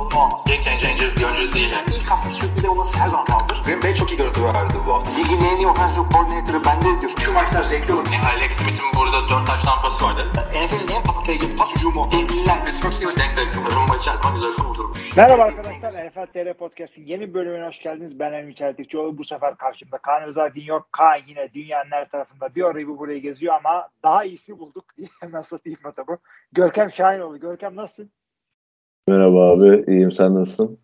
sorunu olmaz. Game changer bir oyuncu değil. Yani. İlk hafta sürpriz olması her zaman kaldır. Green Bay çok iyi görüntü verdi bu hafta. Ligin en iyi offensive coordinator'ı bende diyor. Şu maçlar zevkli olur. Yani Alex Smith'in burada 4 taş tampası vardı. NFL'in en patlayıcı pas hücumu. Devliler. Pittsburgh Steelers denk denk. Rumba içerisinde güzel kurdurmuş. Merhaba arkadaşlar, NFL TR Podcast'in yeni bölümüne hoş geldiniz. Ben Emin Çeltikçioğlu. Bu sefer karşımda Kaan Özaydın yok. Kaan yine dünyanın her tarafında bir orayı bir burayı geziyor ama daha iyisi bulduk. Hemen satayım bu. Görkem Şahinoğlu. Görkem nasılsın? Merhaba abi, iyiyim sen nasılsın?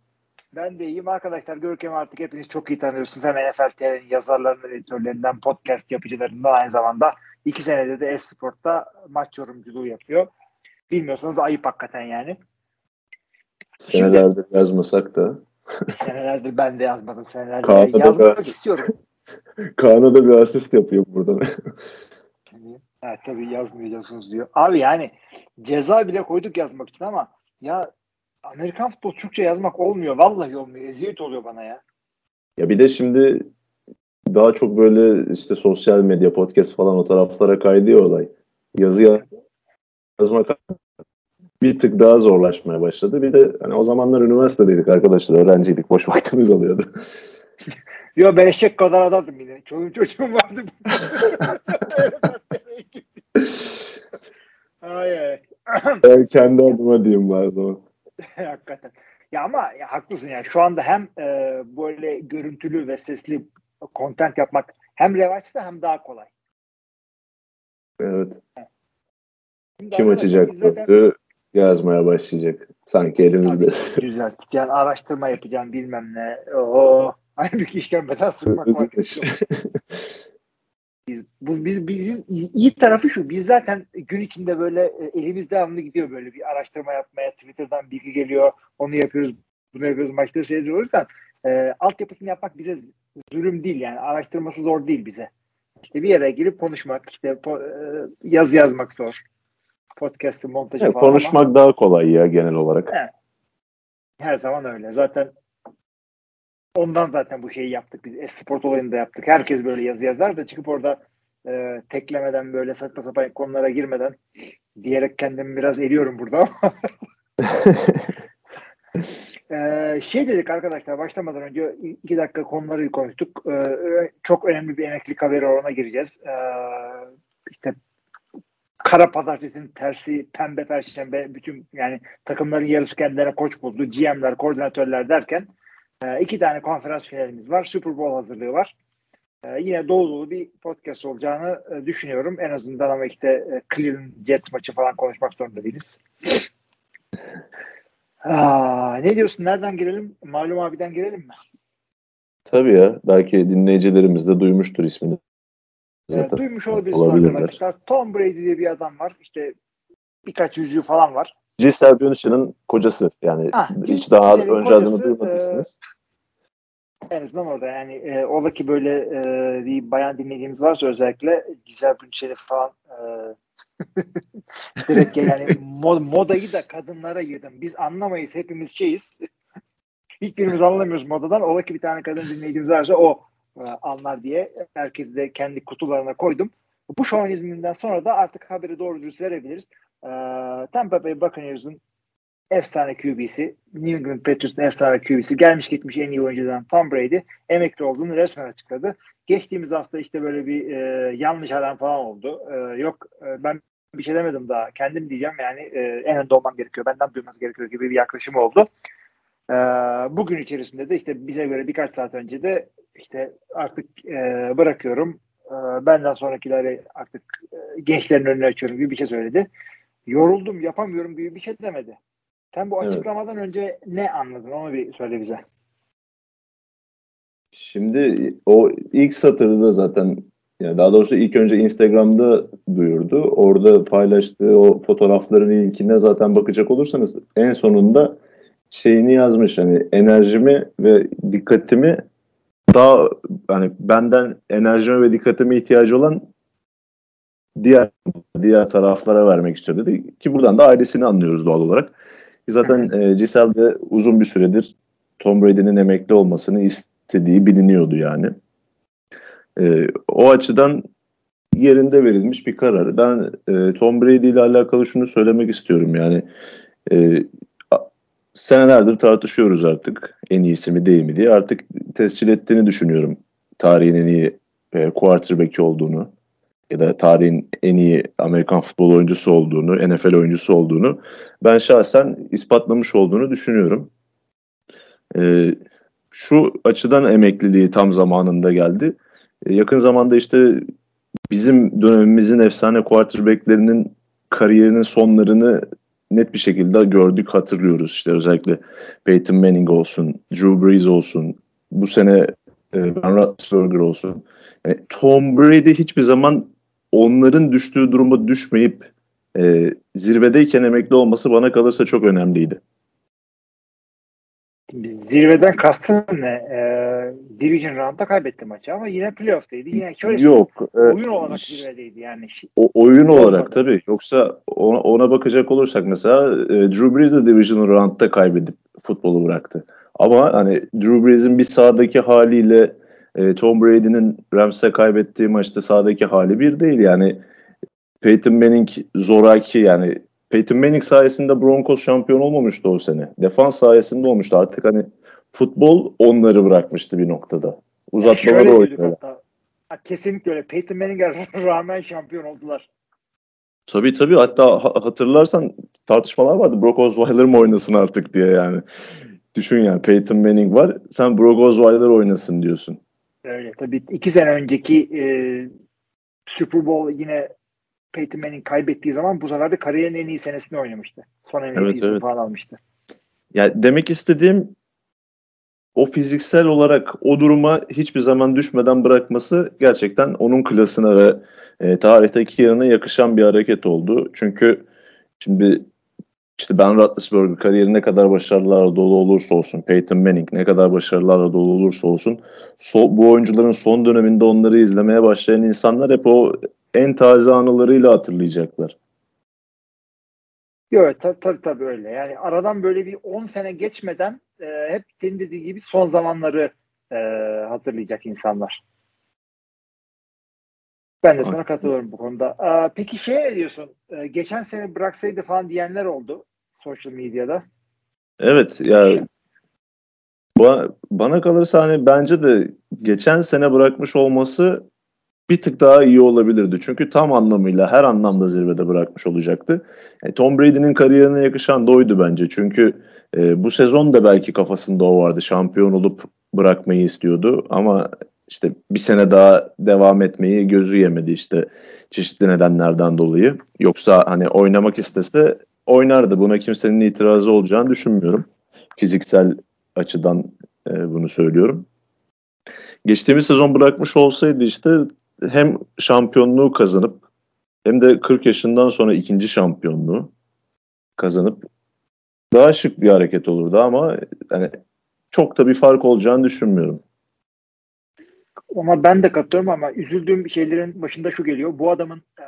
Ben de iyiyim arkadaşlar. Görkem artık hepiniz çok iyi tanıyorsunuz. Hem NFL TR'nin yazarlarından, editörlerinden, podcast yapıcılarından aynı zamanda iki senede de Esport'ta maç yorumculuğu yapıyor. Bilmiyorsanız ayıp hakikaten yani. Senelerdir yazmasak da. Senelerdir ben de yazmadım. Senelerdir Kaan'da da yazmak biraz- istiyorum. Kaan'a da bir asist yapıyor buradan. Ha, tabii yazmayacaksınız diyor. Abi yani ceza bile koyduk yazmak için ama ya Amerikan futbol Türkçe yazmak olmuyor. Vallahi olmuyor. Eziyet oluyor bana ya. ya bir de şimdi daha çok böyle işte sosyal medya, podcast falan o taraflara kaydıyor olay. Yazı ya- yazmak bir tık daha zorlaşmaya başladı. Bir de hani o zamanlar üniversitedeydik arkadaşlar, öğrenciydik, boş vaktimiz oluyordu. Yo ben eşek kadar adamdım yine. Çoluğum çocuğum vardı. ay ay. Ben kendi adıma diyeyim var o zaman. Hakikaten. Ya ama ya haklısın yani şu anda hem e, böyle görüntülü ve sesli content yapmak hem revaçta hem daha kolay. Evet. Şimdi Kim açacak zaten- yazmaya başlayacak. Sanki elimizde. Tabii, düzelteceksin, araştırma yapacaksın bilmem ne. Oho. Halbuki işkembeden sıkmak var. Biz, bu, biz, bizim iyi tarafı şu. Biz zaten gün içinde böyle e, elimiz devamlı gidiyor böyle bir araştırma yapmaya. Twitter'dan bilgi geliyor. Onu yapıyoruz. Bunu yapıyoruz. Maçları seyrediyoruz. O yüzden e, altyapısını yapmak bize zulüm değil yani. Araştırması zor değil bize. İşte bir yere girip konuşmak, işte po- e, yazı yazmak zor. Podcast'ın montajı Ya, falan ama- konuşmak daha kolay ya genel olarak. Her zaman öyle. Zaten ondan zaten bu şeyi yaptık biz. Esport olayını da yaptık. Herkes böyle yazı yazar da çıkıp orada e, teklemeden böyle saçma sapan konulara girmeden diyerek kendimi biraz eriyorum burada ama e, şey dedik arkadaşlar başlamadan önce iki dakika konuları konuştuk. E, çok önemli bir emeklilik haberi ona gireceğiz. E, işte kara pazartesinin tersi pembe perşembe bütün yani takımların yarısı kendilerine koç buldu. GM'ler, koordinatörler derken e, iki tane konferans finalimiz var. Super Bowl hazırlığı var. E, yine dolu dolu bir podcast olacağını e, düşünüyorum. En azından ama işte e, Cleveland Jets maçı falan konuşmak zorunda değiliz. Aa, ne diyorsun? Nereden girelim? Malum abiden girelim mi? Tabii ya. Belki dinleyicilerimiz de duymuştur ismini. E, Zaten. duymuş olabilirsiniz Olabilirler. arkadaşlar. Tom Brady diye bir adam var. İşte birkaç yüzüğü falan var. Giselle Bündchen'ın kocası. Yani Ah, hiç daha önce adını kocası, duymadıysanız. En azından orada yani e, ola ki böyle e, bir bayan dinleyicimiz varsa özellikle Gizel Bünçeli falan e, direkt yani mod, modayı da kadınlara yırdım. Biz anlamayız hepimiz şeyiz. Hiçbirimiz anlamıyoruz modadan. Ola ki bir tane kadın dinleyicimiz varsa o e, anlar diye herkesi de kendi kutularına koydum. Bu şovinizminden sonra da artık haberi doğru dürüst verebiliriz. E, Tampa Bay Buccaneers'ın efsane QB'si, New England Patriots'ın efsane QB'si, gelmiş gitmiş en iyi oyuncudan Tom Brady emekli olduğunu resmen açıkladı. Geçtiğimiz hafta işte böyle bir e, yanlış adam falan oldu. E, yok e, ben bir şey demedim daha. Kendim diyeceğim yani e, en önde olmam gerekiyor. Benden duyması gerekiyor gibi bir yaklaşım oldu. E, bugün içerisinde de işte bize göre birkaç saat önce de işte artık e, bırakıyorum. E, benden sonrakileri artık e, gençlerin önüne açıyorum gibi bir şey söyledi. Yoruldum yapamıyorum gibi bir şey demedi. Sen bu Evet. açıklamadan önce ne anladın onu bir söyle bize. Şimdi o ilk satırda zaten yani daha doğrusu ilk önce Instagram'da duyurdu. Orada paylaştığı o fotoğrafların ilkine zaten bakacak olursanız en sonunda şeyini yazmış hani enerjimi ve dikkatimi daha hani benden enerjime ve dikkatime ihtiyacı olan diğer diğer taraflara vermek istiyor dedi ki buradan da ailesini anlıyoruz doğal olarak. Zaten e, Giselle de uzun bir süredir Tom Brady'nin emekli olmasını istediği biliniyordu yani. E, o açıdan yerinde verilmiş bir karar. Ben e, Tom Brady ile alakalı şunu söylemek istiyorum yani e, senelerdir tartışıyoruz artık en iyisi mi değil mi diye artık tescil ettiğini düşünüyorum tarihin en iyi e, quarterback'i olduğunu ya da tarihin en iyi Amerikan futbol oyuncusu olduğunu, NFL oyuncusu olduğunu ben şahsen ispatlamış olduğunu düşünüyorum. E, şu açıdan emekliliği tam zamanında geldi. E, yakın zamanda işte bizim dönemimizin efsane quarterback'lerinin kariyerinin sonlarını net bir şekilde gördük, hatırlıyoruz. İşte özellikle Peyton Manning olsun, Drew Brees olsun, bu sene e, Ben Roethlisberger olsun. Yani Tom Brady hiçbir zaman onların düştüğü duruma düşmeyip e, zirvedeyken emekli olması bana kalırsa çok önemliydi. Zirveden kastın ne? Ee, Division Round'da kaybetti maçı ama yine playoff'taydı. Yine şöyle Yok. E, oyun olarak zirvedeydi yani. O, oyun olarak tabii. Yoksa ona, ona bakacak olursak mesela e, Drew Brees de Division Round'da kaybedip futbolu bıraktı. Ama hani Drew Brees'in bir sahadaki haliyle e, Tom Brady'nin Rams'e kaybettiği maçta sahadaki hali bir değil. Yani Peyton Manning zoraki yani Peyton Manning sayesinde Broncos şampiyon olmamıştı o sene. Defans sayesinde olmuştu. Artık hani futbol onları bırakmıştı bir noktada. Uzatmaları oynuyorlar. Kesinlikle öyle. Peyton Manning'e rağmen şampiyon oldular. Tabii tabii. Hatta hatırlarsan tartışmalar vardı. Brock Osweiler mı oynasın artık diye yani. Düşün yani Peyton Manning var. Sen Brock Osweiler oynasın diyorsun. Öyle tabii. iki sene önceki e, Super Bowl yine Peyton Manning kaybettiği zaman bu sefer de kariyerin en iyi senesini oynamıştı. Son MVP'sini evet, evet. falan almıştı. Ya demek istediğim o fiziksel olarak o duruma hiçbir zaman düşmeden bırakması gerçekten onun klasına ve e, tarihteki yerine yakışan bir hareket oldu. Çünkü şimdi işte Ben Roethlisberger kariyeri ne kadar başarılarla dolu olursa olsun, Peyton Manning ne kadar başarılarla dolu olursa olsun, so, bu oyuncuların son döneminde onları izlemeye başlayan insanlar hep o en taze anılarıyla hatırlayacaklar. Evet tabii tabii tabii öyle. Yani aradan böyle bir 10 sene geçmeden e, hep senin dediği gibi son zamanları e, hatırlayacak insanlar. Ben de sana katılıyorum bu konuda. Peki şey ne diyorsun? Ee, geçen sene bıraksaydı falan diyenler oldu sosyal medyada. Evet ya bana, bana kalırsa hani bence de geçen sene bırakmış olması bir tık daha iyi olabilirdi. Çünkü tam anlamıyla her anlamda zirvede bırakmış olacaktı. Yani Tom Brady'nin kariyerine yakışan da oydu bence. Çünkü e, bu sezon da belki kafasında o vardı. Şampiyon olup bırakmayı istiyordu ama işte bir sene daha devam etmeyi gözü yemedi işte çeşitli nedenlerden dolayı. Yoksa hani oynamak istese oynardı. Buna kimsenin itirazı olacağını düşünmüyorum. Fiziksel açıdan e, bunu söylüyorum. Geçtiğimiz sezon bırakmış olsaydı işte hem şampiyonluğu kazanıp hem de 40 yaşından sonra ikinci şampiyonluğu kazanıp daha şık bir hareket olurdu ama hani çok da bir fark olacağını düşünmüyorum. Ama ben de katılıyorum ama üzüldüğüm şeylerin başında şu geliyor. Bu adamın e,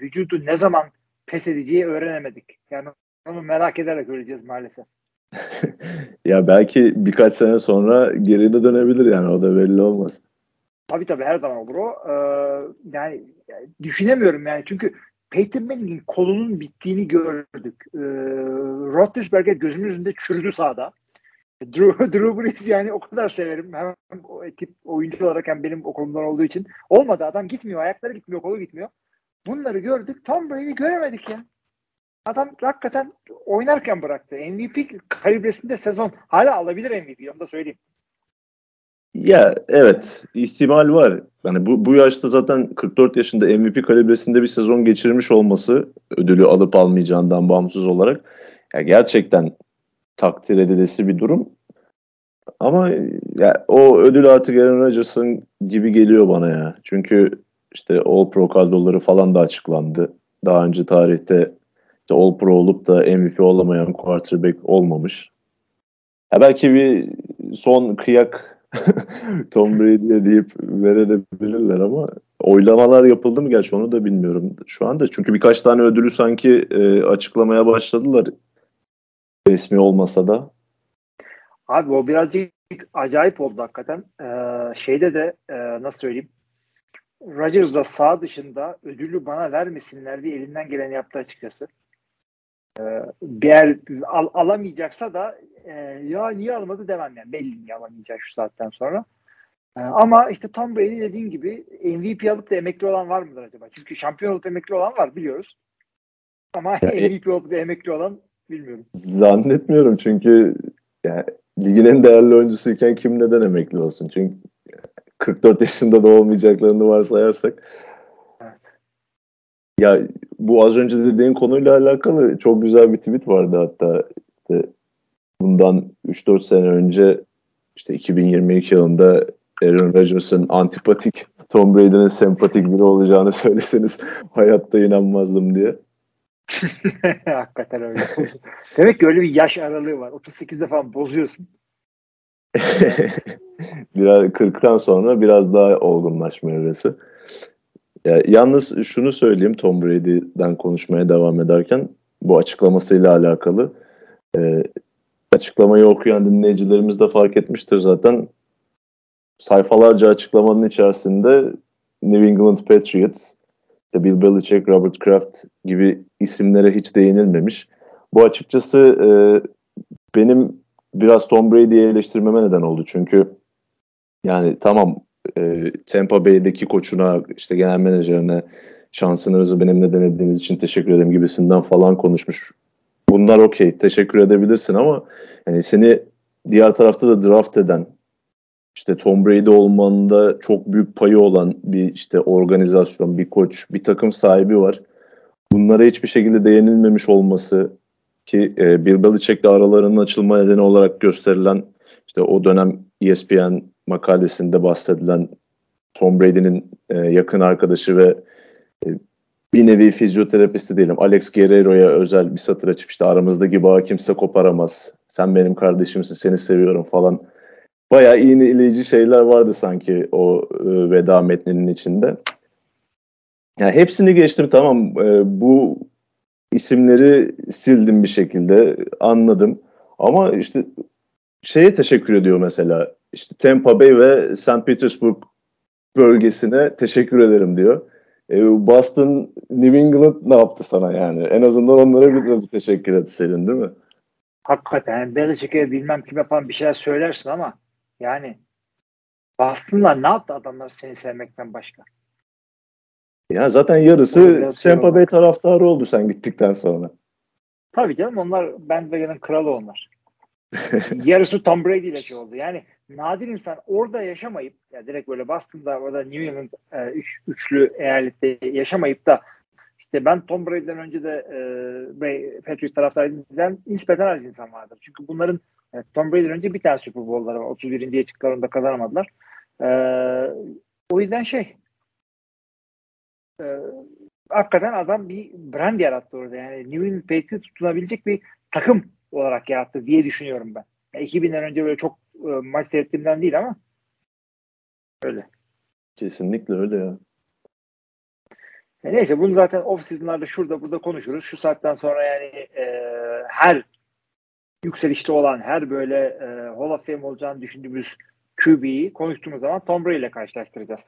vücudu ne zaman pes edeceği öğrenemedik. Yani onu merak ederek öleceğiz maalesef. ya belki birkaç sene sonra geride dönebilir yani o da belli olmaz. Tabii tabii her zaman olur o. Ee, yani, yani düşünemiyorum yani çünkü Peyton Manning'in kolunun bittiğini gördük. Ee, Roethlisberger gözümün önünde çürüdü sahada. Drew, Drew Brees yani o kadar severim. Hem o ekip oyuncu olarak hem benim okulumdan olduğu için. Olmadı adam gitmiyor. Ayakları gitmiyor, kolu gitmiyor. Bunları gördük. Tom Brady göremedik ya. Adam hakikaten oynarken bıraktı. MVP kalibresinde sezon. Hala alabilir MVP onu da söyleyeyim. Ya evet ihtimal var. Yani bu, bu yaşta zaten 44 yaşında MVP kalibresinde bir sezon geçirmiş olması ödülü alıp almayacağından bağımsız olarak ya gerçekten takdir edilesi bir durum. Ama ya, o ödül artık Aaron Rodgers'ın gibi geliyor bana ya. Çünkü işte All Pro kadroları falan da açıklandı. Daha önce tarihte işte All Pro olup da MVP olamayan quarterback olmamış. Ya belki bir son kıyak Tom Brady'ye deyip verebilirler ama oylamalar yapıldı mı gerçi onu da bilmiyorum şu anda. Çünkü birkaç tane ödülü sanki e, açıklamaya başladılar resmi olmasa da. Abi o birazcık acayip oldu hakikaten. Ee, şeyde de e, nasıl söyleyeyim Rodgers da sağ dışında ödülü bana vermesinler diye elinden geleni yaptı açıkçası. Ee, bir eğer al, alamayacaksa da e, ya niye almadı demem yani. Belli niye alamayacak şu saatten sonra. Ee, ama işte Tom Brady dediğin gibi MVP alıp da emekli olan var mıdır acaba? Çünkü şampiyon olup emekli olan var biliyoruz. Ama Ya, MVP olup da emekli olan bilmiyorum. Zannetmiyorum çünkü yani ligin en değerli oyuncusuyken kim neden emekli olsun? Çünkü 44 yaşında da olmayacaklarını varsayarsak. Evet. Ya bu az önce dediğin konuyla alakalı çok güzel bir tweet vardı hatta işte bundan 3-4 sene önce işte 2022 yılında Aaron Rodgers'ın antipatik Tom Brady'nin sempatik biri olacağını söyleseniz hayatta inanmazdım diye. Hakikaten öyle. Demek ki öyle bir yaş aralığı var. 38'de falan bozuyorsun. biraz 40'tan sonra biraz daha olgunlaşma evresi. Ya, yalnız şunu söyleyeyim Tom Brady'den konuşmaya devam ederken bu açıklamasıyla alakalı e, açıklamayı okuyan dinleyicilerimiz de fark etmiştir zaten. Sayfalarca açıklamanın içerisinde New England Patriots, işte Bill Belichick, Robert Kraft gibi isimlere hiç değinilmemiş. Bu açıkçası e, benim biraz Tom Brady'yi eleştirmeme neden oldu. Çünkü yani tamam e, Tampa Bay'deki koçuna işte genel menajerine şansınızı benimle denediğiniz için teşekkür ederim gibisinden falan konuşmuş. Bunlar okey teşekkür edebilirsin ama yani seni diğer tarafta da draft eden işte Tom Brady olmanda çok büyük payı olan bir işte organizasyon, bir koç, bir takım sahibi var. Bunlara hiçbir şekilde değinilmemiş olması ki e, Bill Belichick'le aralarının açılma nedeni olarak gösterilen işte o dönem ESPN makalesinde bahsedilen Tom Brady'nin e, yakın arkadaşı ve e, bir nevi fizyoterapisti diyelim. Alex Guerrero'ya özel bir satır açıp işte aramızdaki bağı kimse koparamaz. Sen benim kardeşimsin, seni seviyorum falan. Bayağı iğneleyici şeyler vardı sanki o e, veda metninin içinde. Yani hepsini geçtim tamam. E, bu isimleri sildim bir şekilde anladım. Ama işte şeye teşekkür ediyor mesela. İşte Tampa Bay ve St. Petersburg bölgesine teşekkür ederim diyor. E, Boston, New England ne yaptı sana yani? En azından onlara bir, bir teşekkür etseydin değil mi? Hakikaten yani Belichick'e bilmem kime falan bir şeyler söylersin ama yani Boston'lar ne yaptı adamlar seni sevmekten başka? Yani zaten yarısı şey Tampa. Bay taraftarı oldu sen gittikten sonra. Tabii canım onlar bandwagon'ın kralı onlar. Yarısı Tom Brady ile şey oldu. Yani nadir insan orada yaşamayıp ya direkt böyle Boston'da orada New England e, üç, üçlü eyalette yaşamayıp da işte ben Tom Brady'den önce de e, Patriots taraftarıydım nispeten az insan vardır. Çünkü bunların e, Tom Brady'den önce bir tane Super Bowl'ları var. 31. çıktılar onu da kazanamadılar. E, o yüzden şey e, hakikaten adam bir brand yarattı orada. Yani New England Patriots tutunabilecek bir takım olarak yarattı diye düşünüyorum ben. Yani 2000'den önce böyle çok e, maç seyrettiğimden değil ama öyle. Kesinlikle öyle ya. E neyse bunu zaten off season'larda şurada burada konuşuruz. Şu saatten sonra yani e, her yükselişte olan her böyle e, Hall of Fame olacağını düşündüğümüz QB'yi konuştuğumuz zaman Tom Brady ile karşılaştıracağız.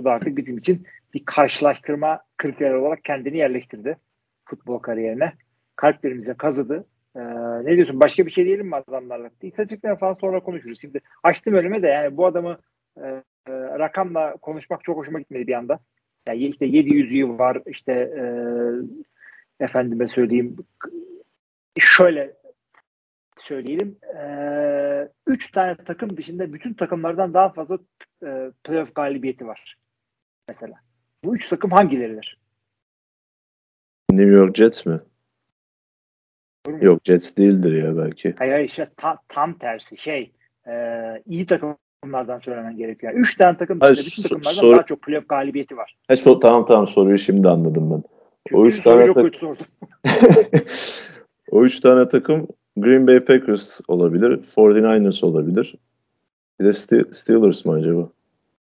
Bu da artık bizim için bir karşılaştırma kriteri olarak kendini yerleştirdi futbol kariyerine. Kalplerimize kazıdı. Ee, ne diyorsun? Başka bir şey diyelim mi adamlarla? İstatistikler falan sonra konuşuruz. Şimdi açtım önüme de yani bu adamı e, e, rakamla konuşmak çok hoşuma gitmedi bir anda. Yani işte 700'ü var işte e, efendime söyleyeyim şöyle söyleyelim e, üç tane takım dışında bütün takımlardan daha fazla e, playoff galibiyeti var mesela. Bu üç takım hangileridir? New York Jets mi? Doğru? Yok Jets değildir ya belki. Hayır hayır işte ta- tam tersi şey e, iyi takımlardan söylemen gerekiyor. Yani üç tane takım Hayır, bütün takımlardan soru- daha çok playoff galibiyeti var. He, so- tamam tamam soruyu şimdi anladım ben. Çünkü O üç tane çok tak- kötü sordum. o üç tane takım Green Bay Packers olabilir, 49ers olabilir. Bir de Ste- Steelers mı acaba?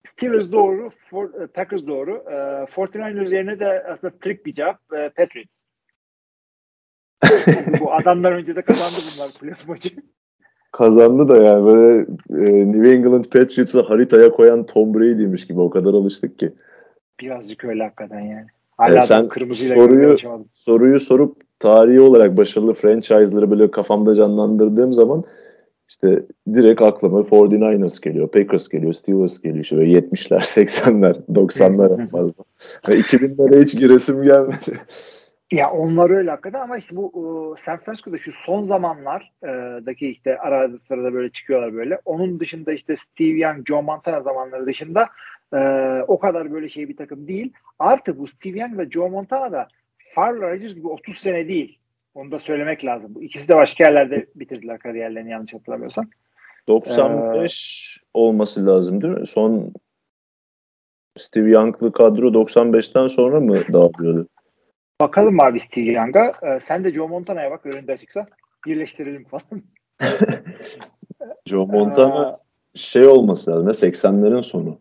Steelers doğru, For, e, Packers doğru. E, 49ers üzerine de aslında trik bir cevap e, Patriots. Bu adamlar önce de kazandı bunlar playoff maçı. Kazandı da yani böyle e, New England Patriots'ı haritaya koyan Tom Brady'ymiş gibi o kadar alıştık ki. Birazcık öyle hakikaten yani. Hala Yani sen kırmızıyla soruyu-. Soruyu sorup tarihi olarak başarılı franchise'ları böyle kafamda canlandırdığım zaman işte direkt aklıma 49ers geliyor, Packers geliyor, Steelers geliyor. İşte böyle 70'ler, 80'ler, 90'lar en fazla. Ve 2000'lere hiç giresim gelmedi. Ya onlar öyle hakikaten ama işte bu e, San Francisco'da şu son zamanlardaki işte arada sırada böyle çıkıyorlar böyle. Onun dışında işte Steve Young, Joe Montana zamanları dışında e, o kadar böyle şey bir takım değil. Artı bu Steve Young ve Joe Montana da Favre Rodgers gibi 30 sene değil. Onu da söylemek lazım. Bu ikisi de başka yerlerde bitirdiler kariyerlerini yanlış hatırlamıyorsam. 95 olması lazım değil mi? Son Steve Young'lı kadro 95'ten sonra mı dağılıyordu? Bakalım abi Steve Young'a. E, sen de Joe Montana'ya bak önünde açıksa. Birleştirelim falan. Joe Montana Aa, şey olması lazım. 80'lerin sonu.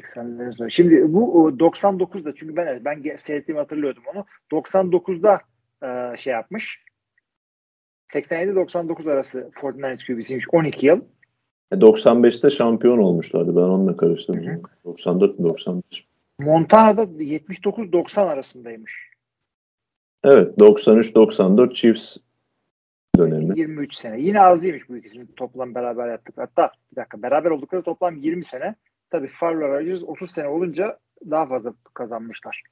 80'lerin sonu. Şimdi bu o, 99'da çünkü ben ben seyrettiğimi hatırlıyordum onu. 99'da e, şey yapmış. 87-99 arası 49ers QB'siymiş. 12 yıl. E, 95'te şampiyon olmuşlardı. Ben onunla karıştırdım. 94 mi 95? Montana'da 79-90 arasındaymış. Evet 93-94 Chiefs dönemi. 23 sene. Yine az değilmiş bu ikisini toplam beraber yaptık. Hatta bir dakika beraber oldukları toplam 20 sene. Tabii Favre Rodgers 30 sene olunca daha fazla kazanmışlar.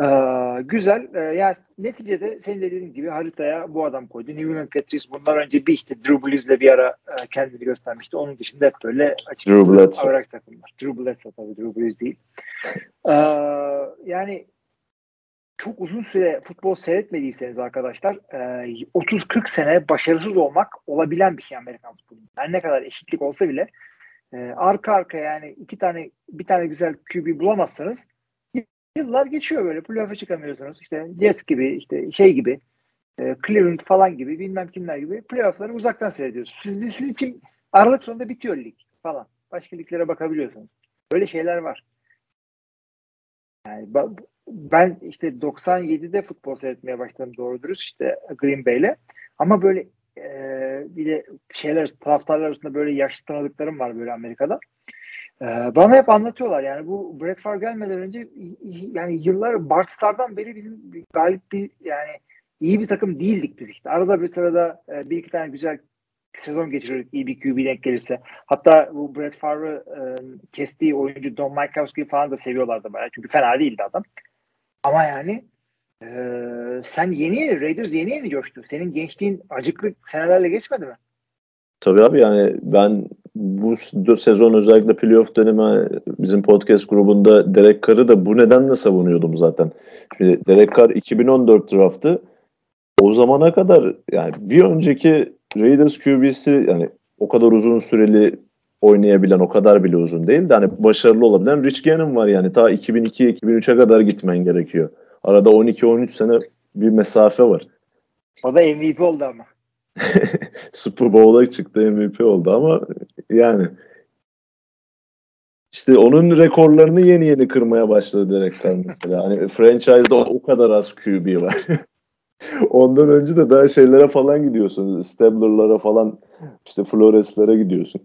Ee, güzel. Ee, yani neticede senin de dediğin gibi haritaya bu adam koydu. New England Patriots bundan önce bir işte Drew Brees'le bir ara e, kendini göstermişti. Onun dışında hep böyle açıkçası avrak takımlar. Drew Bledsoe tabii Drew Brees değil. Ee, yani çok uzun süre futbol seyretmediyseniz arkadaşlar e, 30-40 sene başarısız olmak olabilen bir şey Amerikan futbolunda. Her ne kadar eşitlik olsa bile e, arka arka yani iki tane bir tane güzel QB bulamazsanız yıllar geçiyor böyle. Playoff'a çıkamıyorsunuz. İşte Jets gibi işte şey gibi e, Cleveland falan gibi bilmem kimler gibi playoff'ları uzaktan seyrediyorsunuz. Sizin, sizin için Aralık sonunda bitiyor lig falan. Başka liglere bakabiliyorsunuz. Böyle şeyler var. Yani ben işte 97'de futbol seyretmeye başladım doğru dürüst işte Green Bay'le. Ama böyle e, bir de şeyler taraftarlar arasında böyle yaşlı tanıdıklarım var böyle Amerika'da. E, bana hep anlatıyorlar yani bu Brett Favre gelmeden önce yani yıllar Bart Starr'dan beri bizim galip bir yani iyi bir takım değildik biz işte. Arada bir sırada e, bir iki tane güzel sezon geçiriyorduk iyi bir QB denk gelirse. Hatta bu Brett Favre'ı e, kestiği oyuncu Don Majkowski'yi falan da seviyorlardı bayağı. Çünkü fena değildi adam. Ama yani e, sen yeni yeni Raiders yeni yeni coştu. Senin gençliğin acıklı senelerle geçmedi mi? Tabii abi yani ben bu sezon özellikle playoff dönemi bizim podcast grubunda Derek Carr'ı da bu nedenle savunuyordum zaten. Şimdi Derek Carr 2014 draftı o zamana kadar yani bir önceki Raiders QB'si yani o kadar uzun süreli oynayabilen o kadar bile uzun değil de hani başarılı olabilen Rich Gannon var yani ta 2002-2003'e kadar gitmen gerekiyor. Arada 12-13 sene bir mesafe var. O da MVP oldu ama. Super Bowl'a çıktı MVP oldu ama yani işte onun rekorlarını yeni yeni kırmaya başladı Derek Carr mesela. Hani franchise'da o kadar az QB var. Ondan önce de daha şeylere falan gidiyorsun. Stabler'lara falan işte Flores'lere gidiyorsun.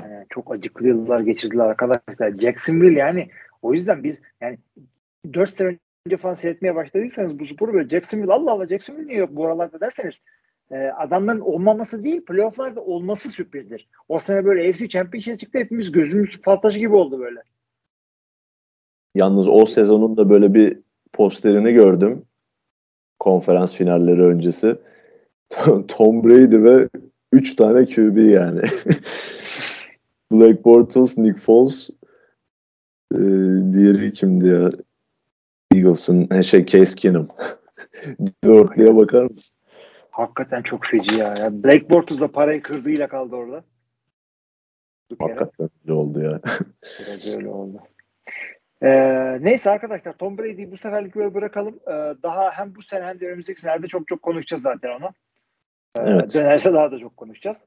Yani çok acıklı yıllar geçirdiler arkadaşlar. Jacksonville yani o yüzden biz yani 4 sene önce falan seyretmeye başladıysanız bu sporu böyle Jacksonville Allah Allah Jacksonville niye yok bu aralarda derseniz e, adamların olmaması değil playofflarda olması sürprizdir. O sene böyle AFC Championship'e çıktı hepimiz gözümüz fal taşı gibi oldu böyle. Yalnız o sezonun da böyle bir posterini gördüm. Konferans finalleri öncesi. Tom Brady ve 3 tane QB yani. Black Bortles, Nick Foles, e, diğeri kimdi ya? Eagles'ın he, şey Case Keenum. Dörtlüye bakar mısın? Hakikaten çok feci ya. ya Bortles da parayı kırdığıyla kaldı orada. Hakikaten öyle oldu ya. Biraz öyle oldu. Ee, neyse arkadaşlar Tom Brady'yi bu seferlik böyle bırakalım. Ee, daha hem bu sene hem de önümüzdeki senelerde çok çok konuşacağız zaten onu. Ee, Evet. Dönerse daha da çok konuşacağız.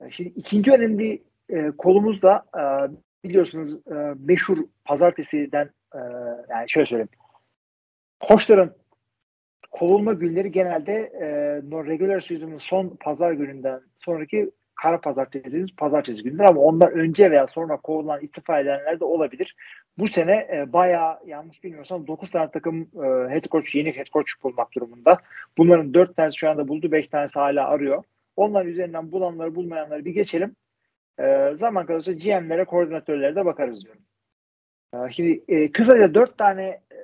Ee, şimdi ikinci önemli e, kolumuz da e, biliyorsunuz e, meşhur pazartesiden e, yani şöyle söyleyeyim. Koçların kovulma günleri genelde e, regular season'ın son pazar gününden sonraki kara pazartesi dediğimiz pazartesi gündür ama ondan önce veya sonra kovulan istifa edenler de olabilir. Bu sene e, bayağı yanlış bilmiyorsam 9 tane takım e, head coach, yeni head coach bulmak durumunda. Bunların 4 tanesi şu anda buldu, 5 tanesi hala arıyor. Onların üzerinden bulanları bulmayanları bir geçelim. E, zaman kalırsa GM'lere, koordinatörlere de bakarız diyorum. E, şimdi e, kısaca 4 tane e,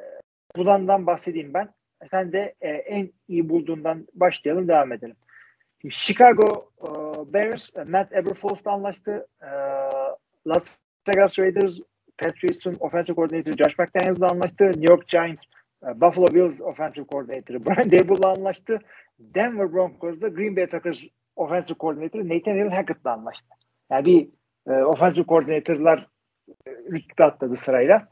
bulandan bahsedeyim ben. Sen de e, en iyi bulduğundan başlayalım, devam edelim. Şimdi Chicago e, Bears, e, Matt Eberflus'la anlaştı. E, Las Vegas Raiders, Patriots'un offensive coordinator Josh McDaniels'la anlaştı. New York Giants, e, Buffalo Bills offensive coordinator Brian Dable'la anlaştı. Denver Broncos'da Green Bay Packers offensive coordinator Nathaniel Hackett'la anlaştı. Yani bir e, offensive coordinator'lar e, rütbe atladı sırayla.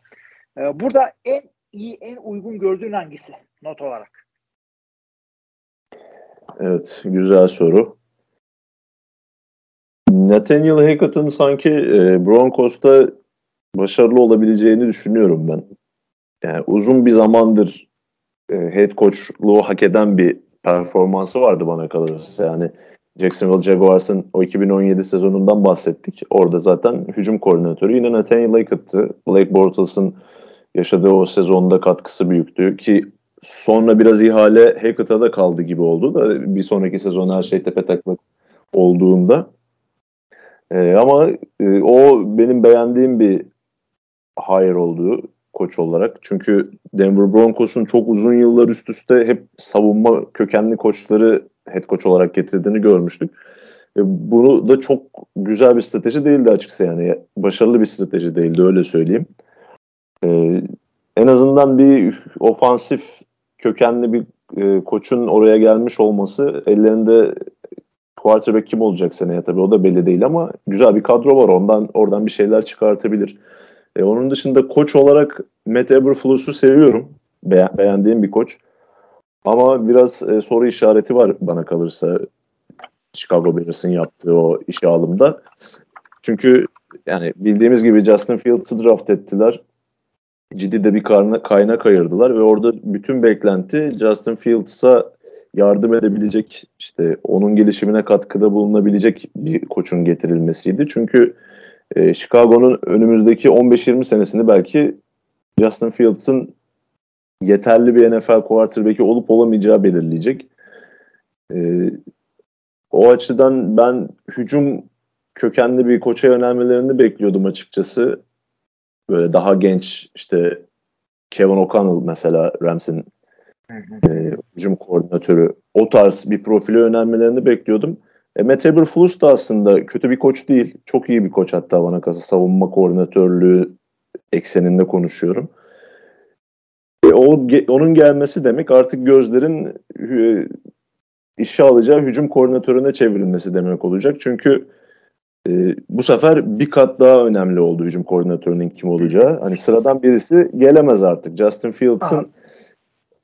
E, burada en iyi, en uygun gördüğün hangisi not olarak? Evet, güzel soru. Nathaniel Hackett'ın sanki e, Broncos'ta başarılı olabileceğini düşünüyorum ben. Yani uzun bir zamandır e, head coachluğu hak eden bir performansı vardı bana kalırsa. Yani Jacksonville Jaguars'ın o 2017 sezonundan bahsettik. Orada zaten hücum koordinatörü yine Nathaniel Hackett'tı. Blake Bortles'ın yaşadığı o sezonda katkısı büyüktü ki sonra biraz ihale Hackett'a da kaldı gibi oldu da bir sonraki sezon her şey tepe taklak olduğunda. Ee, ama e, o benim beğendiğim bir hire olduğu koç olarak. Çünkü Denver Broncos'un çok uzun yıllar üst üste hep savunma kökenli koçları head coach olarak getirdiğini görmüştük. E, bunu da çok güzel bir strateji değildi açıkçası yani. Başarılı bir strateji değildi öyle söyleyeyim. E, en azından bir ofansif kökenli bir e, koçun oraya gelmiş olması ellerinde quarterback kim olacak seneye tabii o da belli değil ama güzel bir kadro var ondan oradan bir şeyler çıkartabilir. E, onun dışında koç olarak Matt Eberflus'u seviyorum. Be- beğendiğim bir koç. Ama biraz e, soru işareti var bana kalırsa Chicago Bears'ın yaptığı o işe alımda. Çünkü yani bildiğimiz gibi Justin Fields'ı draft ettiler. Ciddi de bir karna, kaynak ayırdılar ve orada bütün beklenti Justin Fields'a yardım edebilecek işte onun gelişimine katkıda bulunabilecek bir koçun getirilmesiydi. Çünkü e, Chicago'nun önümüzdeki 15-20 senesini belki Justin Fields'ın yeterli bir NFL quarterback'i olup olamayacağı belirleyecek. E, o açıdan ben hücum kökenli bir koça yönelmelerini bekliyordum açıkçası. Böyle daha genç işte Kevin O'Connell mesela Rams'in e, hücum koordinatörü o tarz bir profile yönelmelerini bekliyordum. E, Matt Eberflus da aslında kötü bir koç değil. Çok iyi bir koç hatta bana kalırsa savunma koordinatörlüğü ekseninde konuşuyorum. O onun gelmesi demek artık gözlerin e, işe alacağı hücum koordinatörüne çevrilmesi demek olacak. Çünkü e, bu sefer bir kat daha önemli oldu hücum koordinatörünün kim olacağı. Hani sıradan birisi gelemez artık. Justin Fields'ın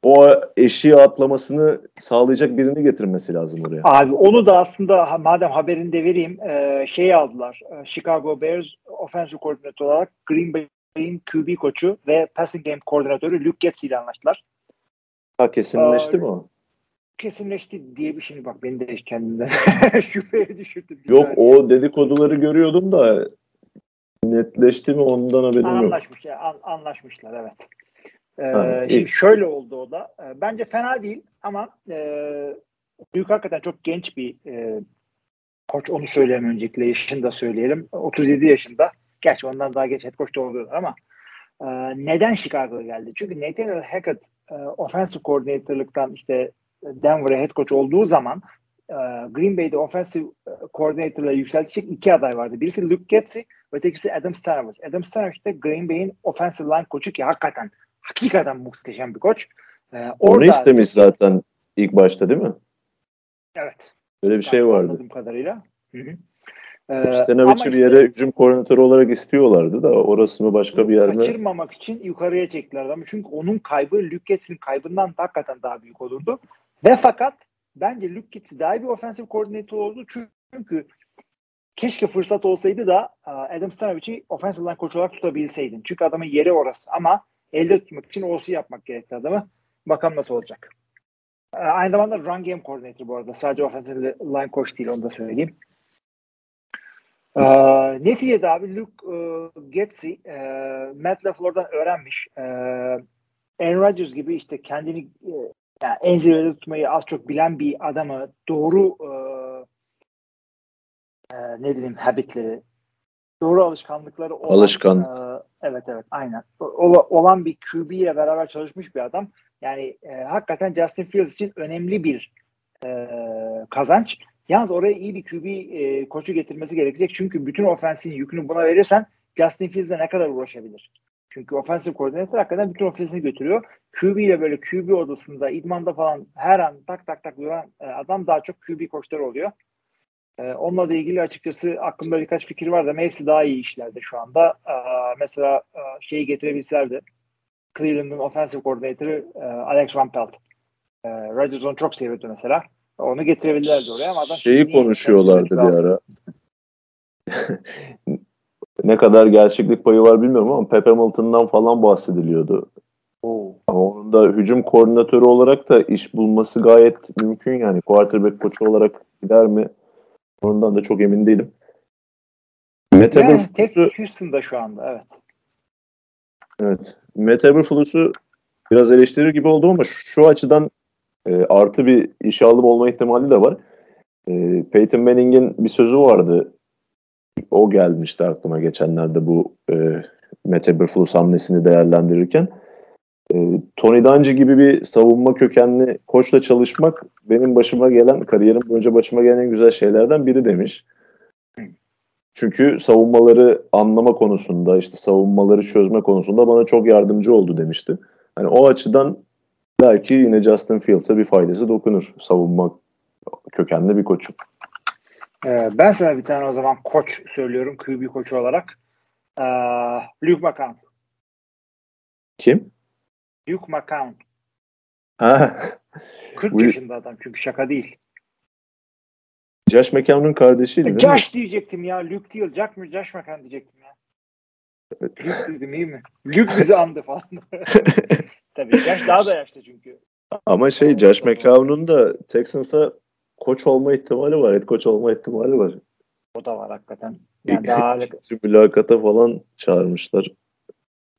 o eşiği atlamasını sağlayacak birini getirmesi lazım oraya. Abi onu da aslında madem haberini de vereyim e, şeyi aldılar. E, Chicago Bears offensive koordinatör olarak Green Bay'in QB koçu ve passing game koordinatörü Luke Getz ile anlaştılar. Ha kesinleşti Aa, mi o? Kesinleşti diye bir şey bak beni de kendimden şüpheye düşürdü. Yok o dedikoduları görüyordum da netleşti mi ondan haberim Anlaşmış, yok. An, anlaşmışlar evet. Ee, şimdi şöyle oldu o da. Ee, bence fena değil ama e, büyük hakikaten çok genç bir e, koç onu söyleyeyim öncelikle yaşını da söyleyelim. 37 yaşında. Gerçi ondan daha geç head coach da oluyorlar ama e, neden Chicago'ya geldi? Çünkü Nathaniel Hackett e, offensive coordinator'lıktan işte Denver'a head coach olduğu zaman e, Green Bay'de offensive coordinator'la yükseltecek iki aday vardı. Birisi Luke Getzi, ötekisi Adam Stanavich. Adam Stanavich de Green Bay'in offensive line koçu ki hakikaten hakikaten muhteşem bir koç. Ee, orada, Onu istemiş zaten ilk başta değil mi? Evet. Böyle bir şey vardı. Anladığım kadarıyla. Hı hı. Ee, Stanovic'i bir yere hücum koordinatörü olarak istiyorlardı da orası mı başka bir yer mi? Kaçırmamak için yukarıya çektiler ama çünkü onun kaybı Luke Getz'in kaybından da hakikaten daha büyük olurdu. Ve fakat bence Luke Getz daha bir ofensif koordinatör oldu çünkü keşke fırsat olsaydı da Adam Stanovic'i offensive line koç olarak tutabilseydin. Çünkü adamın yeri orası ama elde tutmak için OC yapmak gerekti adamı. Bakalım nasıl olacak. Ee, aynı zamanda run game coordinator bu arada. Sadece offensive line coach değil onu da söyleyeyim. Ee, neticede abi Luke e, Getzi e, Matt LaFleur'dan öğrenmiş. E, Aaron Rodgers gibi işte kendini e, yani en zirvede tutmayı az çok bilen bir adamı doğru e, e, ne diyeyim habitleri doğru alışkanlıkları olan Alışkan. e, evet evet aynen o, olan bir QB ile beraber çalışmış bir adam. Yani e, hakikaten Justin Fields için önemli bir e, kazanç. Yalnız oraya iyi bir QB e, koçu getirmesi gerekecek. Çünkü bütün ofensin yükünü buna verirsen Justin Fields'e ne kadar uğraşabilir? Çünkü ofensif koordinatör hakikaten bütün ofensini götürüyor. QB ile böyle QB odasında, idmanda falan her an tak tak tak duran e, adam daha çok QB koçları oluyor. E, onunla da ilgili açıkçası aklımda birkaç fikir var da hepsi daha iyi işlerde şu anda. E, mesela e, şeyi getirebilselerdi. Cleveland'ın offensive koordinatörü e, Alex Van Pelt. E, Rodgers onu çok seviyordu mesela. Onu getirebilirlerdi oraya ama adam Şeyi konuşuyorlardı bir ara. ne kadar gerçeklik payı var bilmiyorum ama Pep Hamilton'dan falan bahsediliyordu. Oo. Ama onun da hücum koordinatörü olarak da iş bulması gayet mümkün yani. Quarterback koçu olarak gider mi? Ondan da çok emin değilim. Matt Yani Eberflus'u tek Houston'da şu anda evet. Evet. Matt Eberflus'u biraz eleştirir gibi oldum ama şu açıdan e, artı bir işe alım olma ihtimali de var. E, Peyton Manning'in bir sözü vardı. O gelmişti aklıma geçenlerde bu e, Matt Eberflus hamlesini değerlendirirken. E, Tony Dungy gibi bir savunma kökenli koçla çalışmak benim başıma gelen, kariyerim boyunca başıma gelen en güzel şeylerden biri demiş. Çünkü savunmaları anlama konusunda, işte savunmaları çözme konusunda bana çok yardımcı oldu demişti. Hani o açıdan belki yine Justin Fields'a bir faydası dokunur. Savunma kökenli bir koçun. Ee, ben sana bir tane o zaman koç söylüyorum QB koçu olarak. Ee, Luke McCown. Kim? Luke McCown. Ha, 40 Bu- yaşında adam çünkü şaka değil. Josh McCown'un kardeşiydi değil mi? Josh diyecektim ya. Luke değil. Jack mı? Josh McCown diyecektim ya. Luke dedim iyi mi? Luke bizi andı falan. Tabii Josh daha da yaşlı çünkü. Ama şey Tamam, Josh. McCown'un da Texans'a koç olma ihtimali var. Head koç olma ihtimali var. O da var hakikaten. Yani daha mülakata falan çağırmışlar.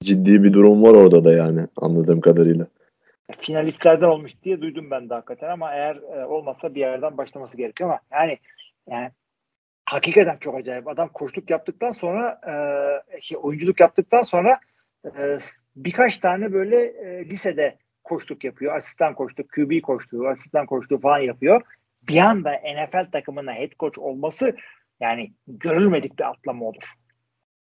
Ciddi bir durum var orada da yani anladığım kadarıyla. finalistlerden olmuş diye duydum ben de hakikaten ama eğer e, olmazsa bir yerden başlaması gerekiyor ama yani yani hakikaten çok acayip. Adam koçluk yaptıktan sonra e, şey, oyunculuk yaptıktan sonra e, birkaç tane böyle e, lisede koçluk yapıyor. Asistan koçluk, QB koçluğu, asistan koçluğu falan yapıyor. Bir anda NFL takımına head coach olması yani görülmedik bir atlama olur.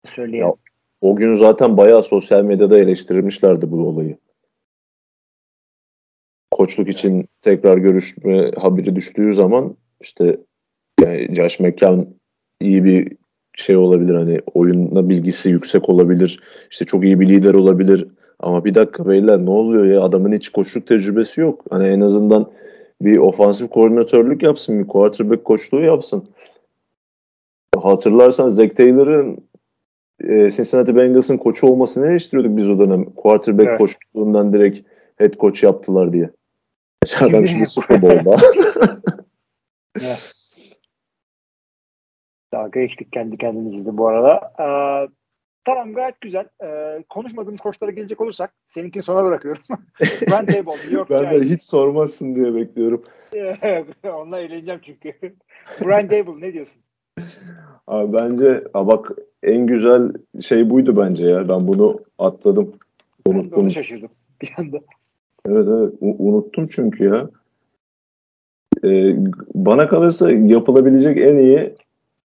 Söyleyeyim. Ya, O gün zaten bayağı sosyal medyada eleştirmişlerdi bu olayı. Koçluk için tekrar görüşme haberi düştüğü zaman işte yani Josh McCown iyi bir şey olabilir hani oyunla bilgisi yüksek olabilir. işte çok iyi bir lider olabilir. Ama bir dakika beyler ne oluyor ya adamın hiç koçluk tecrübesi yok. Hani en azından bir ofansif koordinatörlük yapsın, bir quarterback koçluğu yapsın. Hatırlarsan Zach Taylor'ın e, Cincinnati Bengals'ın koçu olmasını eleştiriyorduk biz o dönem. Quarterback Evet. koçluğundan direkt head coach yaptılar diye. Adam Şimdi- şimdi Super Bowl'da. Dalga geçtik kendi kendimizle bu arada. Ee, tamam gayet güzel. Ee, konuşmadığımız koçlara gelecek olursak seninkini sona bırakıyorum. Brent Dable, New York ben de hiç sormazsın diye bekliyorum. Onunla eğleneceğim çünkü. Brian Dable ne diyorsun? Abi bence ha bak en güzel şey buydu bence ya. Ben bunu atladım. Ben de Unuttum. onu şaşırdım bir anda. Evet evet U- unuttum çünkü ya. Ee, bana kalırsa yapılabilecek en iyi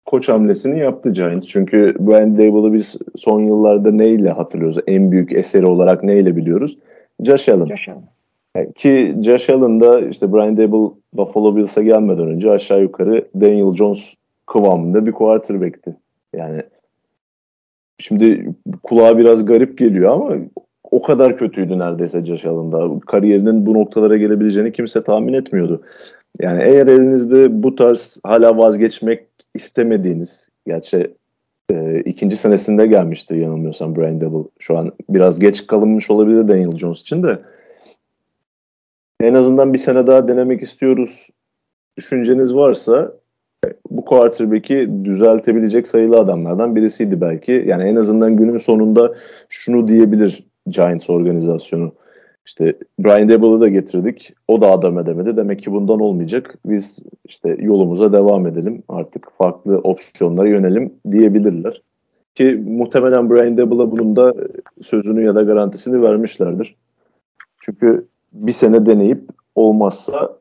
koç hamlesini yaptı Giants. Çünkü Brian Dable'ı biz son yıllarda neyle hatırlıyoruz? En büyük eseri olarak neyle biliyoruz? Josh Allen. Yaşayalım. Yani Ki Josh Allen da işte Brian Dable Buffalo Bills'a gelmeden önce aşağı yukarı Daniel Jones kıvamında bir quarterback'ti. Yani şimdi kulağa biraz garip geliyor ama o kadar kötüydü neredeyse Josh Allen'da. Kariyerinin bu noktalara gelebileceğini kimse tahmin etmiyordu. Yani eğer elinizde bu tarz hala vazgeçmek istemediğiniz, gerçi e, ikinci senesinde gelmişti yanılmıyorsam Brian Dable. Şu an biraz geç kalınmış olabilir Daniel Jones için de en azından bir sene daha denemek istiyoruz düşünceniz varsa bu quarterback'i düzeltebilecek sayılı adamlardan birisiydi belki. Yani en azından günün sonunda şunu diyebilir Giants organizasyonu. İşte Brian Daboll'u da getirdik. O da adam edemedi. Demek ki bundan olmayacak. Biz işte yolumuza devam edelim. Artık farklı opsiyonlara yönelim diyebilirler. Ki muhtemelen Brian Daboll'a bunun da sözünü ya da garantisini vermişlerdir. Çünkü bir sene deneyip olmazsa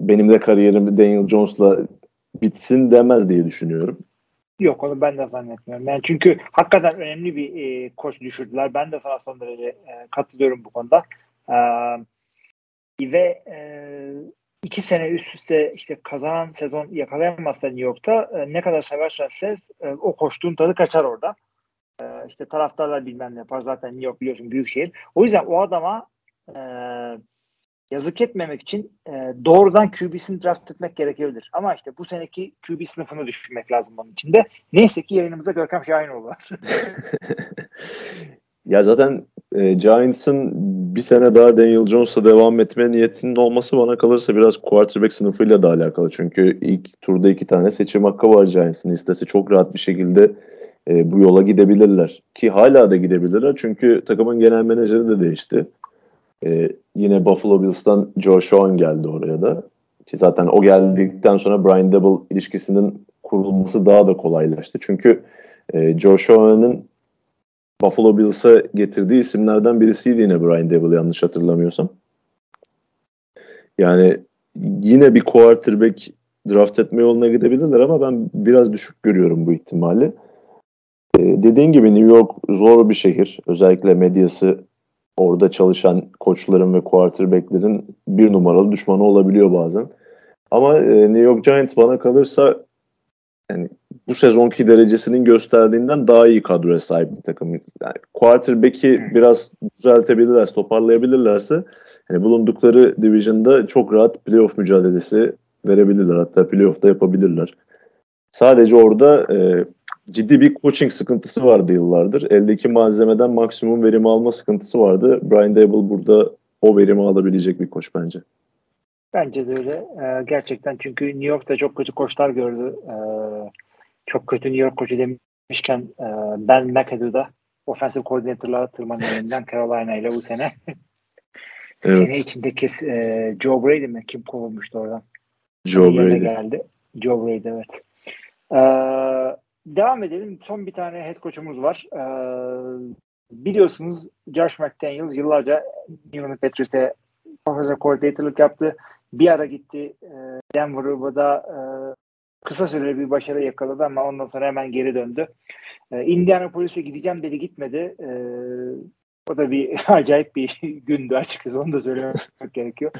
benim de kariyerim Daniel Jones'la bitsin demez diye düşünüyorum. Yok onu ben de zannetmiyorum. Yani çünkü hakikaten önemli bir e, koç düşürdüler. Ben de sana son derece e, katılıyorum bu konuda. E, ve e, iki sene üst üste işte kazanan sezon yakalayamazsa New York'ta e, ne kadar seversen ses e, o koştuğun tadı kaçar orada. E, işte taraftarlar bilmem ne yapar. Zaten New York biliyorsun büyük şehir. O yüzden o adama e, yazık etmemek için e, doğrudan QB'sini draft etmek gerekebilir. Ama işte bu seneki QB sınıfını düşünmek lazım bunun içinde. Neyse ki yayınımızda Görkem Şahinoğlu var. ya zaten e, Giants'ın bir sene daha Daniel Jones'la devam etme niyetinin olması bana kalırsa biraz quarterback sınıfıyla da alakalı. Çünkü ilk turda iki tane seçim hakkı var Giants'ın. İstese çok rahat bir şekilde e, bu yola gidebilirler. Ki hala da gidebilirler çünkü takımın genel menajeri de değişti. E, yine Buffalo Bills'tan Joe Sean geldi oraya da. Ki zaten o geldikten sonra Brian Double ilişkisinin kurulması daha da kolaylaştı. Çünkü e, Joe Sean'ın Buffalo Bills'a getirdiği isimlerden birisiydi yine Brian Double yanlış hatırlamıyorsam. Yani yine bir quarterback draft etme yoluna gidebilirler ama ben biraz düşük görüyorum bu ihtimali. Ee, dediğin gibi New York zor bir şehir. Özellikle medyası orada çalışan koçların ve quarterbacklerin bir numaralı düşmanı olabiliyor bazen. Ama e, New York Giants bana kalırsa yani bu sezonki derecesinin gösterdiğinden daha iyi kadroya sahip bir takım. Yani quarterback'i biraz düzeltebilirlerse, toparlayabilirlerse yani bulundukları division'da çok rahat playoff mücadelesi verebilirler. Hatta playoff'ta yapabilirler. Sadece orada e, ciddi bir coaching sıkıntısı vardı yıllardır. Eldeki malzemeden maksimum verim alma sıkıntısı vardı. Brian Dable burada o verimi alabilecek bir koç bence. Bence de öyle. Ee, gerçekten çünkü New York'ta çok kötü koçlar gördü. Ee, çok kötü New York koçu demişken e, Ben McAdoo'da offensive coordinator'la tırmanıyor Carolina ile bu sene. evet. Sene içinde kes, e, Joe Brady mi? Kim kovulmuştu oradan? Joe Brady. geldi. Joe Brady evet. Ee, devam edelim. Son bir tane head coach'umuz var. Ee, biliyorsunuz Josh McDaniels yıllarca New England Patriots'te profesör coordinator'lık yaptı. Bir ara gitti e, Denver'da e, kısa süreli bir başarı yakaladı ama ondan sonra hemen geri döndü. E, Indianapolis'e gideceğim dedi gitmedi. E, o da bir acayip bir gündü açıkçası onu da söylemek gerekiyor.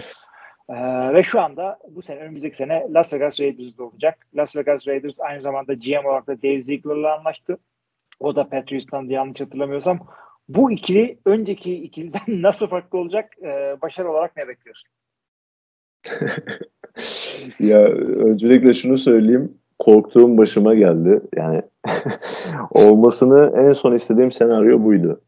Ee, ve şu anda bu sene önümüzdeki sene Las Vegas Raiders'da olacak. Las Vegas Raiders aynı zamanda GM olarak da Dave Ziegler'la anlaştı. O da Patriots'tan yanlış hatırlamıyorsam. Bu ikili önceki ikiliden nasıl farklı olacak? Ee, başarı olarak ne bekliyorsun? ya öncelikle şunu söyleyeyim. Korktuğum başıma geldi. Yani olmasını en son istediğim senaryo buydu.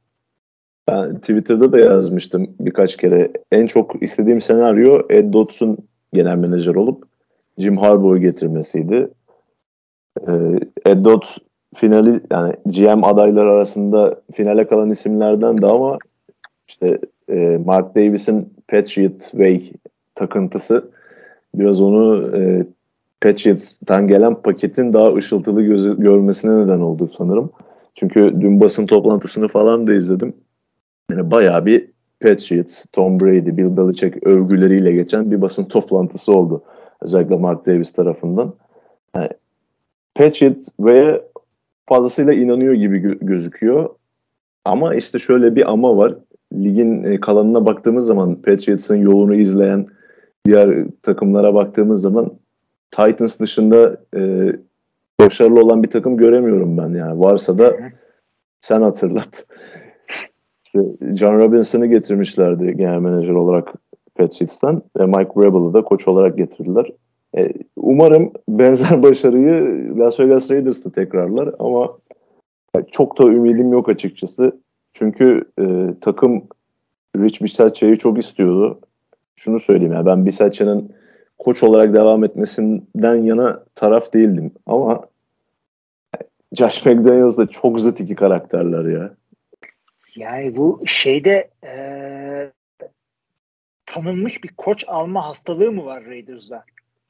Ben Twitter'da da yazmıştım birkaç kere. En çok istediğim senaryo Ed Dotson genel menajer olup Jim Harbaugh'u getirmesiydi. Ee, Ed Dot finali yani GM adaylar arasında finale kalan isimlerden de ama işte e, Mark Davis'in Patriot Way takıntısı biraz onu e, Patriots'tan gelen paketin daha ışıltılı gözü, görmesine neden oldu sanırım. Çünkü dün basın toplantısını falan da izledim. Yani bayağı bir Patriots, Tom Brady, Bill Belichick övgüleriyle geçen bir basın toplantısı oldu. Özellikle Mark Davis tarafından. Yani Patriots ve fazlasıyla inanıyor gibi gö- gözüküyor. Ama işte şöyle bir ama var. Ligin e, kalanına baktığımız zaman Patriots'ın yolunu izleyen diğer takımlara baktığımız zaman Titans dışında e, başarılı olan bir takım göremiyorum ben yani. Varsa da sen hatırlat. İşte John Robinson'ı getirmişlerdi genel menajer olarak Patriots'tan ve Mike Vrabel'ı da koç olarak getirdiler. E, umarım benzer başarıyı Las Vegas Raiders'ta tekrarlar ama çok da ümidim yok açıkçası. Çünkü e, takım Rich Bisaccia'yı çok istiyordu. Şunu söyleyeyim ya ben Bisaccia'nın koç olarak devam etmesinden yana taraf değildim. Ama Josh McDaniels da çok zıt iki karakterler ya. Yani bu şeyde e, tanınmış bir koç alma hastalığı mı var Raiders'da?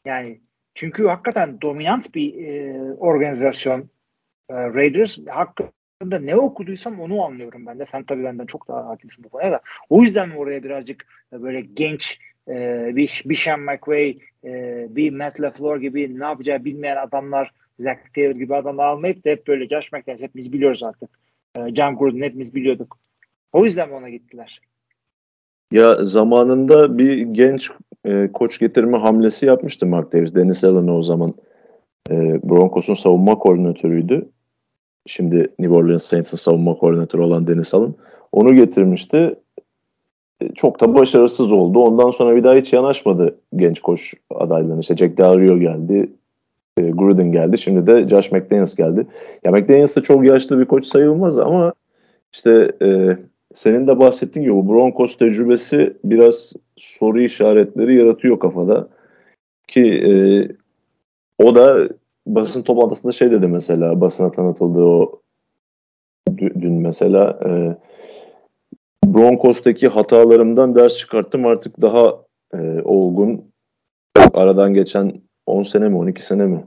Yani çünkü hakikaten dominant bir e, organizasyon e, Raiders. Hakkında ne okuduysam onu anlıyorum ben de. Sen tabii benden çok daha hakimsin bu konuya da. O yüzden mi oraya birazcık e, böyle genç e, bir, bir Sean McVay, e, bir Matt LaFleur gibi ne yapacağı bilmeyen adamlar, Zach Taylor gibi adamlar almayıp da hep böyle Josh McDaniels hepimiz biliyoruz artık. E, John Gruden hepimiz biliyorduk. O yüzden ona gittiler? Ya zamanında bir genç e, koç getirme hamlesi yapmıştı Mark Davis. Dennis Allen o zaman e, Broncos'un savunma koordinatörüydü. Şimdi New Orleans Saints'in savunma koordinatörü olan Dennis Allen. Onu getirmişti. E, çok da başarısız oldu. Ondan sonra bir daha hiç yanaşmadı genç koç adaylarına. İşte Jack Del geldi. E, Gruden geldi. Şimdi de Josh McDaniels geldi. Ya McDaniels da çok yaşlı bir koç sayılmaz ama işte e, senin de bahsettiğin gibi bu Broncos tecrübesi biraz soru işaretleri yaratıyor kafada. Ki e, o da basın toplantısında şey dedi mesela basına tanıtıldığı o dün mesela e, Broncos'taki hatalarımdan ders çıkarttım artık daha e, olgun aradan geçen 10 sene mi 12 sene mi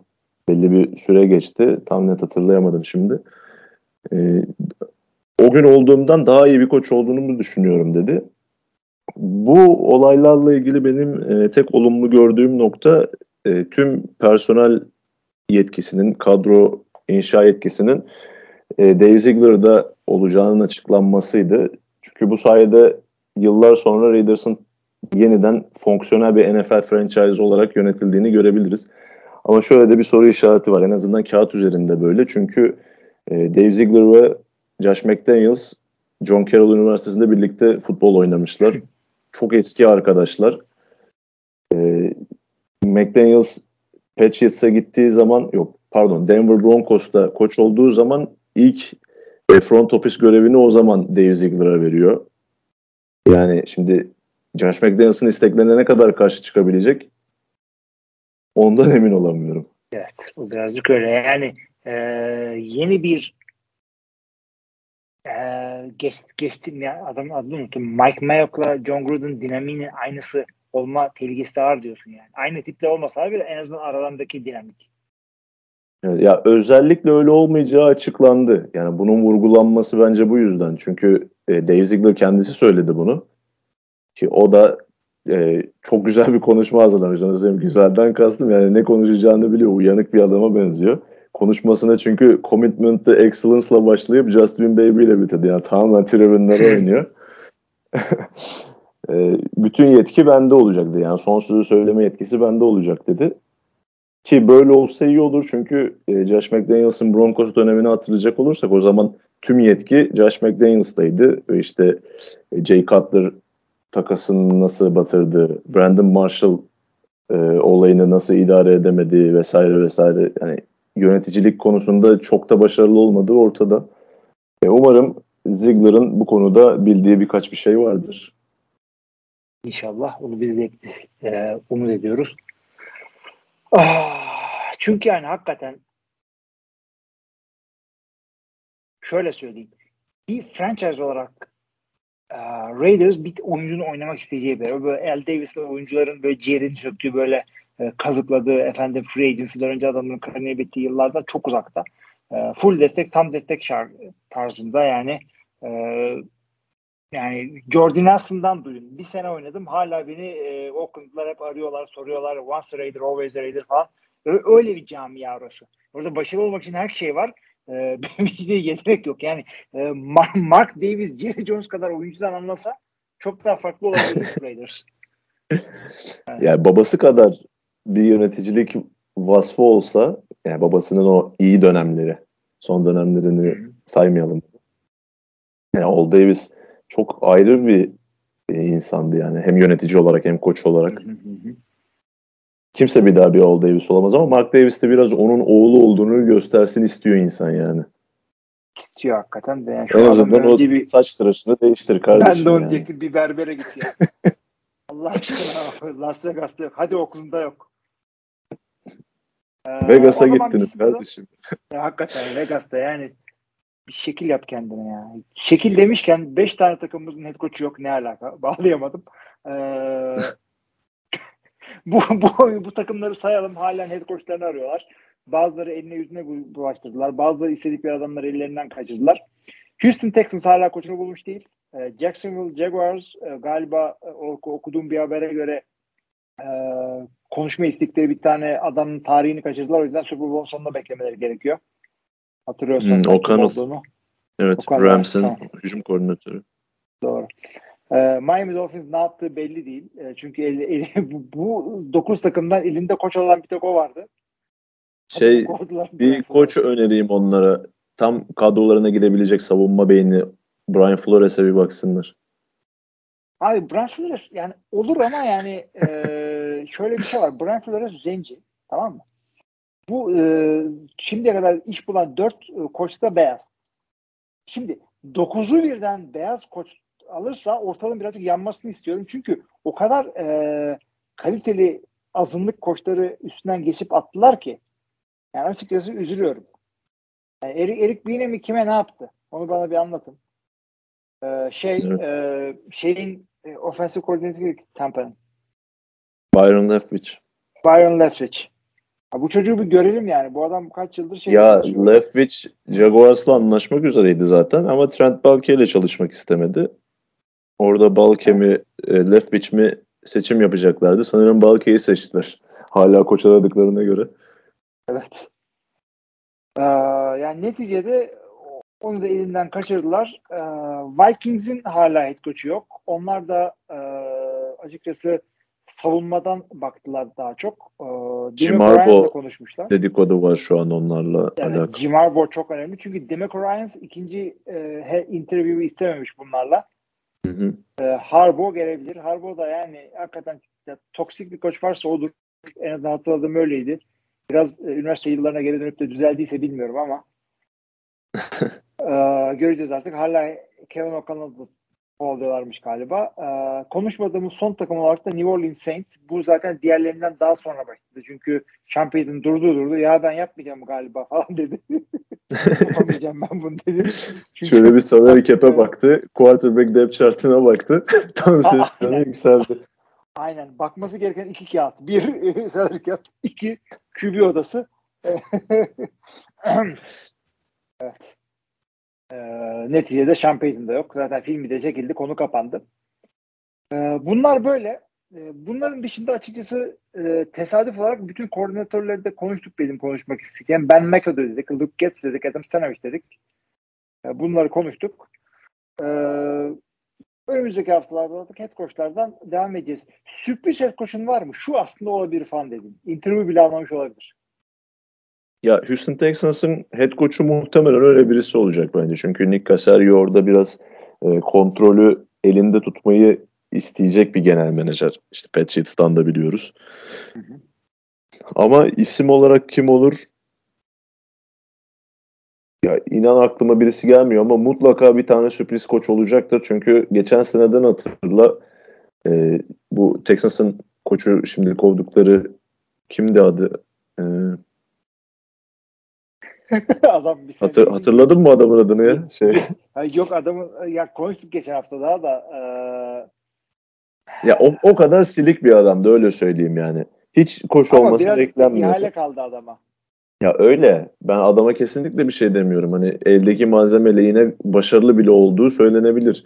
belli bir süre geçti tam net hatırlayamadım şimdi e, o gün olduğumdan daha iyi bir koç olduğunu düşünüyorum dedi. Bu olaylarla ilgili benim e, tek olumlu gördüğüm nokta e, tüm personel yetkisinin, kadro inşa yetkisinin e, Dave Ziegler'da olacağının açıklanmasıydı. Çünkü bu sayede yıllar sonra Raiders'ın yeniden fonksiyonel bir NFL franchise olarak yönetildiğini görebiliriz. Ama şöyle de bir soru işareti var. En azından kağıt üzerinde böyle. Çünkü e, Dave Ziegler ve Josh McDaniels John Carroll Üniversitesi'nde birlikte futbol oynamışlar. Çok eski arkadaşlar. Ee, McDaniels Patriots'a gittiği zaman yok pardon Denver Broncos'ta koç olduğu zaman ilk e, front office görevini o zaman Dave Ziegler'a veriyor. Yani şimdi Josh McDaniels'ın isteklerine ne kadar karşı çıkabilecek ondan emin olamıyorum. Evet bu birazcık öyle yani e, yeni bir ee, geç, geçtim ya adamın adını unuttum. Mike Mayock'la John Gruden dinamiğinin aynısı olma tehlikesi de var diyorsun yani. Aynı tiple olmasa bile en azından aralarındaki dinamik. Evet, ya özellikle öyle olmayacağı açıklandı. Yani bunun vurgulanması bence bu yüzden. Çünkü e, Dave Ziegler kendisi söyledi bunu. Ki o da e, çok güzel bir konuşma hazırlamış. Onu güzelden kastım yani ne konuşacağını biliyor. Uyanık bir adama benziyor konuşmasına çünkü commitment to excellence'la başlayıp Justin Baby ile bitirdi. Yani tamamen tribünlere oynuyor. e, bütün yetki bende olacak dedi. Yani son sözü söyleme yetkisi bende olacak dedi. Ki böyle olsa iyi olur çünkü e, Josh McDaniels'ın Broncos dönemini hatırlayacak olursak o zaman tüm yetki Josh McDaniels'taydı. Ve işte e, Jay Cutler takasını nasıl batırdı, Brandon Marshall e, olayını nasıl idare edemedi vesaire vesaire. Yani yöneticilik konusunda çok da başarılı olmadığı ortada. E, umarım Ziegler'ın bu konuda bildiği birkaç bir şey vardır. İnşallah onu biz de e, umut ediyoruz. Ah, çünkü yani hakikaten şöyle söyleyeyim. Bir franchise olarak Raiders bir oyuncunun oynamak isteyeceği bir böyle El Davis'le oyuncuların böyle ciğerini söktüğü böyle e, kazıkladığı efendim free agency'den önce adamın kariyeri bittiği yıllarda çok uzakta. E, full destek tam destek şar tarzında yani e, yani Jordan Nelson'dan duyun. Bir sene oynadım. Hala beni e, Oakland'lar hep arıyorlar, soruyorlar. Once a Raider, always a Raider falan. Öyle bir camia orası. Orada başarılı olmak için her şey var. Ee, bir de yetenek yok. Yani e, Mark Davis, Jerry Jones kadar oyuncudan anlasa çok daha farklı olabilir Raiders. Yani babası kadar bir yöneticilik vasfı olsa yani babasının o iyi dönemleri son dönemlerini saymayalım. Yani Old Davis çok ayrı bir insandı yani hem yönetici olarak hem koç olarak. Kimse bir daha bir Old Davis olamaz ama Mark Davis de biraz onun oğlu olduğunu göstersin istiyor insan yani. İstiyor hakikaten de. Yani en azından o bir... saç tıraşını değiştir kardeşim. Ben de onu yani. bir berbere git ya. Allah aşkına Las Vegas'ta yok. Hadi Oakland'da yok. Ee, Vegas'a gittiniz kardeşim. Ya, hakikaten Vegas'ta yani bir şekil yap kendine ya. Şekil demişken 5 tane takımımızın head coach'u yok. Ne alaka? Bağlayamadım. Ee, bu, bu, bu takımları sayalım. Halen head coach'larını arıyorlar. Bazıları eline yüzüne bu- bulaştırdılar. Bazıları istedikleri adamları ellerinden kaçırdılar. Houston Texans hala koçunu bulmuş değil. Ee, Jacksonville Jaguars e, galiba e, oku- okuduğum bir habere göre e, konuşma istekleri bir tane adamın tarihini kaçırdılar. O yüzden Super Bowl sonunda beklemeleri gerekiyor. Hatırlıyorsan. Hmm, O'Connell. olduğunu. Evet Okan Rams'ın tamam. hücum koordinatörü. Doğru. Ee, Miami Dolphins ne yaptığı belli değil. Ee, çünkü eli, eli- bu, bu 9 takımdan elinde koç olan bir tek o vardı. Şey bir koç önereyim onlara. Tam kadrolarına gidebilecek savunma beyni Brian Flores'e bir baksınlar. Abi Brian Flores yani olur ama yani e, şöyle bir şey var. Brian Flores zenci. Tamam mı? Bu e, şimdiye kadar iş bulan 4 koç da beyaz. Şimdi 9'u birden beyaz koç alırsa ortalığın birazcık yanmasını istiyorum. Çünkü o kadar e, kaliteli azınlık koçları üstünden geçip attılar ki yani açıkçası üzülüyorum. Yani Eric, Eric Bieniemy kime ne yaptı? Onu bana bir anlatın. Ee, şey Evet. e, şeyin e, offensive coordinator Tampa'nın. Byron Leftwich. Byron Leftwich. Ha, bu çocuğu bir görelim yani. Bu adam kaç yıldır şey Ya çalışıyor. Leftwich Jaguars'la anlaşmak üzereydi zaten ama Trent Balke ile çalışmak istemedi. Orada Balke mi e, Leftwich mi seçim yapacaklardı. Sanırım Balke'yi seçtiler. Hala koç aradıklarına göre. Evet. Ee, yani neticede onu da elinden kaçırdılar. Ee, Vikings'in hala head coach'u yok. Onlar da e, açıkçası savunmadan baktılar daha çok. Ee, Jim Harbaugh konuşmuşlar. Dedikodu var şu an onlarla Yani alakalı. Jim Harbaugh çok önemli. Çünkü Demeco Ryans ikinci e, interview'u istememiş bunlarla. Hı hı. E, Harbaugh gelebilir. Harbaugh da yani hakikaten ya, toksik bir koç varsa odur. En azından hatırladığım öyleydi. Biraz e, üniversite yıllarına geri dönüp de düzeldiyse bilmiyorum ama e, göreceğiz artık. Hala Kevin O'Connell'ı da kovalıyorlarmış galiba. E, konuşmadığımız son takım olarak da New Orleans Saints. Bu zaten diğerlerinden daha sonra başladı. Çünkü Champion'ın durdu durdu. Ya ben yapmayacağım galiba falan dedi. Yapamayacağım ben bunu dedi. Çünkü Şöyle bir salary cap'e baktı. Quarterback depth chart'ına baktı. Tansiyonu Aynen. yükseldi. Aynen. Bakması gereken iki kağıt. Bir salary cap, iki QB odası. evet. Ee, neticede Sean da yok. Zaten filmi de çekildi. Konu kapandı. Ee, bunlar böyle. Ee, bunların dışında açıkçası e, tesadüf olarak bütün koordinatörleri de konuştuk benim konuşmak isteyen. Ben McAdoo dedik, Luke Getz dedik, Adam Stanovich dedik. Ee, bunları konuştuk. Ee, önümüzdeki haftalarda artık head coachlardan devam edeceğiz. Sürpriz head coach'un var mı? Şu aslında olabilir falan dedim. Interview bile almamış olabilir. Ya Houston Texans'ın head coach'u muhtemelen öyle birisi olacak bence. Çünkü Nick Caserio orada biraz e, kontrolü elinde tutmayı isteyecek bir genel menajer. İşte Patriots'tan da biliyoruz. Hı hı. Ama isim olarak kim olur? Ya inan aklıma birisi gelmiyor ama mutlaka bir tane sürpriz koç olacaktır. Çünkü geçen seneden hatırla e, bu Texans'ın koçu şimdi kovdukları kimdi adı? E, Adam bir hatır, hatırladın mı adamın adını ya? Şey, Ha, Yok adamın ya konuştuk geçen hafta daha da eee, ya o, o kadar silik bir adamdı öyle söyleyeyim yani. Hiç koç ama olması beklenmiyor. ihale kaldı adama. Ya öyle. Ben adama kesinlikle bir şey demiyorum. Hani eldeki malzemeyle yine başarılı bile olduğu söylenebilir.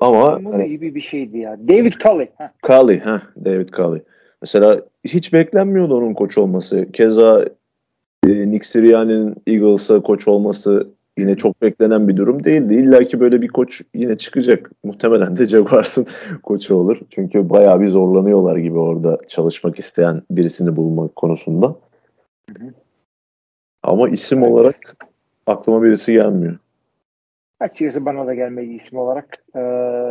Ama hani, gibi bir şeydi ya. David Culley. Heh. Kali, ha David Kali. Mesela hiç beklenmiyordu onun koç olması. Keza e, Nick Sirianni'nin Eagles'a koç olması yine çok beklenen bir durum değildi. İlla ki böyle bir koç yine çıkacak. Muhtemelen de Jaguars'ın koçu olur. Çünkü bayağı bir zorlanıyorlar gibi orada çalışmak isteyen birisini bulmak konusunda. Hı hı. Ama isim Evet. olarak aklıma birisi gelmiyor. Açıkçası bana da gelmedi isim olarak. Eee,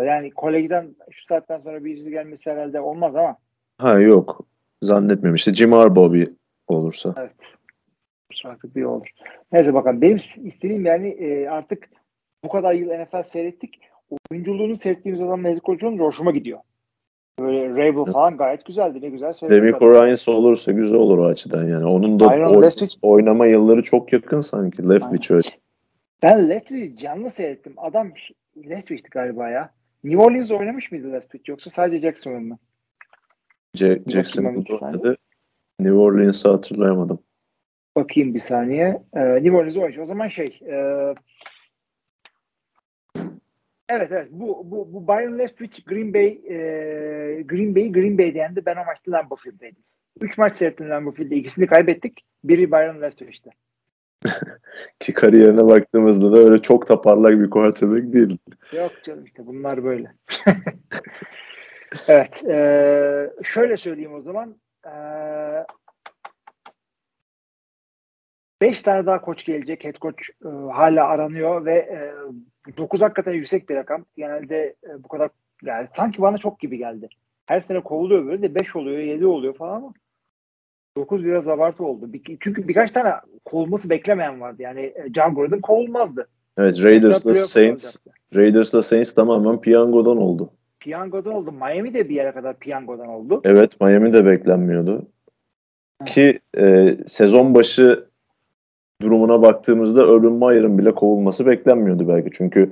yani kolejden şu saatten sonra birisi gelmesi herhalde olmaz ama Ha yok. Zannetmiyorum. İşte Jim Harbaugh bir olursa. Artık bir olur. Neyse bakalım. Benim istediğim yani e, artık bu kadar yıl NFL seyrettik. Oyunculuğunu seyrettiğimiz adamın head coach'un hoşuma gidiyor. Böyle Rabel falan gayet güzeldi. Ne güzel Demico Ryans olursa güzel olur o açıdan yani. Onun da Leftwich- oynama yılları çok yakın sanki. Leftwich öyle. Ben Leftwich'i canlı seyrettim. Adam Leftwich'ti galiba ya. New Orleans oynamış mıydı Leftwich yoksa sadece Jacksonville mı? Jack, bakayım Jackson ben bir saniye. oynadı. New Orleans'ı hatırlayamadım. Bakayım bir saniye. Ee, New Orleans oynamış. O zaman şey e, Evet evet bu bu bu Byron Leftwich Green Bay e, Green Bay Green Bay'de yendi. Ben o maçta Lambeau Field'deydim. Üç maç seyrettim Lambeau Field'de. İkisini kaybettik. Biri Byron Leftwich'ti. Ki kariyerine baktığımızda da öyle çok da parlak bir quarterback değil. Yok canım işte bunlar böyle. evet. E, şöyle söyleyeyim o zaman. E, beş tane daha koç gelecek. Head coach e, hala aranıyor ve e, 9 hakikaten yüksek bir rakam. Genelde e, bu kadar yani sanki bana çok gibi geldi. Her sene kovuluyor böyle de 5 oluyor, 7 oluyor falan ama 9 biraz abartı oldu. Bir, çünkü birkaç tane kovulması beklemeyen vardı. Yani e, John Gruden kovulmazdı. Evet Raiders'la Saints. Raiders'la Saints tamamen piyangodan oldu. Piyangodan oldu. Miami de bir yere kadar piyangodan oldu. Evet Miami de beklenmiyordu. Ki e, sezon başı durumuna baktığımızda Urban Meyer'ın bile kovulması beklenmiyordu belki. Çünkü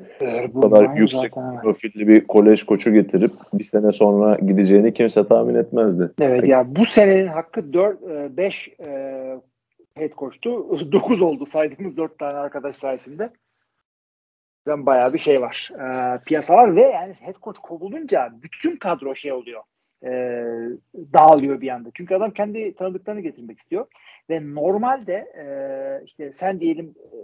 bu kadar Miami yüksek zaten, profilli bir kolej koçu getirip bir sene sonra gideceğini kimse tahmin etmezdi. Evet ya bu senenin hakkı 4 5 head coach'tu. 9 oldu saydığımız 4 tane arkadaş sayesinde. Ben bayağı bir şey var. E, piyasa var ve yani head coach kovulunca bütün kadro şey oluyor. E, dağılıyor bir anda. Çünkü adam kendi tanıdıklarını getirmek istiyor. Ve normalde e, işte sen diyelim e,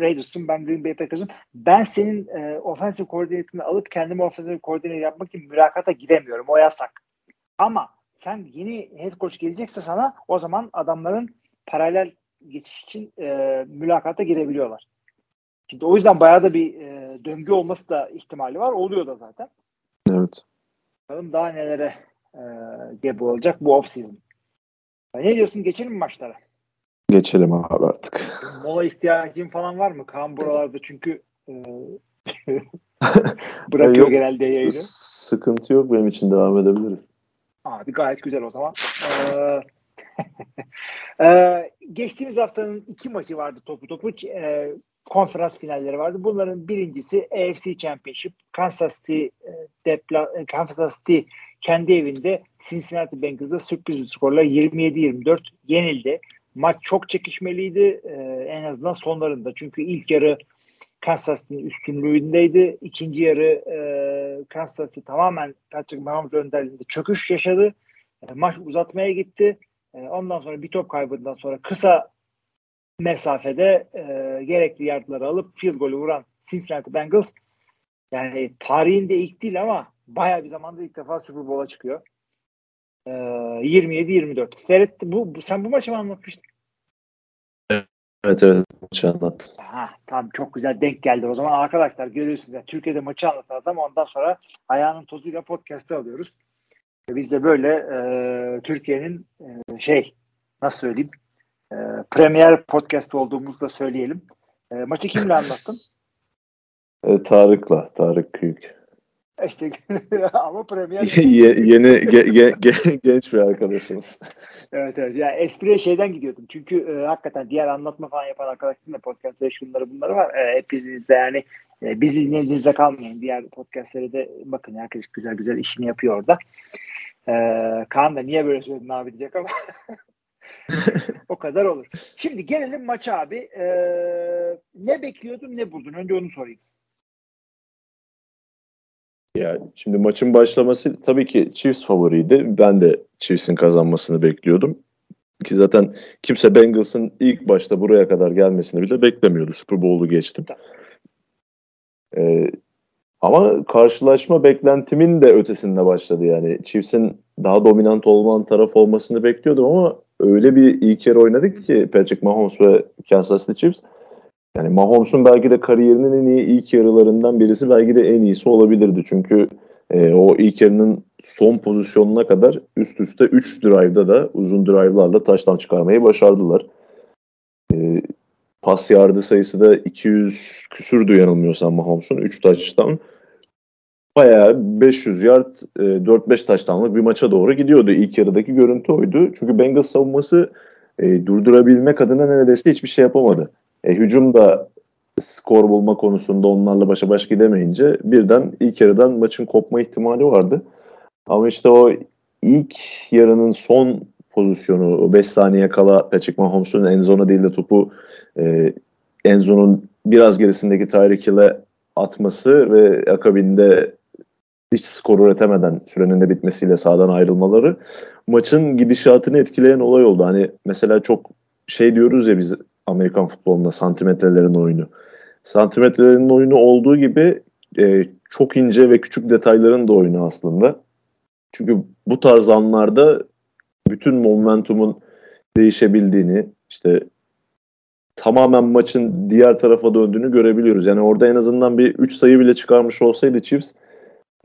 Raiders'ın ben Green Bay Packers'ım. Ben senin e, offensive koordinatını alıp kendimi offensive koordinatör yapmak için mülakata gidemiyorum. O yasak. Ama sen yeni head coach gelecekse sana o zaman adamların paralel geçiş için e, mülakata girebiliyorlar. Şimdi o yüzden bayağı da bir e, döngü olması da ihtimali var. Oluyor da zaten. Evet. Bakalım daha nelere e, gebe olacak bu offseason. Ne diyorsun? Geçelim mi maçlara? Geçelim abi artık. Mola ihtiyacın falan var mı? Kaan buralarda çünkü e, bırakıyor Yok. genelde yayını. Sıkıntı yok benim için devam edebiliriz. Abi gayet güzel o zaman. Ee, ee, geçtiğimiz haftanın iki maçı vardı topu topu. Ee, konferans finalleri vardı. Bunların birincisi AFC Championship. Kansas City, e, depla, e, Kansas City kendi evinde Cincinnati Bengals'a sürpriz bir skorla 27-24 yenildi. Maç çok çekişmeliydi. En azından sonlarında. Çünkü ilk yarı Kansas City'nin üstünlüğündeydi. İkinci yarı e, Kansas City tamamen Patrick Mahomes önderliğinde çöküş yaşadı. Maç uzatmaya gitti. Ondan sonra bir top kaybından sonra kısa mesafede gerekli yardları alıp field golü vuran Cincinnati Bengals yani tarihinde ilk değil ama bayağı bir zamanda ilk defa Super Bowl'a çıkıyor. E, 27-24. Seyretti. Bu, bu, sen bu maçı mı anlatmıştın? Evet evet maçı anlattım. Ha, tamam çok güzel denk geldi. O zaman arkadaşlar görüyorsunuz. ya, Türkiye'de maçı anlatan adam ondan sonra ayağının tozuyla podcast'ı alıyoruz. Biz de böyle e, Türkiye'nin e, şey nasıl söyleyeyim e, premier podcast olduğumuzu da söyleyelim. E, maçı kimle anlattın? E, Tarık'la, Tarık Kıyık. İşte ama premier Ye- yeni ge- ge- ge- genç bir arkadaşımız. Evet evet. Ya espriye şeyden gidiyordum. Çünkü e, hakikaten diğer anlatma falan yapan arkadaşlarım da podcast'ta şunları bunları var. E, hepinizde yani e, biz dinlediğinizde kalmayın. Diğer podcast'lere de bakın herkes güzel güzel işini yapıyor orada. E, Kaan da niye böyle söyledin abi diyecek ama o kadar olur. Şimdi gelelim maça abi. E, ne bekliyordun ne buldun? Önce onu sorayım. Ya şimdi maçın başlaması tabii ki Chiefs favoriydi. Ben de Chiefs'in kazanmasını bekliyordum. Ki zaten kimse Bengals'ın ilk başta buraya kadar gelmesini bile beklemiyordu. Super Bowl'u geçtim. Ee, ama karşılaşma beklentimin de ötesinde başladı yani. Chiefs'in daha dominant olan taraf olmasını bekliyordum ama öyle bir ilk yarı oynadık ki Patrick Mahomes ve Kansas City Chiefs. Yani Mahomes'un belki de kariyerinin en iyi ilk yarılarından birisi belki de en iyisi olabilirdi. Çünkü e, o ilk yarının son pozisyonuna kadar üst üste 3 drive'da da uzun drive'larla taştan çıkarmayı başardılar. E, pas yardı sayısı da 200 küsürdü yanılmıyorsam Mahomes'un 3 touchdown. bayağı 500 yard e, 4-5 taştanlık bir maça doğru gidiyordu. İlk yarıdaki görüntü oydu. Çünkü Bengals savunması e, durdurabilmek adına neredeyse hiçbir şey yapamadı. E, hücum da skor bulma konusunda onlarla başa baş gidemeyince birden ilk yarıdan maçın kopma ihtimali vardı. Ama işte o ilk yarının son pozisyonu 5 saniye kala Patrick Mahomes'un enzona değil de topu e, enzonun biraz gerisindeki Tyreek Hill'e atması ve akabinde hiç skor üretemeden sürenin de bitmesiyle sağdan ayrılmaları maçın gidişatını etkileyen olay oldu. Hani mesela çok şey diyoruz ya biz Amerikan futbolunda santimetrelerin oyunu. Santimetrelerin oyunu olduğu gibi e, çok ince ve küçük detayların da oyunu aslında. Çünkü bu tarz anlarda bütün momentumun değişebildiğini, işte tamamen maçın diğer tarafa döndüğünü görebiliyoruz. Yani orada en azından bir 3 sayı bile çıkarmış olsaydı Chiefs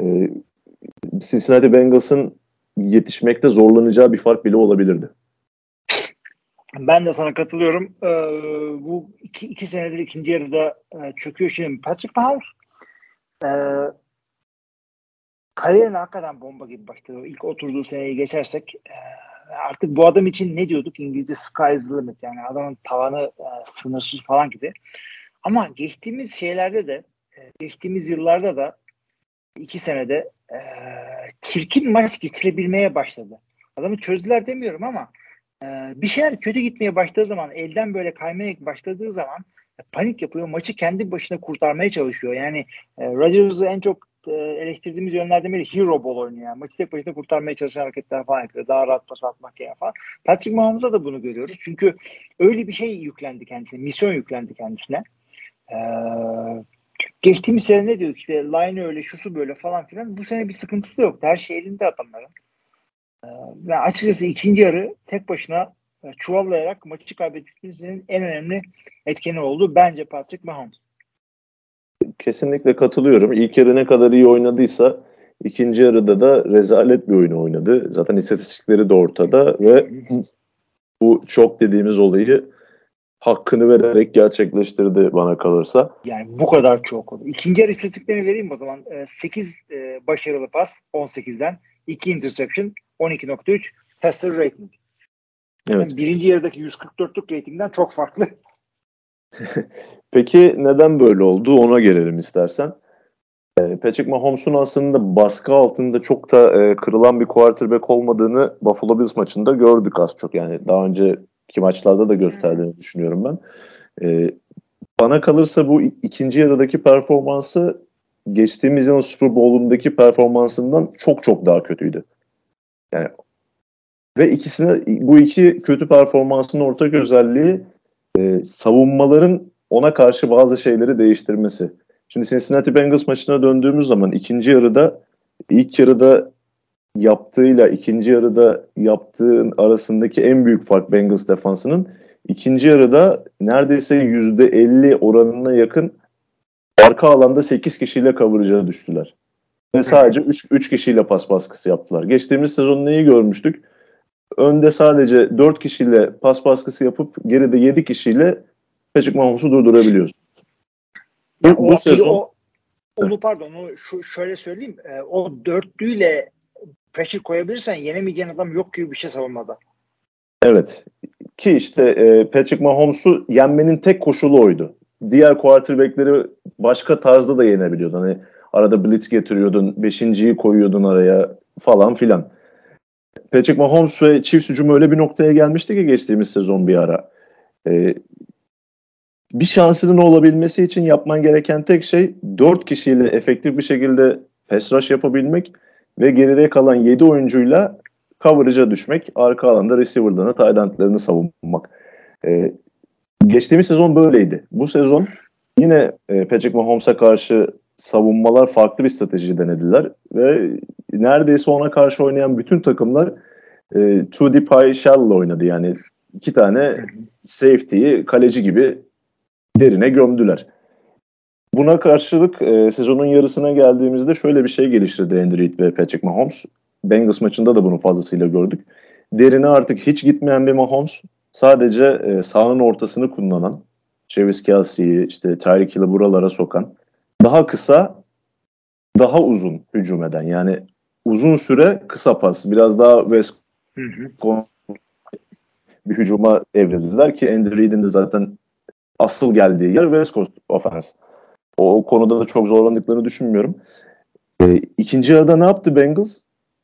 e, Cincinnati Bengals'ın yetişmekte zorlanacağı bir fark bile olabilirdi. Ben de sana katılıyorum. Ee, bu iki, iki senedir ikinci yarıda e, çöküyor. Şimdi Patrick Mahomes e, kariyerine hakikaten bomba gibi başladı. İlk oturduğu seneyi geçersek e, artık bu adam için ne diyorduk? İngilizce sky is the limit. Yani adamın tavanı e, sınırsız falan gibi. Ama geçtiğimiz şeylerde de e, geçtiğimiz yıllarda da iki senede e, çirkin maç geçirebilmeye başladı. Adamı çözdüler demiyorum ama bir şeyler kötü gitmeye başladığı zaman elden böyle kaymaya başladığı zaman e, panik yapıyor. Maçı kendi başına kurtarmaya çalışıyor. Yani e, Rodgers'ı en çok e, eleştirdiğimiz yönlerden biri hero ball oynuyor. Yani. Maçı tek başına kurtarmaya çalışan hareketler falan yapıyor. Daha rahat pas atmak ya falan. Patrick Mahomes'da da bunu görüyoruz. Çünkü öyle bir şey yüklendi kendisine. Misyon yüklendi kendisine. Ee, geçtiğimiz sene ne diyor işte line öyle şusu böyle falan filan. Bu sene bir sıkıntısı yok. Her şey elinde adamların. Ee, ve açıkçası ikinci yarı tek başına e, çuvallayarak maçı kaybetmesinin en önemli etkeni oldu. Bence Patrick Mahomes. Kesinlikle katılıyorum. İlk yarı ne kadar iyi oynadıysa ikinci yarıda da rezalet bir oyun oynadı. Zaten istatistikleri de ortada ve bu çok dediğimiz olayı hakkını vererek gerçekleştirdi bana kalırsa. Yani bu kadar çok oldu. İkinci yarı istatistiklerini vereyim o zaman. 8 e, başarılı pas 18'den, 2 interception 12.3 passer rating. Evet. Yani birinci yarıdaki 144'lük ratingden çok farklı. Peki neden böyle oldu ona gelelim istersen. E, Patrick Mahomes'un aslında baskı altında çok da e, kırılan bir quarterback olmadığını Buffalo Bills maçında gördük az çok. Yani daha önceki maçlarda da gösterdiğini düşünüyorum ben. E, bana kalırsa bu ikinci yarıdaki performansı geçtiğimiz yılın Super Bowl'undaki performansından çok çok daha kötüydü. Yani ve ikisine bu iki kötü performansın ortak özelliği e, savunmaların ona karşı bazı şeyleri değiştirmesi. Şimdi Cincinnati Bengals maçına döndüğümüz zaman ikinci yarıda ilk yarıda yaptığıyla ikinci yarıda yaptığın arasındaki en büyük fark Bengals defansının ikinci yarıda neredeyse yüzde 50 oranına yakın arka alanda 8 kişiyle kavuracağı düştüler. Ve sadece 3, 3 kişiyle pas baskısı yaptılar. Geçtiğimiz sezon neyi görmüştük? Önde sadece 4 kişiyle pas baskısı yapıp geride 7 kişiyle Patrick Mahomes'u durdurabiliyorsun. Bu, ya bu sezon o, onu pardon onu şu şöyle söyleyeyim. E, o dörtlüyle pressure koyabilirsen yenemeyeceğin adam yok gibi bir şey savunmada. Evet. Ki işte e, Patrick Mahomes'u yenmenin tek koşulu oydu. Diğer quarterback'leri başka tarzda da yenebiliyordun. Hani arada blitz getiriyordun, beşinciyi koyuyordun araya falan filan. Patrick Mahomes ve Chiefs hücumu öyle bir noktaya gelmişti ki geçtiğimiz sezon bir ara. E, bir şansının olabilmesi için yapman gereken tek şey 4 kişiyle efektif bir şekilde pass rush yapabilmek ve geride kalan 7 oyuncuyla coverage'a düşmek, arka alanda receiver'larını, tight end'lerini savunmak. Ee, geçtiğimiz sezon böyleydi. Bu sezon yine e, Patrick Mahomes'a karşı savunmalar farklı bir strateji denediler ve neredeyse ona karşı oynayan bütün takımlar e, two deep high shell oynadı. Yani iki tane safety'yi kaleci gibi derine gömdüler. Buna karşılık e, sezonun yarısına geldiğimizde şöyle bir şey geliştirdi Andy Reid ve Patrick Mahomes. Bengals maçında da bunu fazlasıyla gördük. Derine artık hiç gitmeyen bir Mahomes sadece e, sahanın ortasını kullanan, Travis Kelsey'yi işte Tyreek Hill'i buralara sokan, daha kısa, daha uzun hücum eden. Yani uzun süre kısa pas. Biraz daha West Coast bir hücuma evrildiler ki Andy Reid'in de zaten asıl geldiği yer West Coast offense. O, o konuda da çok zorlandıklarını düşünmüyorum. E, ikinci yarıda ne yaptı Bengals?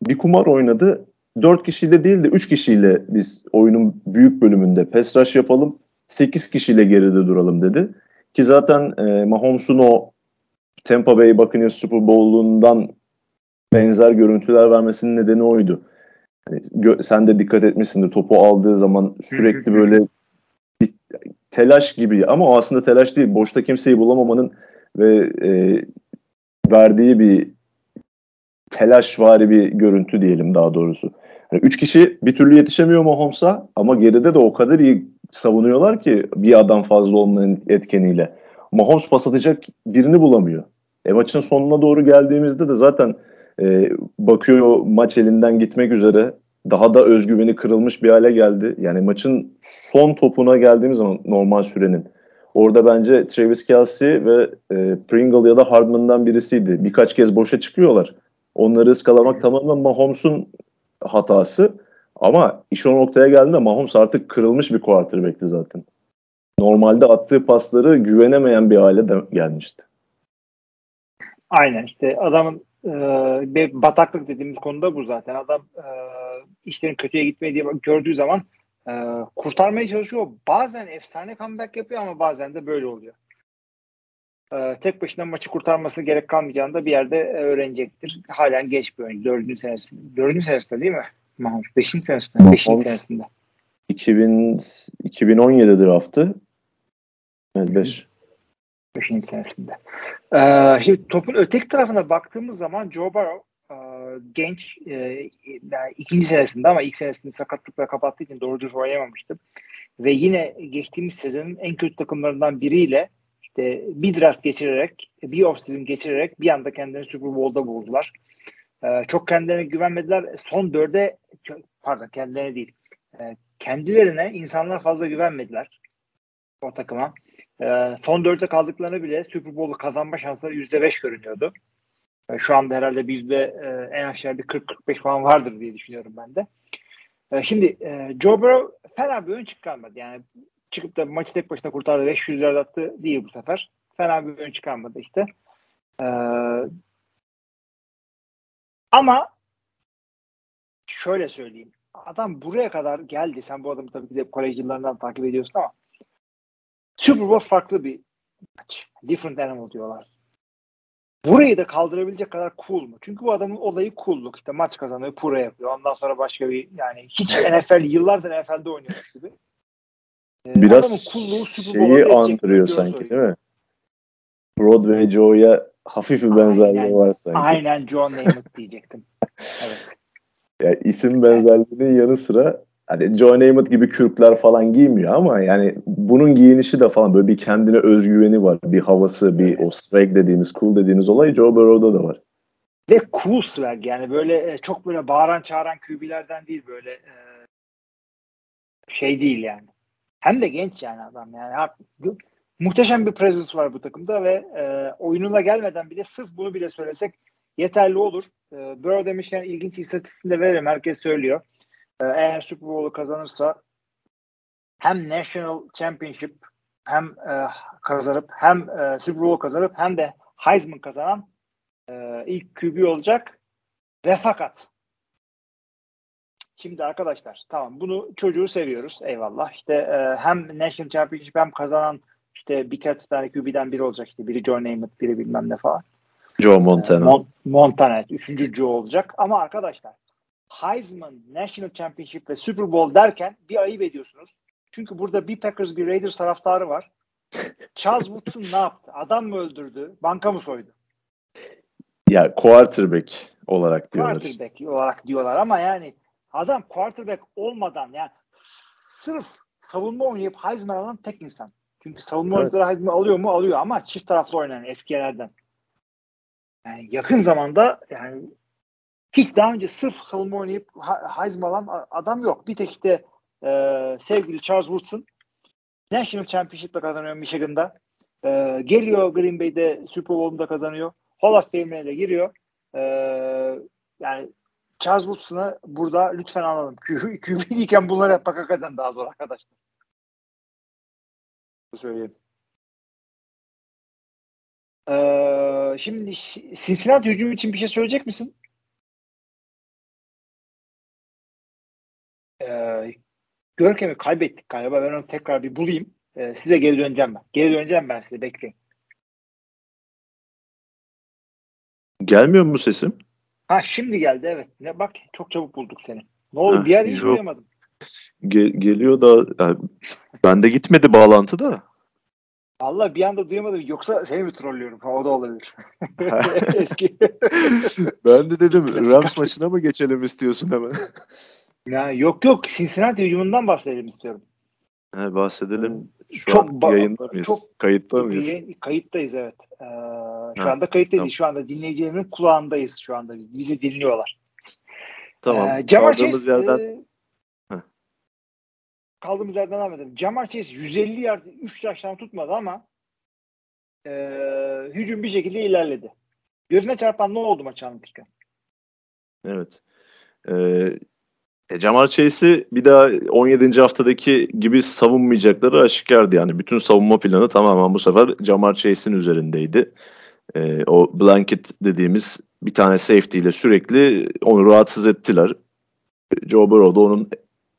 Bir kumar oynadı. Dört kişiyle değil de üç kişiyle biz oyunun büyük bölümünde pass rush yapalım. Sekiz kişiyle geride duralım dedi. Ki zaten e, Mahomes'un o Tampa Bay Buccaneers Super Bowl'undan benzer görüntüler vermesinin nedeni oydu. Yani, sen de dikkat etmişsindir topu aldığı zaman sürekli böyle bir telaş gibi ama o aslında telaş değil. Boşta kimseyi bulamamanın ve e, verdiği bir telaşvari bir görüntü diyelim daha doğrusu. Yani üç kişi bir türlü yetişemiyor Mahomes'a ama geride de o kadar iyi savunuyorlar ki bir adam fazla olmanın etkeniyle. Mahomes pas atacak birini bulamıyor. E maçın sonuna doğru geldiğimizde de zaten e, bakıyor maç elinden gitmek üzere daha da özgüveni kırılmış bir hale geldi. Yani maçın son topuna geldiğimiz zaman normal sürenin orada bence Travis Kelsey ve e, Pringle ya da Hardman'dan birisiydi. Birkaç kez boşa çıkıyorlar. Onları ıskalamak tamamen Mahomes'un hatası. Ama iş o noktaya geldiğinde Mahomes artık kırılmış bir quarterback'ti zaten. Normalde attığı pasları güvenemeyen bir hale de gelmişti. Aynen işte adamın e, bataklık dediğimiz konuda bu zaten. Adam e, işlerin kötüye gitmeye diye gördüğü zaman e, kurtarmaya çalışıyor. Bazen efsane comeback yapıyor ama bazen de böyle oluyor. E, tek başına maçı kurtarması gerek kalmayacağını da bir yerde öğrenecektir. Halen genç bir oyuncu. Dördüncü senesinde. Dördüncü senesinde değil mi? Mahomes. Beşinci senesinde. Beşinci senesinde. 2000, 2017 draftı. Evet 5. Beşinci senesinde. Ee, şimdi topun öteki tarafına baktığımız zaman Joe Burrow e, genç e, yani ikinci senesinde ama ilk senesinde sakatlıkla kapattığı için doğru düz oynayamamıştı. Ve yine geçtiğimiz sezonun en kötü takımlarından biriyle işte bir draft geçirerek, bir off-season geçirerek bir anda kendini Super Bowl'da buldular. Ee, çok kendilerine güvenmediler. Son dörde, pardon kendilerine değil, e, kendilerine insanlar fazla güvenmediler o takıma. E, son dörtte kaldıklarını bile Super Bowl'u kazanma şansları %5 görünüyordu. E, şu anda herhalde bizde e, en aşağı bir 40-45 falan vardır diye düşünüyorum ben de. E, şimdi e, Joe Burrow fena bir oyun çıkarmadı. Yani çıkıp da maçı tek başına kurtardı 500 lira attı değil bu sefer. Fena bir oyun çıkarmadı işte. E, ama şöyle söyleyeyim. Adam buraya kadar geldi. Sen bu adamı tabii ki de kolej yıllarından takip ediyorsun ama Super Bowl farklı bir maç. Different animal diyorlar. Burayı da kaldırabilecek kadar cool mu? Çünkü bu adamın olayı cool'luk. İşte maç kazanıyor, pura yapıyor. Ondan sonra başka bir yani hiç NFL yıllardır NFL'de oynuyormuş gibi. Ee, Biraz şeyi andırıyor sanki değil mi? Broadway Joe'ya hafif bir benzerliği aynen, var sanki. Aynen John Namath diyecektim. evet. Yani isim benzerliğinin yanı sıra hani Joe Namath gibi kürkler falan giymiyor ama yani bunun giyinişi de falan böyle bir kendine özgüveni var. Bir havası, bir o swag dediğimiz, cool dediğimiz olay Joe Burrow'da da var. Ve cool swag yani böyle e, çok böyle bağıran çağıran QB'lerden değil böyle e, şey değil yani. Hem de genç yani adam yani. Muhteşem bir presence var bu takımda ve e, oyununa gelmeden bile sırf bunu bile söylesek yeterli olur. E, Burrow demişken ilginç istatistiğini de veririm. Herkes söylüyor. E, eğer Super Bowl'u kazanırsa hem National Championship hem e, kazanıp hem e, Super Bowl kazanıp hem de Heisman kazanan e, ilk QB olacak. Ve fakat Şimdi arkadaşlar tamam bunu çocuğu seviyoruz eyvallah. İşte e, hem National Championship hem kazanan işte birkaç tane QB'den biri olacak işte biri Joe Namath biri bilmem ne falan. Joe Montana. Mon- Montana. Üçüncü Joe olacak. Ama arkadaşlar Heisman, National Championship ve Super Bowl derken bir ayıp ediyorsunuz. Çünkü burada bir Packers bir Raiders taraftarı var. Charles Woodson ne yaptı? Adam mı öldürdü? Banka mı soydu? Ya quarterback olarak diyorlar. Quarterback işte. olarak diyorlar ama yani adam quarterback olmadan yani sırf savunma oynayıp Heisman alan tek insan. Çünkü savunma evet. oyuncuları Heisman alıyor mu? Alıyor ama çift taraflı oynayan eskilerden. Yani yakın zamanda yani hiç daha önce sırf savunma oynayıp Heisman alan adam yok. Bir tek işte e, sevgili Charles Woodson National Championship'te kazanıyor Michigan'da. E, geliyor Green Bay'de Super Bowl'da kazanıyor. Hall of Fame'ine de giriyor. Ee, yani Charles Woodson'ı burada lütfen anladım. QB'yken bunları yapmak hakikaten daha zor arkadaşlar. Söyleyeyim. Ee, şimdi Cincinnati hücum için bir şey söyleyecek misin? Ee, Görkem'i kaybettik galiba. Ben onu tekrar bir bulayım. Ee, size geri döneceğim ben. Geri döneceğim ben size. Bekleyin. Gelmiyor mu sesim? Ha şimdi geldi evet. Ne bak çok çabuk bulduk seni. Ne oldu? Ha, bir yer hiç duyamadım. Ge- geliyor da yani bende gitmedi bağlantı da. Allah bir anda duyamadım. Yoksa seni mi trollüyorum? Ha, o da olabilir. Eski. ben de dedim Rams maçına mı geçelim istiyorsun hemen? Ya, yok yok. Cincinnati hücumundan bahsedelim istiyorum. He, bahsedelim. Şu Çok an yayında mıyız? çok- Kayıtta mıyız? Kayıttayız evet. Ee, şu Ha, anda kayıt değil. tamam. Şu anda dinleyicilerimin kulağındayız şu anda. Bizi dinliyorlar. Tamam. Ee, Jamar Kaldığımız Chase, yerden e, Heh. kaldığımız yerden devam edelim. Jamar Chase 150 yard 3 taştan tutmadı ama e, hücum bir şekilde ilerledi. Gözüne çarpan ne oldu maçı anlatırken? Evet. Ee, e, Jamar Chase'i bir daha 17. haftadaki gibi savunmayacakları aşikardı yani. Bütün savunma planı tamamen bu sefer Jamar Chase'in üzerindeydi. Ee, o blanket dediğimiz bir tane safety ile sürekli onu rahatsız ettiler. Joe Burrow da onun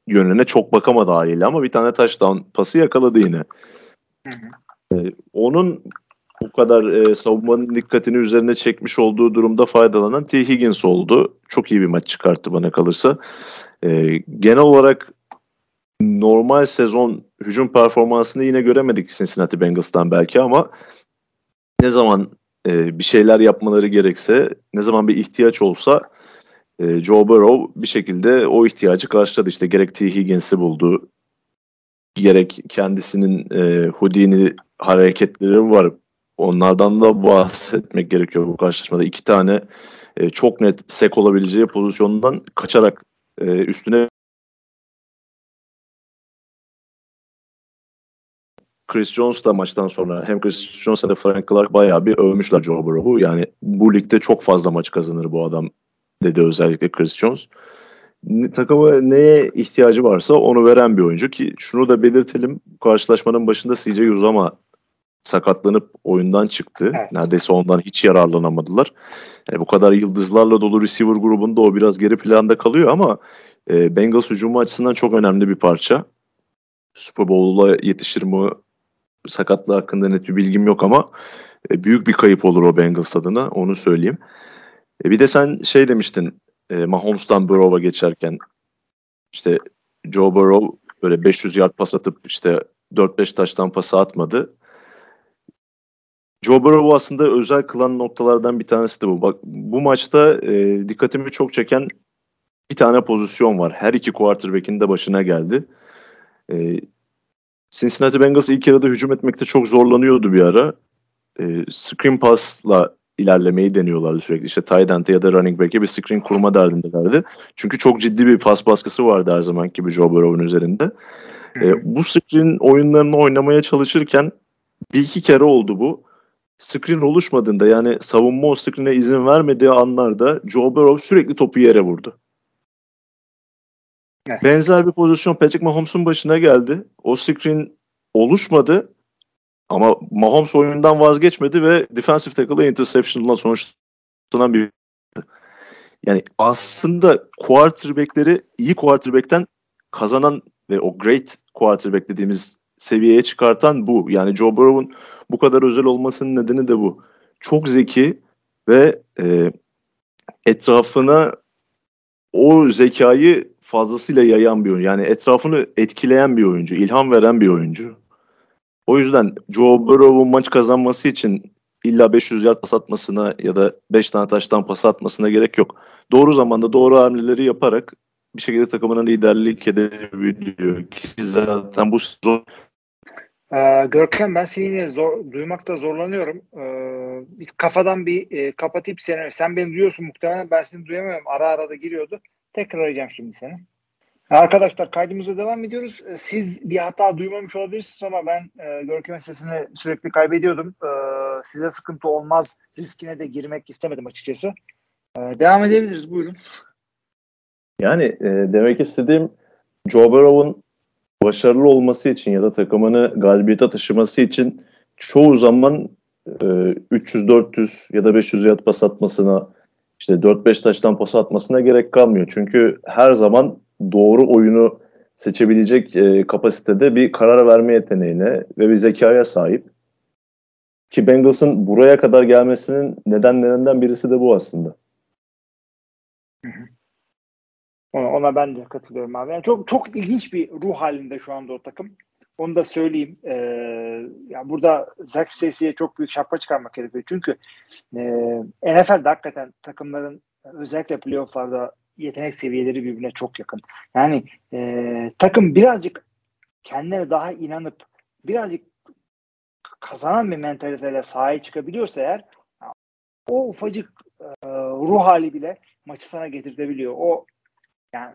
yönüne çok bakamadı haliyle ama bir tane touchdown pası yakaladı yine. Hı Ee, onun bu kadar e, savunmanın dikkatini üzerine çekmiş olduğu durumda faydalanan T. Higgins oldu. Çok iyi bir maç çıkarttı bana kalırsa. Ee, genel olarak normal sezon hücum performansını yine göremedik Cincinnati Bengals'tan belki ama ne zaman e, bir şeyler yapmaları gerekse, ne zaman bir ihtiyaç olsa e, Joe Burrow bir şekilde o ihtiyacı karşıladı. İşte gerek T. Higgins'i buldu, gerek kendisinin e, Houdini hareketleri var. Onlardan da bahsetmek gerekiyor bu karşılaşmada. İki tane e, çok net sek olabileceği pozisyondan kaçarak e, üstüne Chris Jones da maçtan sonra hem Chris Jones hem de Frank Clark bayağı bir övmüşler Joe Burrow'u. Yani bu ligde çok fazla maç kazanır bu adam dedi özellikle Chris Jones. Ne- Takıma neye ihtiyacı varsa onu veren bir oyuncu ki şunu da belirtelim. Karşılaşmanın başında CJ Uzama sakatlanıp oyundan çıktı. Evet. Neredeyse ondan hiç yararlanamadılar. Yani bu kadar yıldızlarla dolu receiver grubunda o biraz geri planda kalıyor ama e, Bengals hücumu açısından çok önemli bir parça. Super Bowl'a yetişir mi sakatlığı hakkında net bir bilgim yok ama e, büyük bir kayıp olur o Bengals adına onu söyleyeyim. E, bir de sen şey demiştin e, Mahomes'tan Burrow'a geçerken işte Joe Burrow böyle 500 yard pas atıp işte 4-5 taştan pası atmadı. Joe Burrow aslında özel kılan noktalardan bir tanesi de bu. Bak bu maçta e, dikkatimi çok çeken bir tane pozisyon var. Her iki quarterback'in de başına geldi. E, Cincinnati Bengals ilk yarıda hücum etmekte çok zorlanıyordu bir ara. E, screen pass'la ilerlemeyi deniyorlardı sürekli. İşte tight end'e ya da running back'e bir screen kurma derdindelerdi. Çünkü çok ciddi bir pas baskısı vardı her zaman gibi Joe Burrow'un üzerinde. E, bu screen oyunlarını oynamaya çalışırken bir iki kere oldu bu. Screen oluşmadığında yani savunma o screen'e izin vermediği anlarda Joe Burrow sürekli topu yere vurdu. Evet. Benzer bir pozisyon Patrick Mahomes'un başına geldi. O screen oluşmadı ama Mahomes oyundan vazgeçmedi ve defensive tackle'a interception'la sonuçlanan bir yani aslında quarterback'leri iyi quarterback'ten kazanan ve o great quarterback dediğimiz seviyeye çıkartan bu. Yani Joe Burrow'un bu kadar özel olmasının nedeni de bu. Çok zeki ve e, etrafına o zekayı fazlasıyla yayan bir oyuncu. Yani etrafını etkileyen bir oyuncu, ilham veren bir oyuncu. O yüzden Joe Burrow'un maç kazanması için illa 500 yard pas atmasına ya da 5 tane taştan pas atmasına gerek yok. Doğru zamanda doğru hamleleri yaparak bir şekilde takımına liderlik edebiliyor ki zaten bu sezon Ee, Görkem ben seni yine zor, duymakta zorlanıyorum. Ee, bir kafadan bir e, kapatayım seni. Sen beni duyuyorsun muhtemelen. Ben seni duyamıyorum. Ara ara da giriyordu. Tekrar arayacağım şimdi seni. Arkadaşlar kaydımıza devam ediyoruz. Ee, siz bir hata duymamış olabilirsiniz ama ben e, görkem sesini sürekli kaybediyordum. E, size sıkıntı olmaz riskine de girmek istemedim açıkçası. E, devam edebiliriz. Buyurun. Yani e, demek istediğim Joe Burrow'un başarılı olması için ya da takımını galibiyete taşıması için çoğu zaman e, 300-400 ya da 500 yard pas atmasına işte 4-5 taştan pas atmasına gerek kalmıyor. Çünkü her zaman doğru oyunu seçebilecek e, kapasitede bir karar verme yeteneğine ve bir zekaya sahip. Ki Bengals'ın buraya kadar gelmesinin nedenlerinden birisi de bu aslında. Ona, ona ben de katılıyorum abi. Yani çok çok ilginç bir ruh halinde şu anda o takım. Onu da söyleyeyim. Ee, ya burada Zach Stacy'ye çok büyük şapka çıkarmak gerekiyor. Çünkü e, NFL'de hakikaten takımların özellikle playofflarda yetenek seviyeleri birbirine çok yakın. Yani e, takım birazcık kendine daha inanıp birazcık kazanan bir mentaliteyle sahaya çıkabiliyorsa eğer o ufacık e, ruh hali bile maçı sana getirtebiliyor. O yani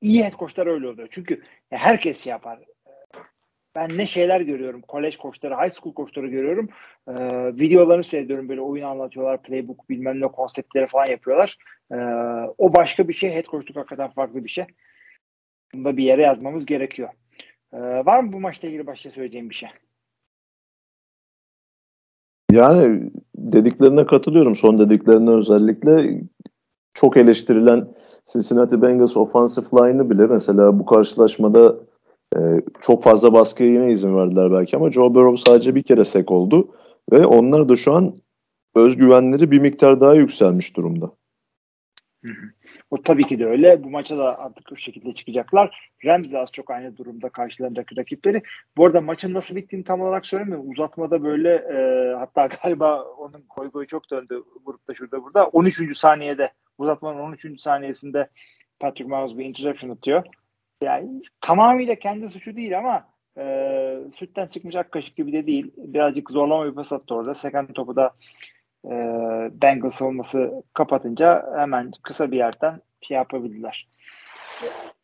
iyi head coachlar öyle oluyor. Çünkü herkes şey yapar. Ben ne şeyler görüyorum. Kolej koçları, high school koçları görüyorum. Ee, videolarını seyrediyorum. Böyle oyun anlatıyorlar. Playbook bilmem ne konseptleri falan yapıyorlar. Ee, o başka bir şey. Head coachluk hakikaten farklı bir şey. Bunu da bir yere yazmamız gerekiyor. Ee, var mı bu maçla ilgili başka söyleyeceğim bir şey? Yani dediklerine katılıyorum. Son dediklerine özellikle çok eleştirilen Cincinnati Bengals offensive line'ı bile mesela bu karşılaşmada e, çok fazla baskıya yine izin verdiler belki ama Joe Burrow sadece bir kere sek oldu ve onlar da şu an özgüvenleri bir miktar daha yükselmiş durumda. O tabii ki de öyle. Bu maça da artık o şekilde çıkacaklar. Rams de az çok aynı durumda karşılarındaki rakipleri. Bu arada maçın nasıl bittiğini tam olarak söylemiyorum. Uzatmada böyle e, hatta galiba onun koy koy çok döndü grupta şurada burada. 13. saniyede uzatmanın 13. saniyesinde Patrick Mahomes bir interception atıyor. Yani tamamıyla kendi suçu değil ama e, sütten çıkmış ak kaşık gibi de değil. Birazcık zorlama bir pas attı orada. Second topu da e, Bengals savunması kapatınca hemen kısa bir yerden şey yapabildiler.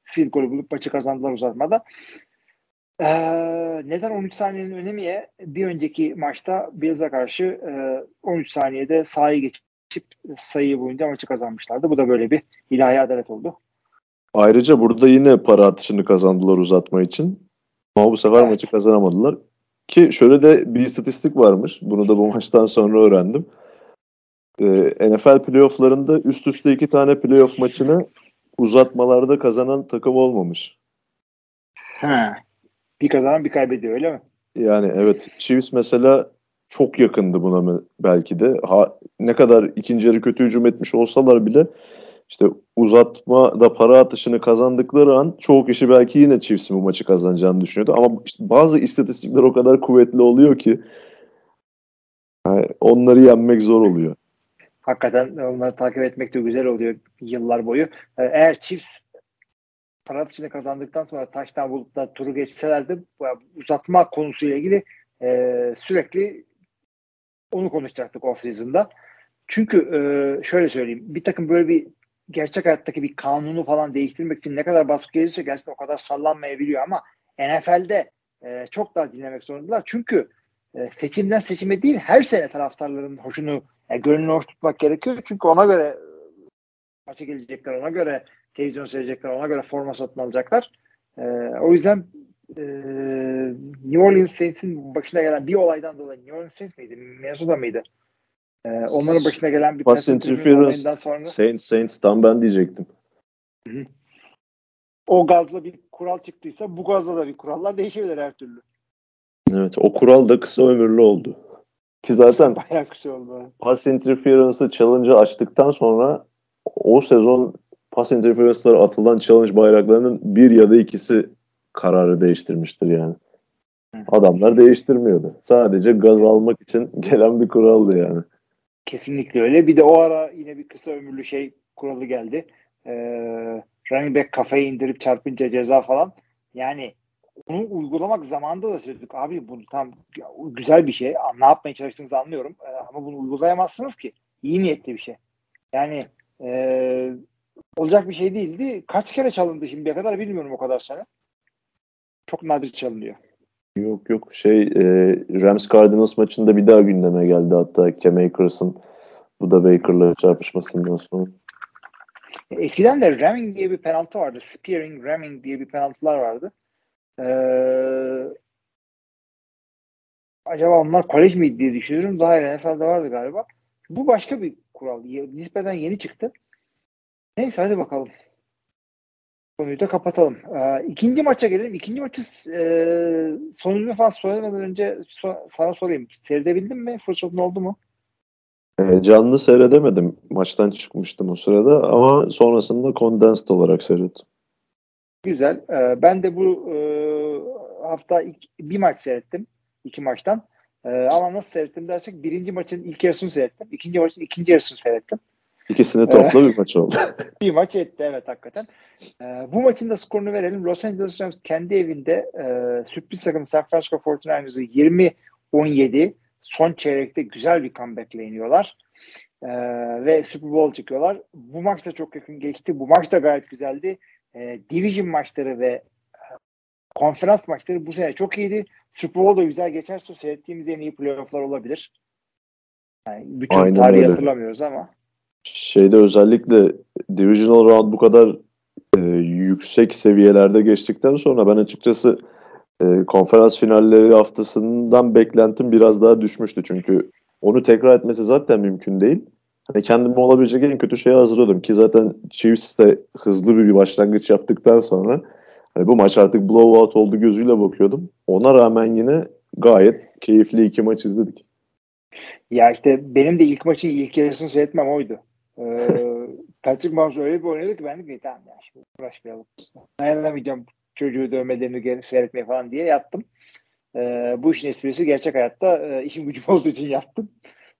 Field golü bulup maçı kazandılar uzatmada. Ee, neden 13 saniyenin önemiye? Bir önceki maçta Bills'e karşı e, 13 saniyede sahayı geçip sayıyı boyunca maçı kazanmışlardı. Bu da böyle bir ilahi adalet oldu. Ayrıca burada yine para atışını kazandılar uzatma için. Ama bu sefer evet. maçı kazanamadılar. Ki şöyle de bir istatistik varmış. Bunu da bu maçtan sonra öğrendim. Ee, NFL playofflarında üst üste iki tane playoff maçını uzatmalarda kazanan takım olmamış. Ha. Bir kazanan bir kaybediyor öyle mi? Yani evet. Chiefs mesela çok yakındı buna belki de. Ha, ne kadar ikinci yarı kötü hücum etmiş olsalar bile işte uzatma da para atışını kazandıkları an çoğu kişi belki yine Chiefs'in bu maçı kazanacağını düşünüyordu. Ama işte bazı istatistikler o kadar kuvvetli oluyor ki yani onları yenmek zor oluyor. Hakikaten onları takip etmek de güzel oluyor yıllar boyu. Ee, eğer Chiefs para atışını kazandıktan sonra taştan bulup da turu geçselerdi uzatma konusuyla ilgili e, sürekli onu konuşacaktık off season'da. Çünkü e, şöyle söyleyeyim bir takım böyle bir gerçek hayattaki bir kanunu falan değiştirmek için ne kadar baskı gelirse gerçekten o kadar sallanmayabiliyor ama NFL'de e, çok daha dinlemek zorundalar. Çünkü e, seçimden seçime değil her sene taraftarların hoşunu yani gönlünü hoş tutmak gerekiyor. Çünkü ona göre e, maça gelecekler, ona göre televizyon seyredecekler, ona göre forma satın alacaklar. E, o yüzden e, New Orleans Saints'in başına gelen bir olaydan dolayı New Orleans Saints miydi? Minnesota mıydı? Ee, onların başına gelen bir pass interference sonra Saints Saints tam ben diyecektim. Hı. O gazla bir kural çıktıysa bu gazla da bir kurallar değişebilir her türlü. Evet o kural da kısa ömürlü oldu. Ki zaten bayağı kısa oldu. Pass interference'ı challenge'ı açtıktan sonra o sezon pass interference'lara atılan challenge bayraklarının bir ya da ikisi kararı değiştirmiştir yani. Adamlar değiştirmiyordu. Sadece gaz almak için gelen bir kuraldı yani. Kesinlikle öyle. Bir de o ara yine bir kısa ömürlü şey kuralı geldi. Ee, running back kafayı indirip çarpınca ceza falan. Yani onu uygulamak zamanında da söyledik. Abi bu tam güzel bir şey. Ne yapmaya çalıştığınızı anlıyorum. Ee, ama bunu uygulayamazsınız ki. İyi niyetli bir şey. Yani e, olacak bir şey değildi. Kaç kere çalındı şimdiye kadar bilmiyorum o kadar sene. Çok nadir çalınıyor. Yok yok şey e, Rams Cardinals maçında bir daha gündeme geldi hatta Cam Akers'ın bu da Baker'la çarpışmasından sonra. Eskiden de ramming diye bir penaltı vardı. Spearing, ramming diye bir penaltılar vardı. Ee, acaba onlar kolej miydi diye düşünüyorum. Daha iyi NFL'de vardı galiba. Bu başka bir kural. Nispeten yeni çıktı. Neyse hadi bakalım. Konuyu da kapatalım. Ee, ikinci maça gelelim. İkinci maçı e, sonunu falan söylemeden önce so- sana sorayım. Seyredebildin mi? Fırsatın oldu mu? E, canlı seyredemedim. Maçtan çıkmıştım o sırada ama sonrasında condensed olarak seyrettim. Güzel. Ee, ben de bu e, hafta ilk, bir maç seyrettim. iki maçtan. Ee, ama nasıl seyrettim dersek birinci maçın ilk yarısını seyrettim. ikinci maçın ikinci yarısını seyrettim. İkisini topla bir maç oldu. bir maç etti evet hakikaten. Ee, bu maçın da skorunu verelim. Los Angeles Rams kendi evinde e, sürpriz takım San Francisco 49ers'ı 20-17 son çeyrekte güzel bir comeback'le iniyorlar. Ee, ve Super Bowl çıkıyorlar. Bu maç da çok yakın geçti. Bu maç da gayet güzeldi. Ee, division maçları ve e, konferans maçları bu sene çok iyiydi. Super Bowl da güzel geçerse seyrettiğimiz en iyi playofflar olabilir. Yani bütün Aynen tarihi öyle. hatırlamıyoruz ama. Şeyde özellikle Divisional Round bu kadar e, yüksek seviyelerde geçtikten sonra ben açıkçası e, konferans finalleri haftasından beklentim biraz daha düşmüştü. Çünkü onu tekrar etmesi zaten mümkün değil. Hani kendimi olabilecek en kötü şeye hazırladım ki zaten Chiefs de hızlı bir başlangıç yaptıktan sonra hani bu maç artık blowout oldu gözüyle bakıyordum. Ona rağmen yine gayet keyifli iki maç izledik. Ya işte benim de ilk maçın ilk yarısını seyretmem oydu. Ee, Patrick Mahomes öyle bir oynadı ki ben de ki tamam ya şimdi uğraşmayalım. Dayanamayacağım çocuğu dövmelerini gel- seyretmeye falan diye yattım. Ee, bu işin esprisi gerçek hayatta e, işim gücüm olduğu için yattım.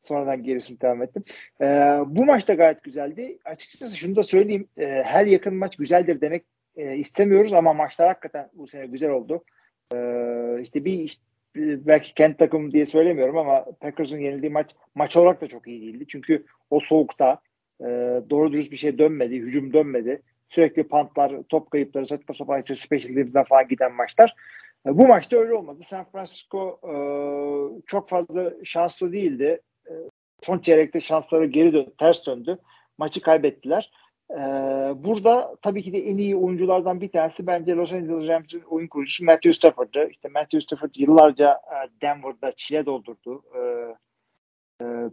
Sonradan gerisini devam ettim. Ee, bu maç da gayet güzeldi. Açıkçası şunu da söyleyeyim. e, her yakın maç güzeldir demek e, istemiyoruz ama maçlar hakikaten bu sene güzel oldu. Ee, işte bir işte, belki kent takımı diye söylemiyorum ama Packers'ın yenildiği maç maç olarak da çok iyi değildi. Çünkü o soğukta e, doğru dürüst bir şey dönmedi, hücum dönmedi. Sürekli pantlar, top kayıpları, saçma sapan işte special teams'den falan giden maçlar. E, bu maçta öyle olmadı. San Francisco e, çok fazla şanslı değildi. E, son çeyrekte şansları geri dön, ters döndü. Maçı kaybettiler. Ee, burada tabii ki de en iyi oyunculardan bir tanesi bence Los Angeles Rams'in oyun kurucusu Matthew Stafford'dı. İşte Matthew Stafford yıllarca e, Denver'da çile doldurdu. E, e,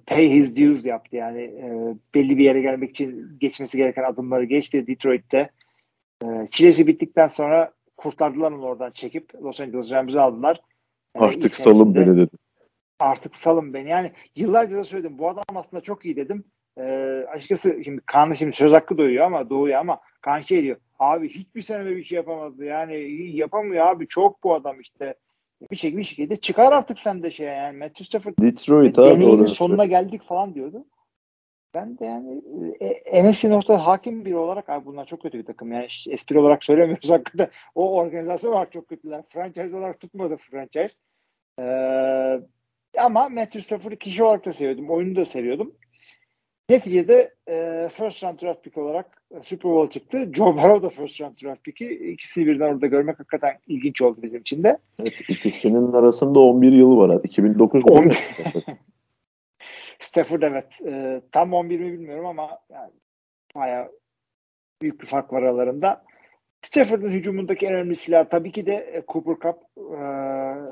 pay his dues yaptı yani e, belli bir yere gelmek için geçmesi gereken adımları geçti Detroit'te. E, çilesi bittikten sonra kurtardılar onu oradan çekip Los Angeles Rams'i aldılar. E, Artık ilk salın beni dedim. artık salın beni. Yani yıllarca da söyledim bu adam aslında çok iyi dedim. Ee, açıkçası şimdi Kaan'da şimdi söz hakkı doğuyor ama doğuyor ama Kaan şey diyor. Abi hiçbir sene bir şey yapamadı. Yani yapamıyor abi. Çok bu adam işte. Bir şekilde, bir şekilde çıkar artık sen de şey yani. Matthew Stafford Detroit deneyinin sonuna geldik falan diyordu. Ben de yani e, NFC North'a hakim biri olarak abi bunlar çok kötü bir takım. Yani espri olarak söylemiyoruz hakikaten. O organizasyon olarak çok kötüler. Franchise olarak tutmadı franchise. Ee, ama Matthew Stafford'ı kişi olarak da seviyordum. Oyunu da seviyordum. Neticede e, first round draft pick olarak e, Super Bowl çıktı. Joe Burrow da first round draft pick'i. İkisini birden orada görmek hakikaten ilginç oldu bizim için de. Evet, ikisinin arasında 11 yıl var. 2009 mu? 11. Stafford evet. E, tam 11 mi bilmiyorum ama yani bayağı büyük bir fark var aralarında. Stafford'ın hücumundaki en önemli silah tabii ki de e, Cooper Cup e,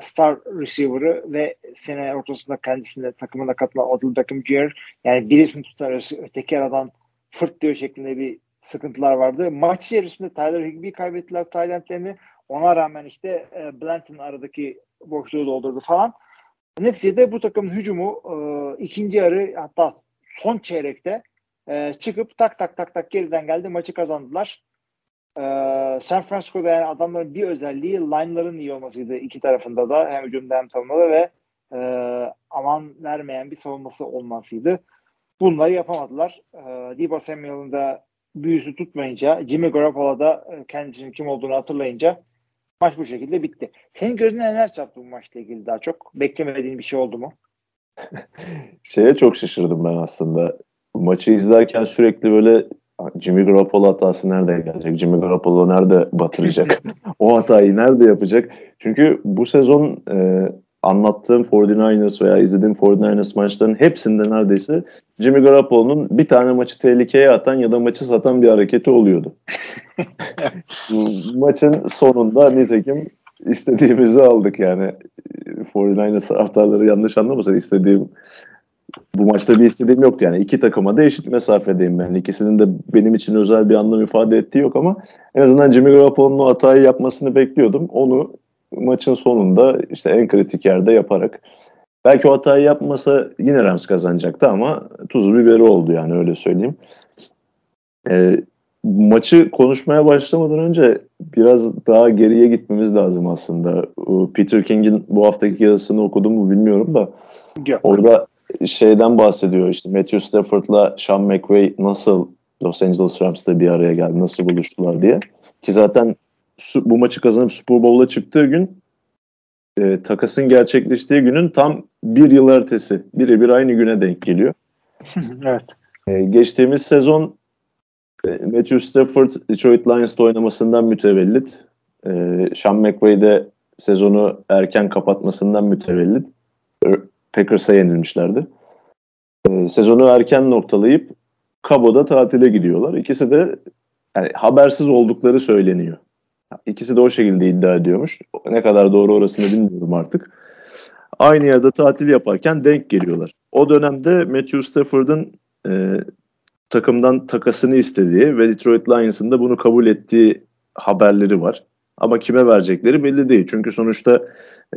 star receiver'ı ve sene ortasında kendisine takımına katılan Odell Beckham Jr. Yani birisini tutar öteki- aradan fırt diyor şeklinde bir sıkıntılar vardı. Maç içerisinde Tyler Higby'yi kaybettiler Taylandlerini. Ona rağmen işte e, Blanton aradaki boşluğu doldurdu falan. Neticede bu takımın hücumu ikinci yarı hatta son çeyrekte çıkıp tak tak tak tak geriden geldi maçı kazandılar. Ee, San Francisco'da yani adamların bir özelliği line'ların iyi olmasıydı iki tarafında da hem hücumda hem savunmada ve e, aman vermeyen bir savunması olmasıydı. Bunları yapamadılar. E, Debo Samuel'ın da büyüsü tutmayınca Jimmy Garoppolo da e, kendisinin kim olduğunu hatırlayınca maç bu şekilde bitti. Senin gözüne neler çarptı bu maçla ilgili daha çok? Beklemediğin bir şey oldu mu? Şeye çok şaşırdım ben aslında. Maçı izlerken sürekli böyle Jimmy Garoppolo hatası nerede gelecek? Jimmy Garoppolo nerede batıracak? o hatayı nerede yapacak? Çünkü bu sezon e, anlattığım 49ers veya izlediğim 49ers maçların hepsinde neredeyse Jimmy Garoppolo'nun bir tane maçı tehlikeye atan ya da maçı satan bir hareketi oluyordu. Maçın sonunda nitekim istediğimizi aldık yani. 49ers taraftarları yanlış anlamasın istediğim bu maçta bir istediğim yoktu yani iki takıma da eşit mesafedeyim ben. İkisinin de benim için özel bir anlam ifade ettiği yok ama en azından Jimmy Garoppolo'nun o hatayı yapmasını bekliyordum. Onu maçın sonunda işte en kritik yerde yaparak belki o hatayı yapmasa yine Rams kazanacaktı ama tuzu biberi oldu yani öyle söyleyeyim. E, maçı konuşmaya başlamadan önce biraz daha geriye gitmemiz lazım aslında. Peter King'in bu haftaki yazısını okudum mu bilmiyorum da Yok. orada şeyden bahsediyor işte Matthew Stafford'la Sean McVay nasıl Los Angeles Rams'ta bir araya geldi, nasıl buluştular diye. Ki zaten bu maçı kazanıp Super Bowl'a çıktığı gün e, takasın gerçekleştiği günün tam bir yıl ertesi. Birebir aynı güne denk geliyor. evet. E, geçtiğimiz sezon e, Matthew Stafford Detroit Lions'ta oynamasından mütevellit. E, Sean McVay de sezonu erken kapatmasından mütevellit. Packers'a yenilmişlerdi. E, sezonu erken noktalayıp Cabo'da tatile gidiyorlar. İkisi de yani habersiz oldukları söyleniyor. İkisi de o şekilde iddia ediyormuş. Ne kadar doğru orasını bilmiyorum artık. Aynı yerde tatil yaparken denk geliyorlar. O dönemde Matthew Stafford'ın e, takımdan takasını istediği ve Detroit Lions'ın da bunu kabul ettiği haberleri var. Ama kime verecekleri belli değil. Çünkü sonuçta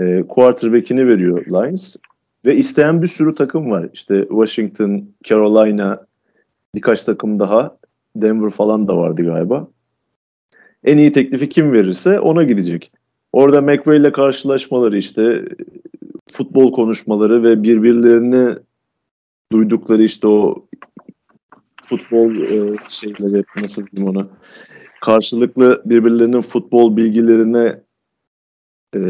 e, quarterback'ini veriyor Lions. Ve isteyen bir sürü takım var. İşte Washington, Carolina, birkaç takım daha. Denver falan da vardı galiba. En iyi teklifi kim verirse ona gidecek. Orada McVay ile karşılaşmaları işte futbol konuşmaları ve birbirlerini duydukları işte o futbol e, şeyleri nasıl diyeyim ona karşılıklı birbirlerinin futbol bilgilerine e,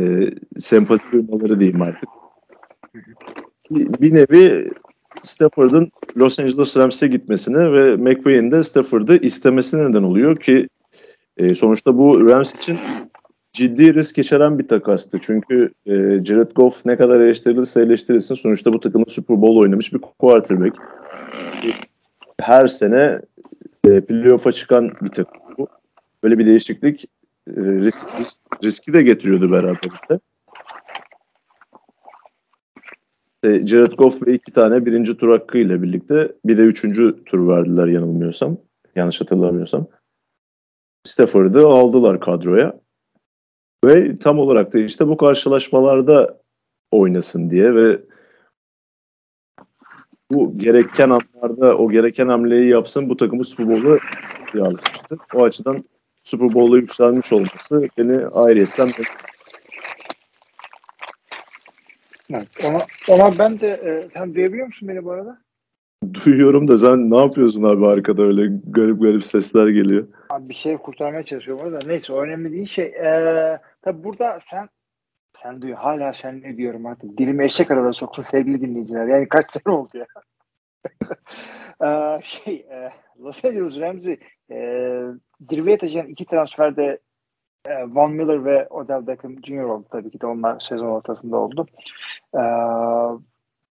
sempati duymaları diyeyim artık bir nevi Stafford'ın Los Angeles Rams'e gitmesine ve McVay'in de Stafford'ı istemesine neden oluyor ki e, sonuçta bu Rams için ciddi risk içeren bir takastı. Çünkü e, Jared Goff ne kadar eleştirilirse eleştirilsin sonuçta bu takımın Super Bowl oynamış bir quarterback. Her sene e, playoff'a çıkan bir takım bu. Böyle bir değişiklik e, risk, risk, riski de getiriyordu beraberinde. İşte Jared Goff ve iki tane birinci tur hakkıyla birlikte bir de üçüncü tur verdiler yanılmıyorsam. Yanlış hatırlamıyorsam. Stafford'ı aldılar kadroya. Ve tam olarak da işte bu karşılaşmalarda oynasın diye ve bu gereken anlarda o gereken hamleyi yapsın bu takımı Super Bowl'a almıştı. O açıdan Super Bowl'a yükselmiş olması beni ayrıyetten Evet, ona, ona ben de e, sen duyabiliyor musun beni bu arada? Duyuyorum da sen ne yapıyorsun abi arkada öyle garip garip sesler geliyor. Abi bir şey kurtarmaya çalışıyorum orada. Neyse o önemli değil şey. E, tabi burada sen sen diyor hala sen ne diyorum artık. Dilimi eşek arada soktun sevgili dinleyiciler. Yani kaç sene oldu ya. e, şey e, Los Angeles Ramsey e, zirveye taşıyan iki transferde Von Miller ve Odell Beckham Jr. oldu tabii ki de onlar sezon ortasında oldu. E,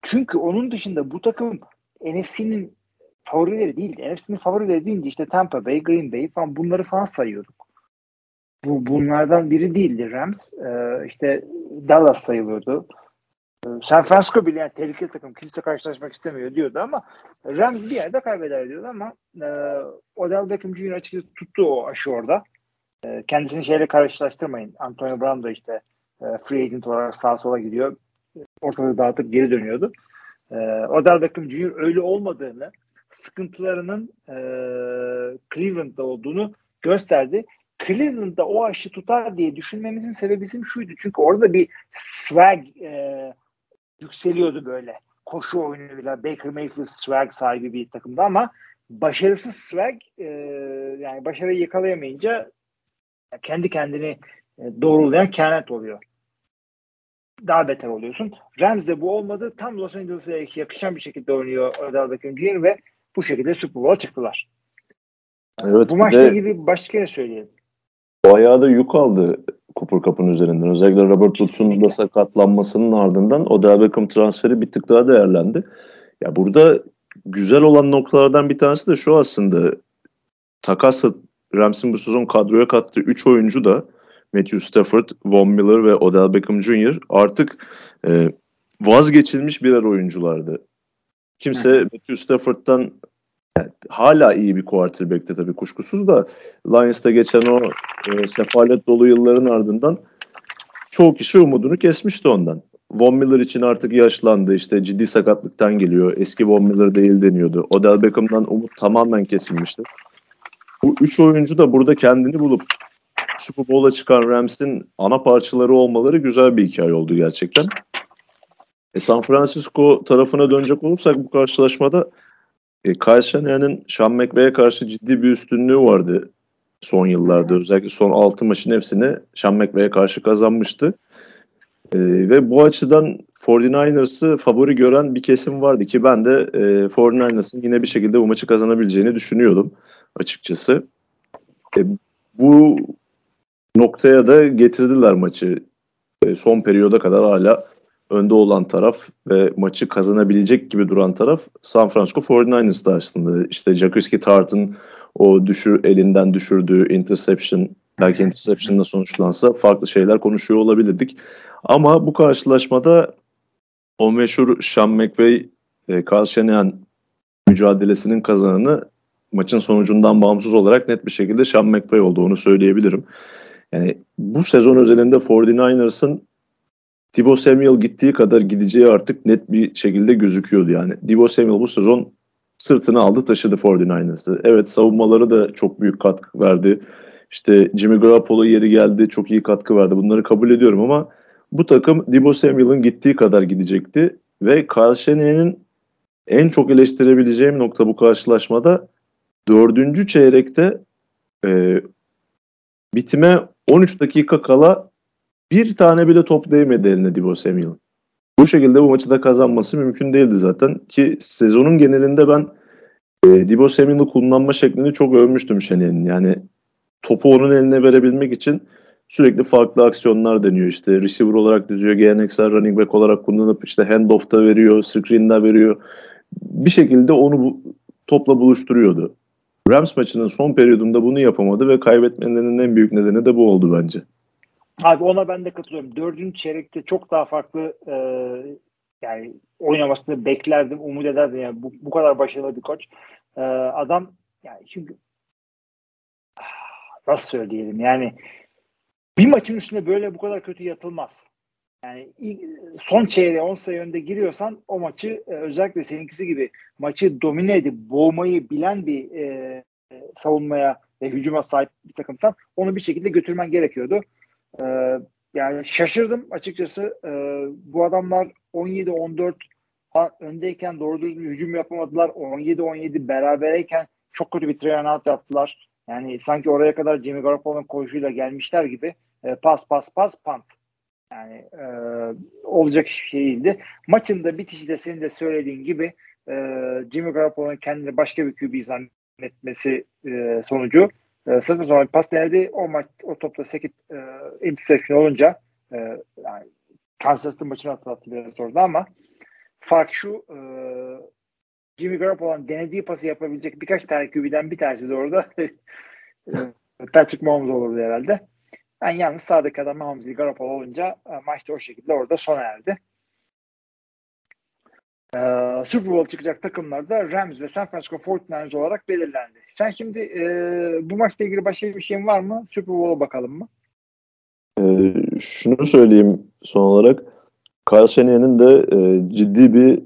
çünkü onun dışında bu takım NFC'nin favorileri değil. NFC'nin favorileri deyince işte Tampa Bay, Green Bay falan bunları falan sayıyorduk. Bu bunlardan biri değildi Rams. Ee, işte Dallas sayılıyordu. Ee, San Francisco bile yani tehlikeli takım kimse karşılaşmak istemiyor diyordu ama Rams bir yerde kaybeder diyordu ama e, Odell Beckham Jr. açıkçası tuttu o aşı orada. E, kendisini şeyle karşılaştırmayın. Antonio Brown da işte e, free agent olarak sağa sola gidiyor. Ortalığı dağıtıp geri dönüyordu. E, Odell Beckham Jr. öyle olmadığını, sıkıntılarının e, Cleveland'da olduğunu gösterdi. Cleveland'da o aşı tutar diye düşünmemizin sebebi bizim şuydu. Çünkü orada bir swag e, yükseliyordu böyle. Koşu oyunuyla Baker Mayfield swag sahibi bir takımda ama başarısız swag e, yani başarıyı yakalayamayınca kendi kendini e, doğrulayan kehanet oluyor. Daha beter oluyorsun. Rams'de bu olmadı. Tam Los Angeles'a yakışan bir şekilde oynuyor Odell Beckham Jr. ve bu şekilde Super Bowl'a çıktılar. Evet, Bu maçla de- ilgili başka ne söyleyelim? bayağı da yük aldı Cooper Cup'ın üzerinden. Özellikle Robert Woods'un da sakatlanmasının ardından Odell Beckham transferi bir tık daha değerlendi. Ya burada güzel olan noktalardan bir tanesi de şu aslında takas Rams'in bu sezon kadroya kattığı 3 oyuncu da Matthew Stafford, Von Miller ve Odell Beckham Jr. artık e, vazgeçilmiş birer oyunculardı. Kimse Hı. Matthew Stafford'dan yani hala iyi bir quarterback'ti tabii kuşkusuz da Lions'ta geçen o e, sefalet dolu yılların ardından çoğu kişi umudunu kesmişti ondan. Von Miller için artık yaşlandı işte ciddi sakatlıktan geliyor. Eski Von Miller değil deniyordu. Odell Beckham'dan umut tamamen kesilmişti. Bu üç oyuncu da burada kendini bulup Super Bowl'a çıkan Rams'in ana parçaları olmaları güzel bir hikaye oldu gerçekten. E, San Francisco tarafına dönecek olursak bu karşılaşmada e, Kyle Shanahan'ın Sean McVay'e karşı ciddi bir üstünlüğü vardı son yıllarda. Özellikle son 6 maçın hepsini Sean McVay'e karşı kazanmıştı. E, ve bu açıdan 49ers'ı favori gören bir kesim vardı ki ben de e, 49ers'ın yine bir şekilde bu maçı kazanabileceğini düşünüyordum açıkçası. E, bu noktaya da getirdiler maçı. E, son periyoda kadar hala önde olan taraf ve maçı kazanabilecek gibi duran taraf San Francisco 49ers'dı aslında. İşte Jaquiski Tartt'ın o düşür, elinden düşürdüğü interception belki interception'la sonuçlansa farklı şeyler konuşuyor olabilirdik. Ama bu karşılaşmada o meşhur Sean McVay e, Carl Shanahan mücadelesinin kazananı maçın sonucundan bağımsız olarak net bir şekilde Sean McVay olduğunu söyleyebilirim. Yani bu sezon özelinde 49ers'ın Dibo Samuel gittiği kadar gideceği artık net bir şekilde gözüküyordu yani. Dibo Samuel bu sezon sırtını aldı taşıdı 49ers'ı. Evet savunmaları da çok büyük katkı verdi. İşte Jimmy Garoppolo yeri geldi çok iyi katkı verdi. Bunları kabul ediyorum ama bu takım Dibo Samuel'ın gittiği kadar gidecekti. Ve Shanahan'ın en çok eleştirebileceğim nokta bu karşılaşmada dördüncü çeyrekte e, bitime 13 dakika kala bir tane bile top değmedi eline Dibo Samuel'ın. Bu şekilde bu maçı da kazanması mümkün değildi zaten. Ki sezonun genelinde ben e, Dibo Samuel'ı kullanma şeklini çok övmüştüm Şener'in. Yani topu onun eline verebilmek için sürekli farklı aksiyonlar deniyor. İşte receiver olarak düzüyor, geleneksel running back olarak kullanıp işte handoff'ta veriyor, screen'de veriyor. Bir şekilde onu bu, topla buluşturuyordu. Rams maçının son periyodunda bunu yapamadı ve kaybetmelerinin en büyük nedeni de bu oldu bence. Abi ona ben de katılıyorum. Dördüncü çeyrekte çok daha farklı e, yani oynamasını beklerdim, umut ederdim. Yani bu, bu kadar başarılı bir koç. E, adam yani çünkü ah, nasıl söyleyelim yani bir maçın üstünde böyle bu kadar kötü yatılmaz. Yani son çeyreğe 10 sayı önde giriyorsan o maçı e, özellikle seninkisi gibi maçı domine edip boğmayı bilen bir e, e, savunmaya ve hücuma sahip bir takımsan onu bir şekilde götürmen gerekiyordu. Ee, yani şaşırdım açıkçası. Ee, bu adamlar 17-14 ha- öndeyken doğru düzgün hücum yapamadılar. 17-17 berabereyken çok kötü bir out yaptılar. Yani sanki oraya kadar Jimmy Garoppolo'nun koşuyla gelmişler gibi e, pas pas pas punt. Yani e, olacak şey değildi. Maçın da bitişi de senin de söylediğin gibi e, Jimmy Garoppolo'nun kendini başka bir QB zannetmesi e, sonucu e, sıfır sonra pas denedi. O maç o topta sekip e, interception olunca e, yani Kansas City maçını hatırlattı biraz orada ama fark şu e, Jimmy Garoppolo'nun denediği pası yapabilecek birkaç tane QB'den bir tanesi de orada e, Patrick Mahomes olurdu herhalde. Yani yalnız sağdaki adam Mahomes değil Garoppolo olunca e, maç da o şekilde orada sona erdi. Ee, Super Bowl çıkacak takımlar da Rams ve San Francisco 49ers olarak belirlendi. Sen şimdi e, bu maçla ilgili başka bir şeyin var mı? Super Bowl'a bakalım mı? Ee, şunu söyleyeyim son olarak. Kyle Shanahan'ın da e, ciddi bir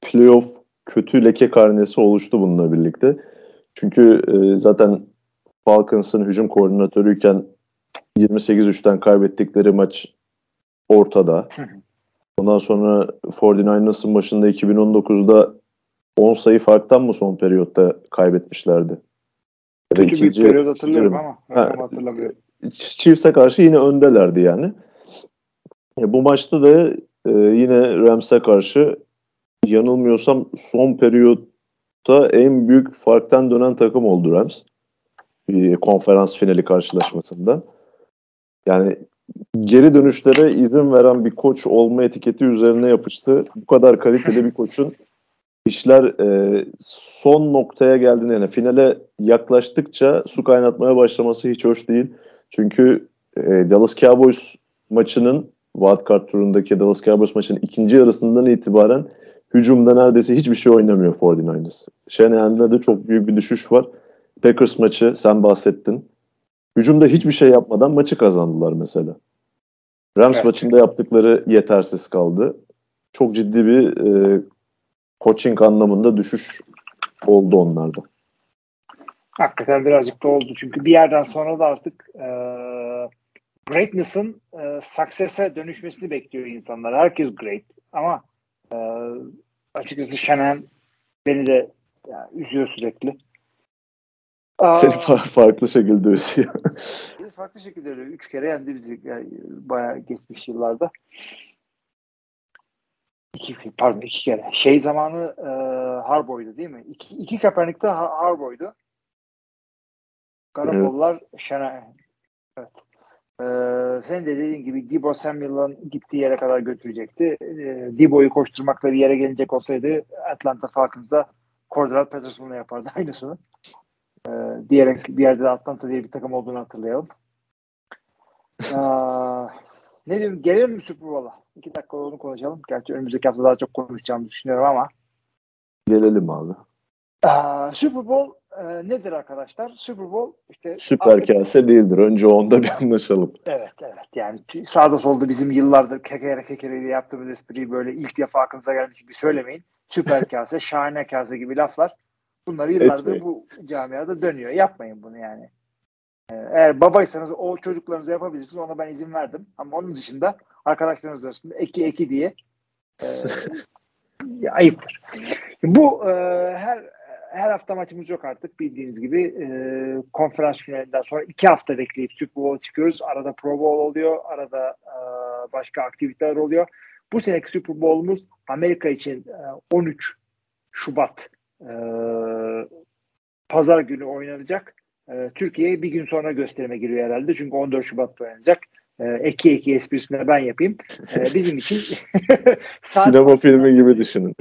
playoff kötü leke karnesi oluştu bununla birlikte. Çünkü e, zaten Falcons'ın hücum koordinatörüyken 28-3'ten kaybettikleri maç ortada. Ondan sonra 49ers'ın başında 2019'da 10 sayı farktan mı son periyotta kaybetmişlerdi? Ya Kötü bir periyod hatırlıyorum ama Ha, hatırlamıyorum. Chiefs'e karşı yine öndelerdi yani. E, bu maçta da e, yine Rams'e karşı yanılmıyorsam son periyot da en büyük farktan dönen takım oldu Rams. Bir konferans finali karşılaşmasında. Yani geri dönüşlere izin veren bir koç olma etiketi üzerine yapıştı. Bu kadar kaliteli bir koçun işler e, son noktaya geldiğinde yani finale yaklaştıkça su kaynatmaya başlaması hiç hoş değil. Çünkü e, Dallas Cowboys maçının wildcard turundaki Dallas Cowboys maçının ikinci yarısından itibaren hücumda neredeyse hiçbir şey oynamıyor 49ers. Shanahan'da da çok büyük bir düşüş var. Packers maçı sen bahsettin. Hücumda hiçbir şey yapmadan maçı kazandılar mesela. Rams evet. maçında yaptıkları yetersiz kaldı. Çok ciddi bir e, coaching anlamında düşüş oldu onlarda. Hakikaten birazcık da oldu. Çünkü bir yerden sonra da artık e, greatness'ın e, success'e dönüşmesini bekliyor insanlar. Herkes great. Ama e, açıkçası Şenen beni de yani, üzüyor sürekli. Seni fa- farklı şekilde üzüyor. farklı şekilde ölüyor. Üç kere yendi bizi yani bayağı geçmiş yıllarda. İki, pardon iki kere. Şey zamanı e, Harboy'du değil mi? İki, iki Kaepernick'te Harboy'du. Karabollar evet. Şena. Evet. Ee, sen de dediğin gibi Debo Samuel'ın gittiği yere kadar götürecekti. Ee, Debo'yu koşturmakla bir yere gelecek olsaydı Atlanta Falcons'da Cordell Patterson'la yapardı aynısını. Ee, diyerek bir yerde de Atlanta diye bir takım olduğunu hatırlayalım. Ee, ne diyeyim gelelim mi Super Bowl'a? İki dakika onu konuşalım. Gerçi önümüzdeki hafta daha çok konuşacağımızı düşünüyorum ama. Gelelim abi. Ee, Super Bowl e, nedir arkadaşlar? Super Bowl işte süper kase değildir. Önce onda bir anlaşalım. Evet evet. Yani sağda solda bizim yıllardır kekere kekere yaptığımız espriyi böyle ilk defa aklınıza gelmiş gibi söylemeyin. Süper kase, şahane kase gibi laflar. Bunları yıllardır Etmeyin. bu camiada dönüyor. Yapmayın bunu yani. Ee, eğer babaysanız o çocuklarınızı yapabilirsiniz. Ona ben izin verdim. Ama onun dışında arkadaşlarınız arasında eki eki diye e, ayıptır. Bu e, her her hafta maçımız yok artık bildiğiniz gibi. E, konferans finalinden sonra iki hafta bekleyip Super Bowl çıkıyoruz. Arada Pro Bowl oluyor. Arada e, başka aktiviteler oluyor. Bu seneki Super Bowl'umuz Amerika için e, 13 Şubat e, pazar günü oynanacak. E, Türkiye'ye bir gün sonra gösterime giriyor herhalde. Çünkü 14 Şubat'ta oynanacak. E, eki eki esprisini ben yapayım. E, bizim için sinema filmi gibi düşünün.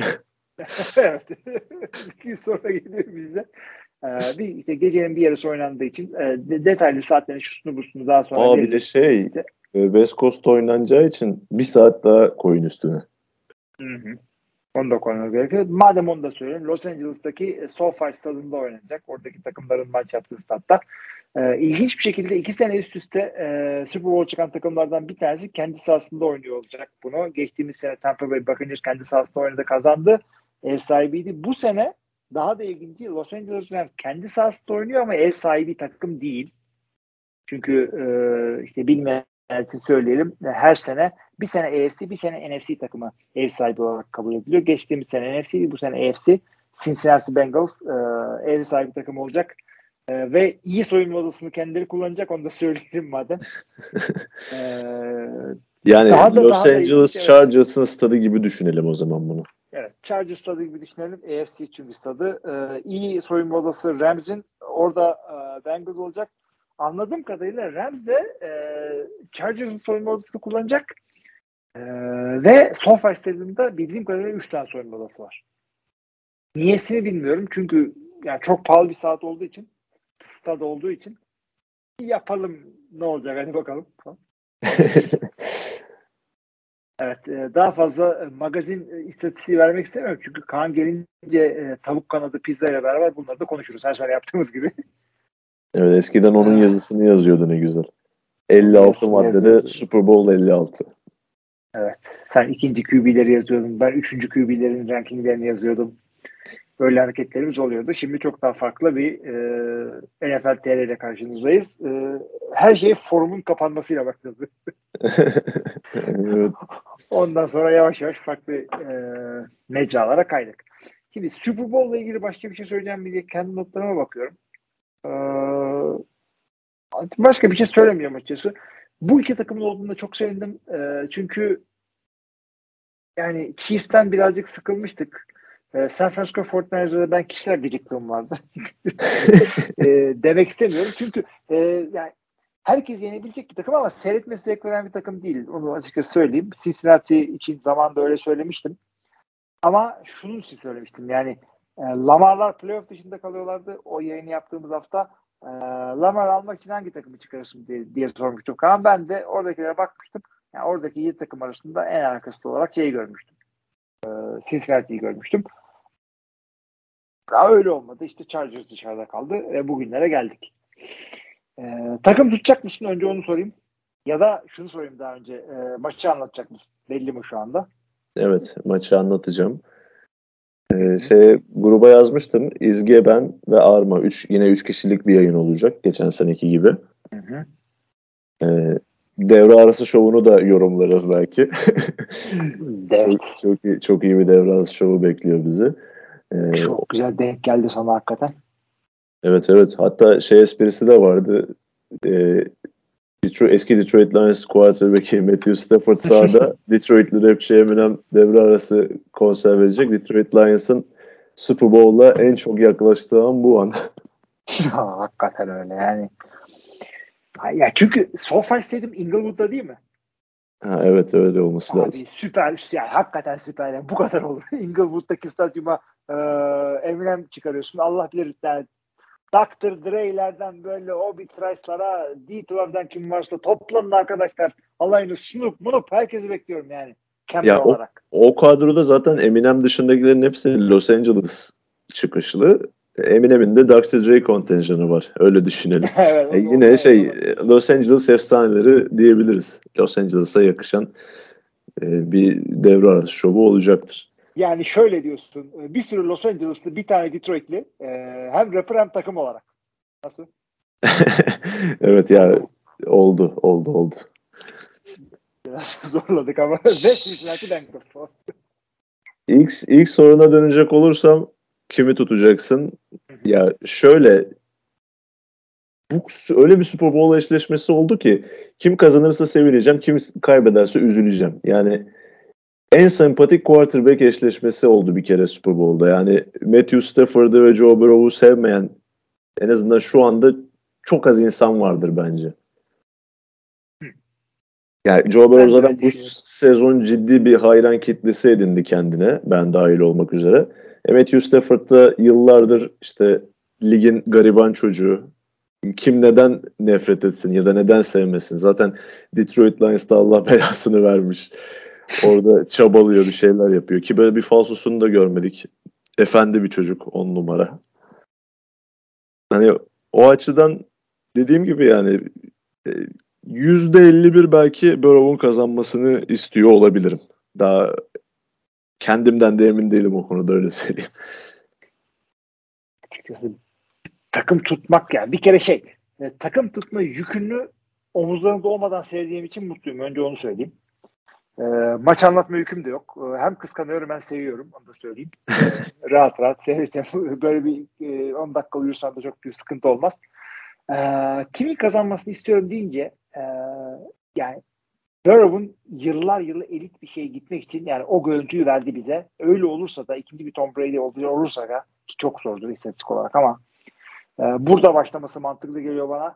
evet. bir gün sonra geliyor bize. Ee, bir işte gecenin bir yarısı oynandığı için e, detaylı saatlerin şusunu busunu daha sonra Aa, bir de şey işte. West Coast oynanacağı için bir saat daha koyun üstüne. Hı hı. Onu da koymak gerekiyor. Madem onu da söyleyeyim. Los Angeles'taki SoFi stadında oynanacak. Oradaki takımların maç yaptığı statta. Ee, ilginç bir şekilde iki sene üst üste e, Super Bowl çıkan takımlardan bir tanesi kendi sahasında oynuyor olacak bunu. Geçtiğimiz sene Tampa Bay Buccaneers kendi sahasında oynadı kazandı. Ev sahibiydi. Bu sene daha da ilginci Los Angeles Rams kendi sahasında oynuyor ama ev sahibi takım değil. Çünkü e, işte bilmeyen için söyleyelim. Her sene bir sene AFC bir sene NFC takımı ev sahibi olarak kabul ediliyor. Geçtiğimiz sene NFC bu sene AFC. Cincinnati Bengals e, ev sahibi takım olacak. E, ve iyi soyunma odasını kendileri kullanacak onu da söyleyelim madem. e, yani daha da, Los daha Angeles Chargers'ın stadı gibi düşünelim o zaman bunu. Evet. Chargers stadı gibi düşünelim. AFC çünkü stadı. Ee, iyi soyunma odası Rams'in. Orada e, Bengals olacak. Anladığım kadarıyla Rams de e, Chargers'ın soyunma odasını kullanacak. E, ve SoFi Stadyum'da bildiğim kadarıyla 3 tane soyunma odası var. Niyesini bilmiyorum. Çünkü yani çok pahalı bir saat olduğu için stad olduğu için yapalım ne olacak hadi bakalım. Evet, e, daha fazla e, magazin e, istatistiği vermek istemiyorum çünkü Kaan gelince tavuk kanadı pizza ile beraber bunları da konuşuruz her sene yaptığımız gibi. Evet, eskiden onun yazısını yazıyordu ne güzel. 56 maddede Super Bowl 56. Evet, sen ikinci QB'leri yazıyordun, ben üçüncü QB'lerin rankinglerini yazıyordum. Böyle hareketlerimiz oluyordu. Şimdi çok daha farklı bir e, NFL TR ile karşınızdayız. E, her şey forumun kapanmasıyla başladı. evet. Ondan sonra yavaş yavaş farklı e, mecralara kaydık. Şimdi Super Bowl ile ilgili başka bir şey söyleyeceğim diye kendi notlarıma bakıyorum. Ee, başka bir şey söylemiyorum açıkçası. Bu iki takımın olduğunda çok sevindim. E, çünkü yani Chiefs'ten birazcık sıkılmıştık. e, San Francisco 49ers'da ben kişisel gıcıklığım vardı. e, demek istemiyorum. Çünkü e, yani herkes yenebilecek bir takım ama seyretmesi zevk veren bir takım değil. Onu açıkça söyleyeyim. Cincinnati için zamanda öyle söylemiştim. Ama şunu için söylemiştim. Yani e, Lamar'lar playoff dışında kalıyorlardı. O yayını yaptığımız hafta e, Lamar almak için hangi takımı çıkarırsın diye, diye sormuştum. Kaan ben de oradakilere bakmıştım. Yani oradaki 7 takım arasında en arkası olarak şeyi görmüştüm. E, Cincinnati'yi görmüştüm. Daha öyle olmadı. İşte Chargers dışarıda kaldı. ve bugünlere geldik. E, takım tutacak mısın? Önce onu sorayım. Ya da şunu sorayım daha önce. E, maçı anlatacak mısın? Belli mi şu anda? Evet maçı anlatacağım. Ee, şey gruba yazmıştım. İzge, ben ve Arma. Üç, yine üç kişilik bir yayın olacak. Geçen seneki gibi. Hı hı. Ee, devre arası şovunu da yorumlarız belki. Evet. çok, çok, iyi, çok iyi bir devre arası şovu bekliyor bizi. Ee, Çok güzel denk geldi sana hakikaten. Evet evet. Hatta şey esprisi de vardı. Ee, Detroit, eski Detroit Lions quarterback'i Matthew Stafford sahada Detroit'li rapçi Eminem devre arası konser verecek. Detroit Lions'ın Super Bowl'a en çok yaklaştığı an bu an. hakikaten öyle yani. Ya çünkü SoFi Stadium Inglewood'da değil mi? Ha, evet öyle olması Abi lazım. süper yani hakikaten süper yani bu kadar olur. Inglewood'daki stadyuma e, Eminem çıkarıyorsun. Allah bilir yani Dr. Dre'lerden böyle Obi Trice'lara D12'den kim varsa toplanın arkadaşlar. Alayını Snoop Munup herkesi bekliyorum yani. Kemal Ya o- olarak. O kadroda zaten Eminem dışındakilerin hepsi Los Angeles çıkışlı. Eminem'in de Dr. Dre kontenjanı var. Öyle düşünelim. evet, E, o- yine o- şey Los Angeles efsaneleri diyebiliriz. Los Angeles'a yakışan e, bir devre arası şovu olacaktır. Yani şöyle diyorsun. Bir sürü Los Angeles'lı bir tane Detroit'li e, hem rapper hem takım olarak. Nasıl? evet ya oldu oldu oldu. Biraz zorladık ama. İlk, ilk soruna dönecek olursam kimi tutacaksın? Ya şöyle bu öyle bir Super Bowl eşleşmesi oldu ki kim kazanırsa sevineceğim, kim kaybederse üzüleceğim. Yani en sempatik quarterback eşleşmesi oldu bir kere Super Bowl'da. Yani Matthew Stafford'ı ve Joe Burrow'u sevmeyen en azından şu anda çok az insan vardır bence. Yani Joe Burrow zaten bu sezon ciddi bir hayran kitlesi edindi kendine. Ben dahil olmak üzere. E, Matthew Stafford da yıllardır işte ligin gariban çocuğu. Kim neden nefret etsin ya da neden sevmesin? Zaten Detroit Lions'ta Allah belasını vermiş. Orada çabalıyor bir şeyler yapıyor. Ki böyle bir falsosunu da görmedik. Efendi bir çocuk on numara. Hani o açıdan dediğim gibi yani e, %51 belki Burrow'un kazanmasını istiyor olabilirim. Daha kendimden de emin değilim o konuda öyle söyleyeyim. açıkçası takım tutmak yani bir kere şey e, takım tutma yükünü omuzlarında olmadan sevdiğim için mutluyum. Önce onu söyleyeyim. E, maç anlatma yüküm de yok. E, hem kıskanıyorum hem seviyorum. Onu da söyleyeyim. E, rahat rahat seyredeceğim. Böyle bir e, 10 dakika uyursam da çok büyük sıkıntı olmaz. E, kimin kazanmasını istiyorum deyince e, yani Burrow'un yıllar yılı elit bir şeye gitmek için yani o görüntüyü verdi bize. Öyle olursa da ikinci bir Tom Brady olursa da ki çok zordur istatistik olarak ama e, burada başlaması mantıklı geliyor bana.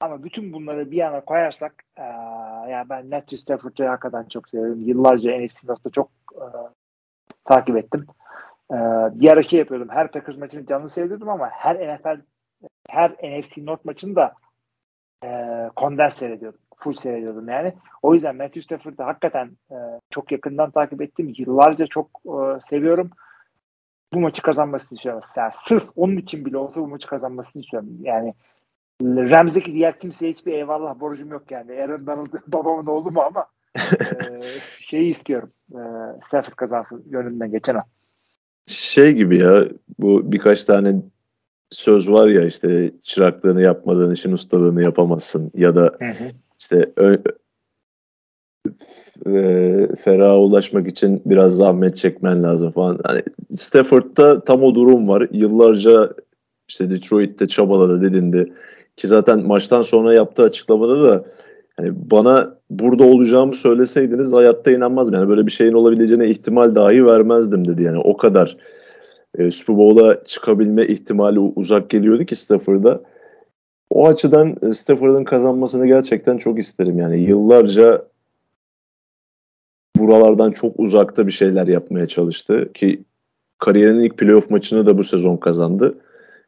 Ama bütün bunları bir yana koyarsak e, yani ben Matthew Stafford'ı hakikaten çok seviyorum. Yıllarca NFC North'ta çok e, takip ettim. E, bir şey yapıyordum. Her Packers maçını canlı seyrediyordum ama her NFL her NFC North maçını da e, kondens seyrediyordum. Full seyrediyordum yani. O yüzden Matthew Stafford'ı hakikaten e, çok yakından takip ettim. Yıllarca çok e, seviyorum. Bu maçı kazanmasını istiyorum. Yani sırf onun için bile olsa bu maçı kazanmasını istiyorum. Yani Rams'deki diğer kimseye hiçbir eyvallah borcum yok yani. Aaron Donald babamın oğlu mu ama e, şeyi istiyorum. E, Stafford kazansın yönünden geçen o. Şey gibi ya bu birkaç tane söz var ya işte çıraklığını yapmadığın işin ustalığını yapamazsın ya da işte ö- e, feraha ulaşmak için biraz zahmet çekmen lazım falan. Hani Stafford'da tam o durum var. Yıllarca işte Detroit'te çabaladı dedindi. Ki zaten maçtan sonra yaptığı açıklamada da hani bana burada olacağımı söyleseydiniz hayatta inanmazdım. Yani böyle bir şeyin olabileceğine ihtimal dahi vermezdim dedi. Yani o kadar e, Super Bowl'a çıkabilme ihtimali uzak geliyordu ki Stafford'a. O açıdan e, Stafford'ın kazanmasını gerçekten çok isterim. Yani yıllarca buralardan çok uzakta bir şeyler yapmaya çalıştı ki kariyerinin ilk playoff maçını da bu sezon kazandı.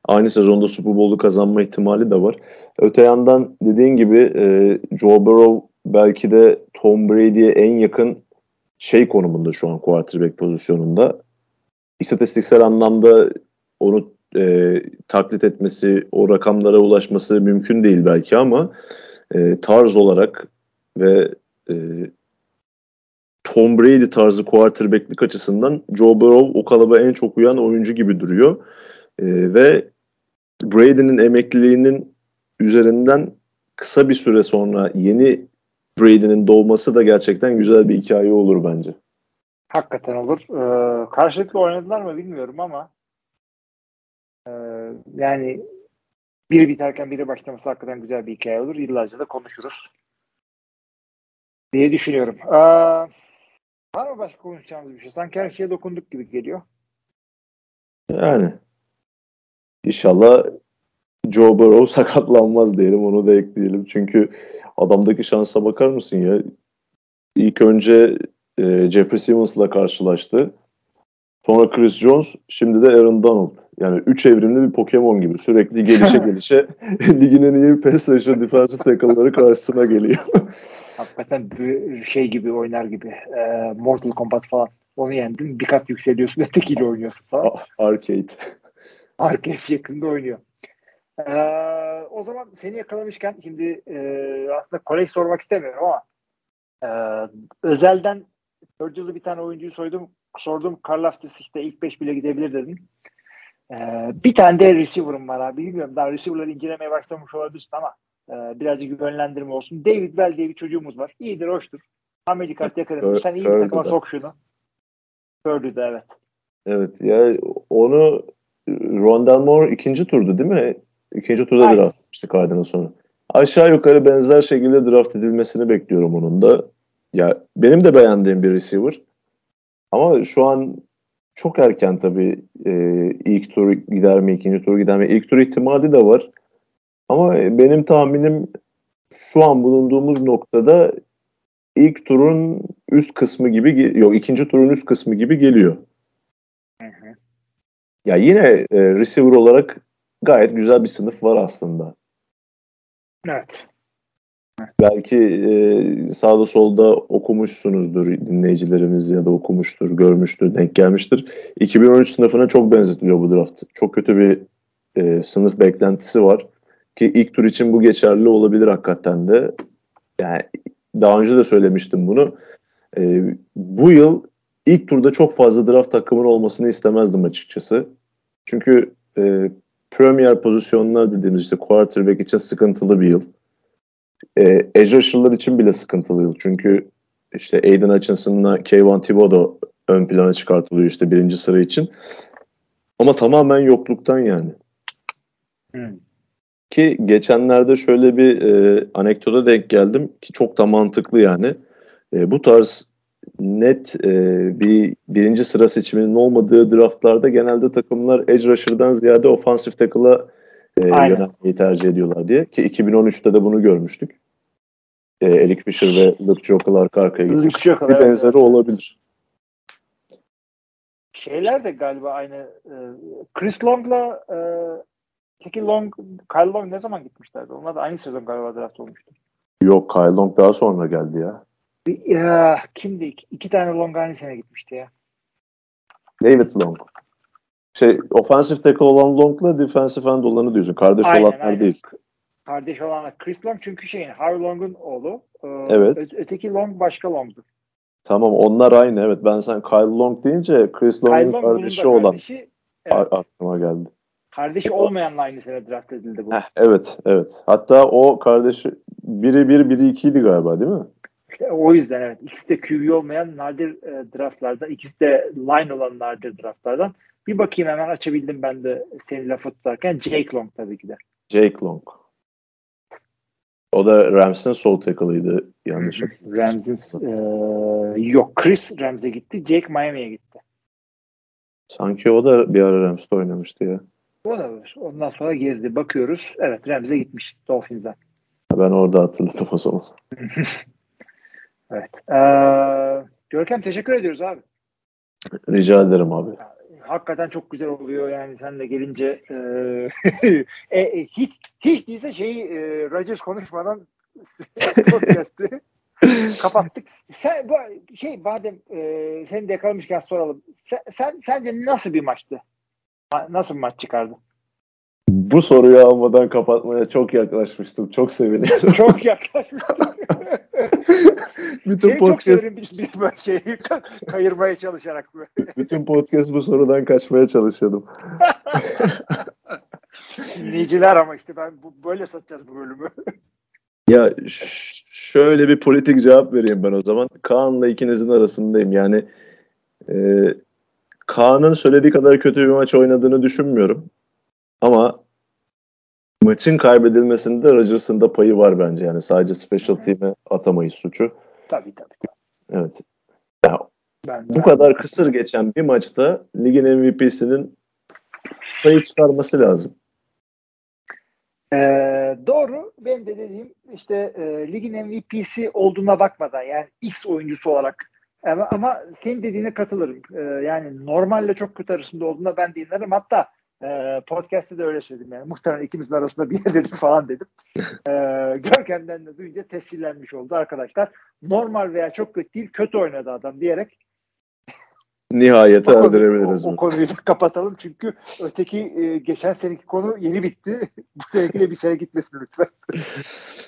Aynı sezonda Super Bowl'u kazanma ihtimali de var. Öte yandan dediğin gibi e, Joe Burrow belki de Tom Brady'ye en yakın şey konumunda şu an quarterback pozisyonunda. İstatistiksel anlamda onu e, taklit etmesi, o rakamlara ulaşması mümkün değil belki ama e, tarz olarak ve e, Tom Brady tarzı quarterback'lik açısından Joe Burrow o kalıba en çok uyan oyuncu gibi duruyor. E, ve Brady'nin emekliliğinin üzerinden kısa bir süre sonra yeni Brady'nin doğması da gerçekten güzel bir hikaye olur bence. Hakikaten olur. Ee, karşılıklı oynadılar mı bilmiyorum ama e, yani biri biterken biri başlaması hakikaten güzel bir hikaye olur. Yıllarca da konuşuruz diye düşünüyorum. Ee, var mı başka konuşacağımız bir şey? Sanki her şeye dokunduk gibi geliyor. Yani inşallah Joe Burrow sakatlanmaz diyelim onu da ekleyelim. Çünkü adamdaki şansa bakar mısın ya? İlk önce e, Jeffrey Simmons'la karşılaştı. Sonra Chris Jones, şimdi de Aaron Donald. Yani üç evrimli bir Pokemon gibi. Sürekli gelişe gelişe ligin en iyi pass rusher defensive tackle'ları karşısına geliyor. Hakikaten bir şey gibi oynar gibi. E, Mortal Kombat falan. Onu yendin. Bir kat yükseliyorsun. Ötekiyle oynuyorsun falan. Arcade. Arcade şeklinde oynuyor. Ee, o zaman seni yakalamışken şimdi e, aslında kolej sormak istemiyorum ama e, özelden Virgil'lı bir tane oyuncuyu soydum, sordum. Karl Aftis işte ilk beş bile gidebilir dedim. Ee, bir tane de receiver'ım var abi. Bilmiyorum daha receiver'ları incelemeye başlamış olabilirsin ama e, birazcık yönlendirme olsun. David Bell diye bir çocuğumuz var. İyidir, hoştur. Amerika yakınım. Sen iyi bir takıma sok şunu. Purdue'da evet. Evet ya onu Rondell Moore ikinci turdu değil mi? İkinci turda Aynen. draft etmişti Cardinals sonra. Aşağı yukarı benzer şekilde draft edilmesini bekliyorum onun da. Ya benim de beğendiğim bir receiver. Ama şu an çok erken tabii e, ilk tur gider mi, ikinci tur gider mi? İlk tur ihtimali de var. Ama benim tahminim şu an bulunduğumuz noktada ilk turun üst kısmı gibi yok ikinci turun üst kısmı gibi geliyor. Ya yine e, receiver olarak gayet güzel bir sınıf var aslında. Evet. Belki e, sağda solda okumuşsunuzdur dinleyicilerimiz ya da okumuştur, görmüştür, denk gelmiştir. 2013 sınıfına çok benzetiliyor bu draft. Çok kötü bir e, sınıf beklentisi var. Ki ilk tur için bu geçerli olabilir hakikaten de. Yani daha önce de söylemiştim bunu. E, bu yıl ilk turda çok fazla draft takımın olmasını istemezdim açıkçası. Çünkü e, Premier pozisyonlar dediğimiz işte quarterback için sıkıntılı bir yıl. E, edge rusher'lar için bile sıkıntılı yıl. Çünkü işte Aiden Hutchinson'la Kayvon Thibodeau ön plana çıkartılıyor işte birinci sıra için. Ama tamamen yokluktan yani. Hmm. Ki geçenlerde şöyle bir e, anekdota denk geldim ki çok da mantıklı yani. E, bu tarz net e, bir birinci sıra seçiminin olmadığı draftlarda genelde takımlar edge rusher'dan ziyade offensive tackle'a e, yönelmeyi tercih ediyorlar diye. Ki 2013'te de bunu görmüştük. E, Eric Fisher ve Luke Jokel arka arkaya gitmiş. Bir benzeri evet. olabilir. Şeyler de galiba aynı. E, Chris Long'la e, Teki Long, Kyle Long ne zaman gitmişlerdi? Onlar da aynı sezon galiba draft olmuştu. Yok Kyle Long daha sonra geldi ya. Ya, kimdi? İki, iki tane Long aynı sene gitmişti ya. David Long. Şey, offensive tackle olan Long'la defensive end olanı diyorsun. Kardeş aynen, olanlar aynen. değil. Kardeş olanlar. Chris Long çünkü şeyin Harvey Long'un oğlu. Ee, evet. Ö- öteki Long başka Long'du. Tamam onlar aynı evet. Ben sen Kyle Long deyince Chris Long'un Long, kardeşi olan kardeşi, evet. aklıma geldi. Kardeşi olmayanla aynı sene draft edildi bu. Heh, evet, evet. Hatta o kardeşi biri bir, biri ikiydi galiba değil mi? O yüzden evet. İkisi de QB olmayan nadir e, draftlardan. ikisi de line olan nadir draftlardan. Bir bakayım hemen açabildim ben de senin lafı tutarken. Jake Long tabii ki de. Jake Long. O da Rams'in sol tackle'ıydı yanlış Rams'in e, yok Chris Rams'e gitti. Jake Miami'ye gitti. Sanki o da bir ara Rams'ta oynamıştı ya. Olabilir. Ondan sonra gezdi. Bakıyoruz. Evet Rams'e gitmiş Dolphins'den. Ben orada hatırladım o zaman. Evet. Ee, Görkem teşekkür ediyoruz abi. Rica ederim abi. Hakikaten çok güzel oluyor yani sen de gelince e, e, e, hiç, hiç değilse şeyi e, Rodgers konuşmadan podcast'ı kapattık. Sen bu şey madem e, seni de yakalamışken soralım. Sen, sen sence nasıl bir maçtı? Ma- Nasıl bir maç çıkardı? Bu soruyu almadan kapatmaya çok yaklaşmıştım. Çok seviniyorum. Çok yaklaşmıştım. bütün Seni çok podcast severim biz, biz böyle şeyi ka- kayırmaya çalışarak. bütün podcast bu sorudan kaçmaya çalışıyordum. Dinleyiciler ama işte ben bu, böyle satacağız bu bölümü. Ya şöyle bir politik cevap vereyim ben o zaman. Kaan'la ikinizin arasındayım. Yani e, Kaan'ın söylediği kadar kötü bir maç oynadığını düşünmüyorum. Ama maçın kaybedilmesinde Rodgers'ın da payı var bence. Yani sadece special team'e atamayız suçu. Tabii tabii. Evet. Ben, Bu kadar kısır geçen bir maçta ligin MVP'sinin sayı çıkarması lazım. Ee, doğru. Ben de dediğim işte e, ligin MVP'si olduğuna bakmadan yani X oyuncusu olarak ama, ama senin dediğine katılırım. Ee, yani normalle çok kötü arasında olduğuna ben de inanırım. Hatta e, podcast'te de öyle söyledim yani. Muhtemelen ikimizin arasında bir yer dedim falan dedim. Ee, Görkem'den de duyunca tescillenmiş oldu arkadaşlar. Normal veya çok kötü değil kötü oynadı adam diyerek Nihayete o, konu- erdirebiliriz o, o bunu. konuyu kapatalım çünkü öteki e, geçen seneki konu yeni bitti. Bu seneki de bir sene gitmesin lütfen.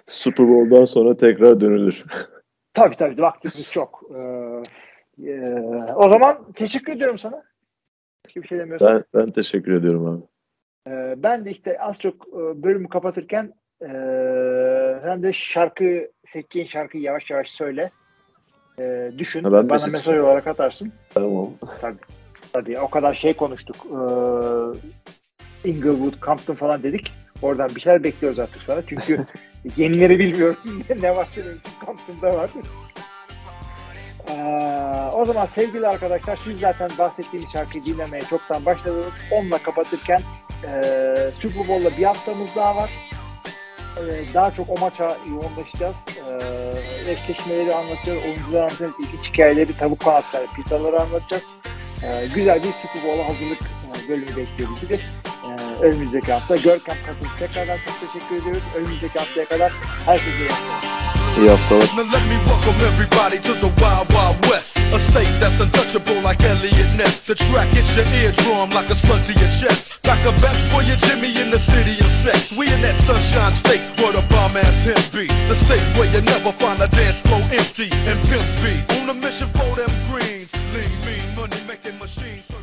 Super Bowl'dan sonra tekrar dönülür. Tabii tabii vaktimiz çok. Ee, e, o zaman teşekkür ediyorum sana. Başka bir şey demiyorsan. Ben, ben teşekkür ediyorum abi. Ee, ben de işte az çok e, bölümü kapatırken e, sen de şarkı seçeceğin şarkıyı yavaş yavaş söyle. E, düşün. Ha, ben Bana mesaj olarak atarsın. Tamam. Tabii o kadar şey konuştuk. Ee, Inglewood, Compton falan dedik. Oradan bir şeyler bekliyoruz artık sana. Çünkü yenileri bilmiyorum. ne var senin Compton'da var. Ee, o zaman sevgili arkadaşlar siz zaten bahsettiğimiz şarkıyı dinlemeye çoktan başladınız. Onunla kapatırken e, Super Bowl'la bir haftamız daha var. Ee, daha çok o maça yoğunlaşacağız. Ee, eşleşmeleri anlatacağız. Oyuncular anlatacağız. İlginç hikayeleri, tavuk kanatları, pizzaları anlatacağız. Ee, güzel bir Super Bowl'a hazırlık e, bölümü bekliyor bizi. Ee, önümüzdeki hafta Görkem Katıl tekrardan çok teşekkür ediyoruz. Önümüzdeki haftaya kadar herkese iyi. İyi haftalar. Now let me welcome everybody to the Wild Wild West. A state that's untouchable like Elliot Ness. The track hits your eardrum like a slug to your chest. Like a vest for your Jimmy in the city of sex. We in that sunshine state where the bomb ass him be. The state where you never find a dance floor empty and pimp speed. On a mission for them greens. Lean, mean, money making machines.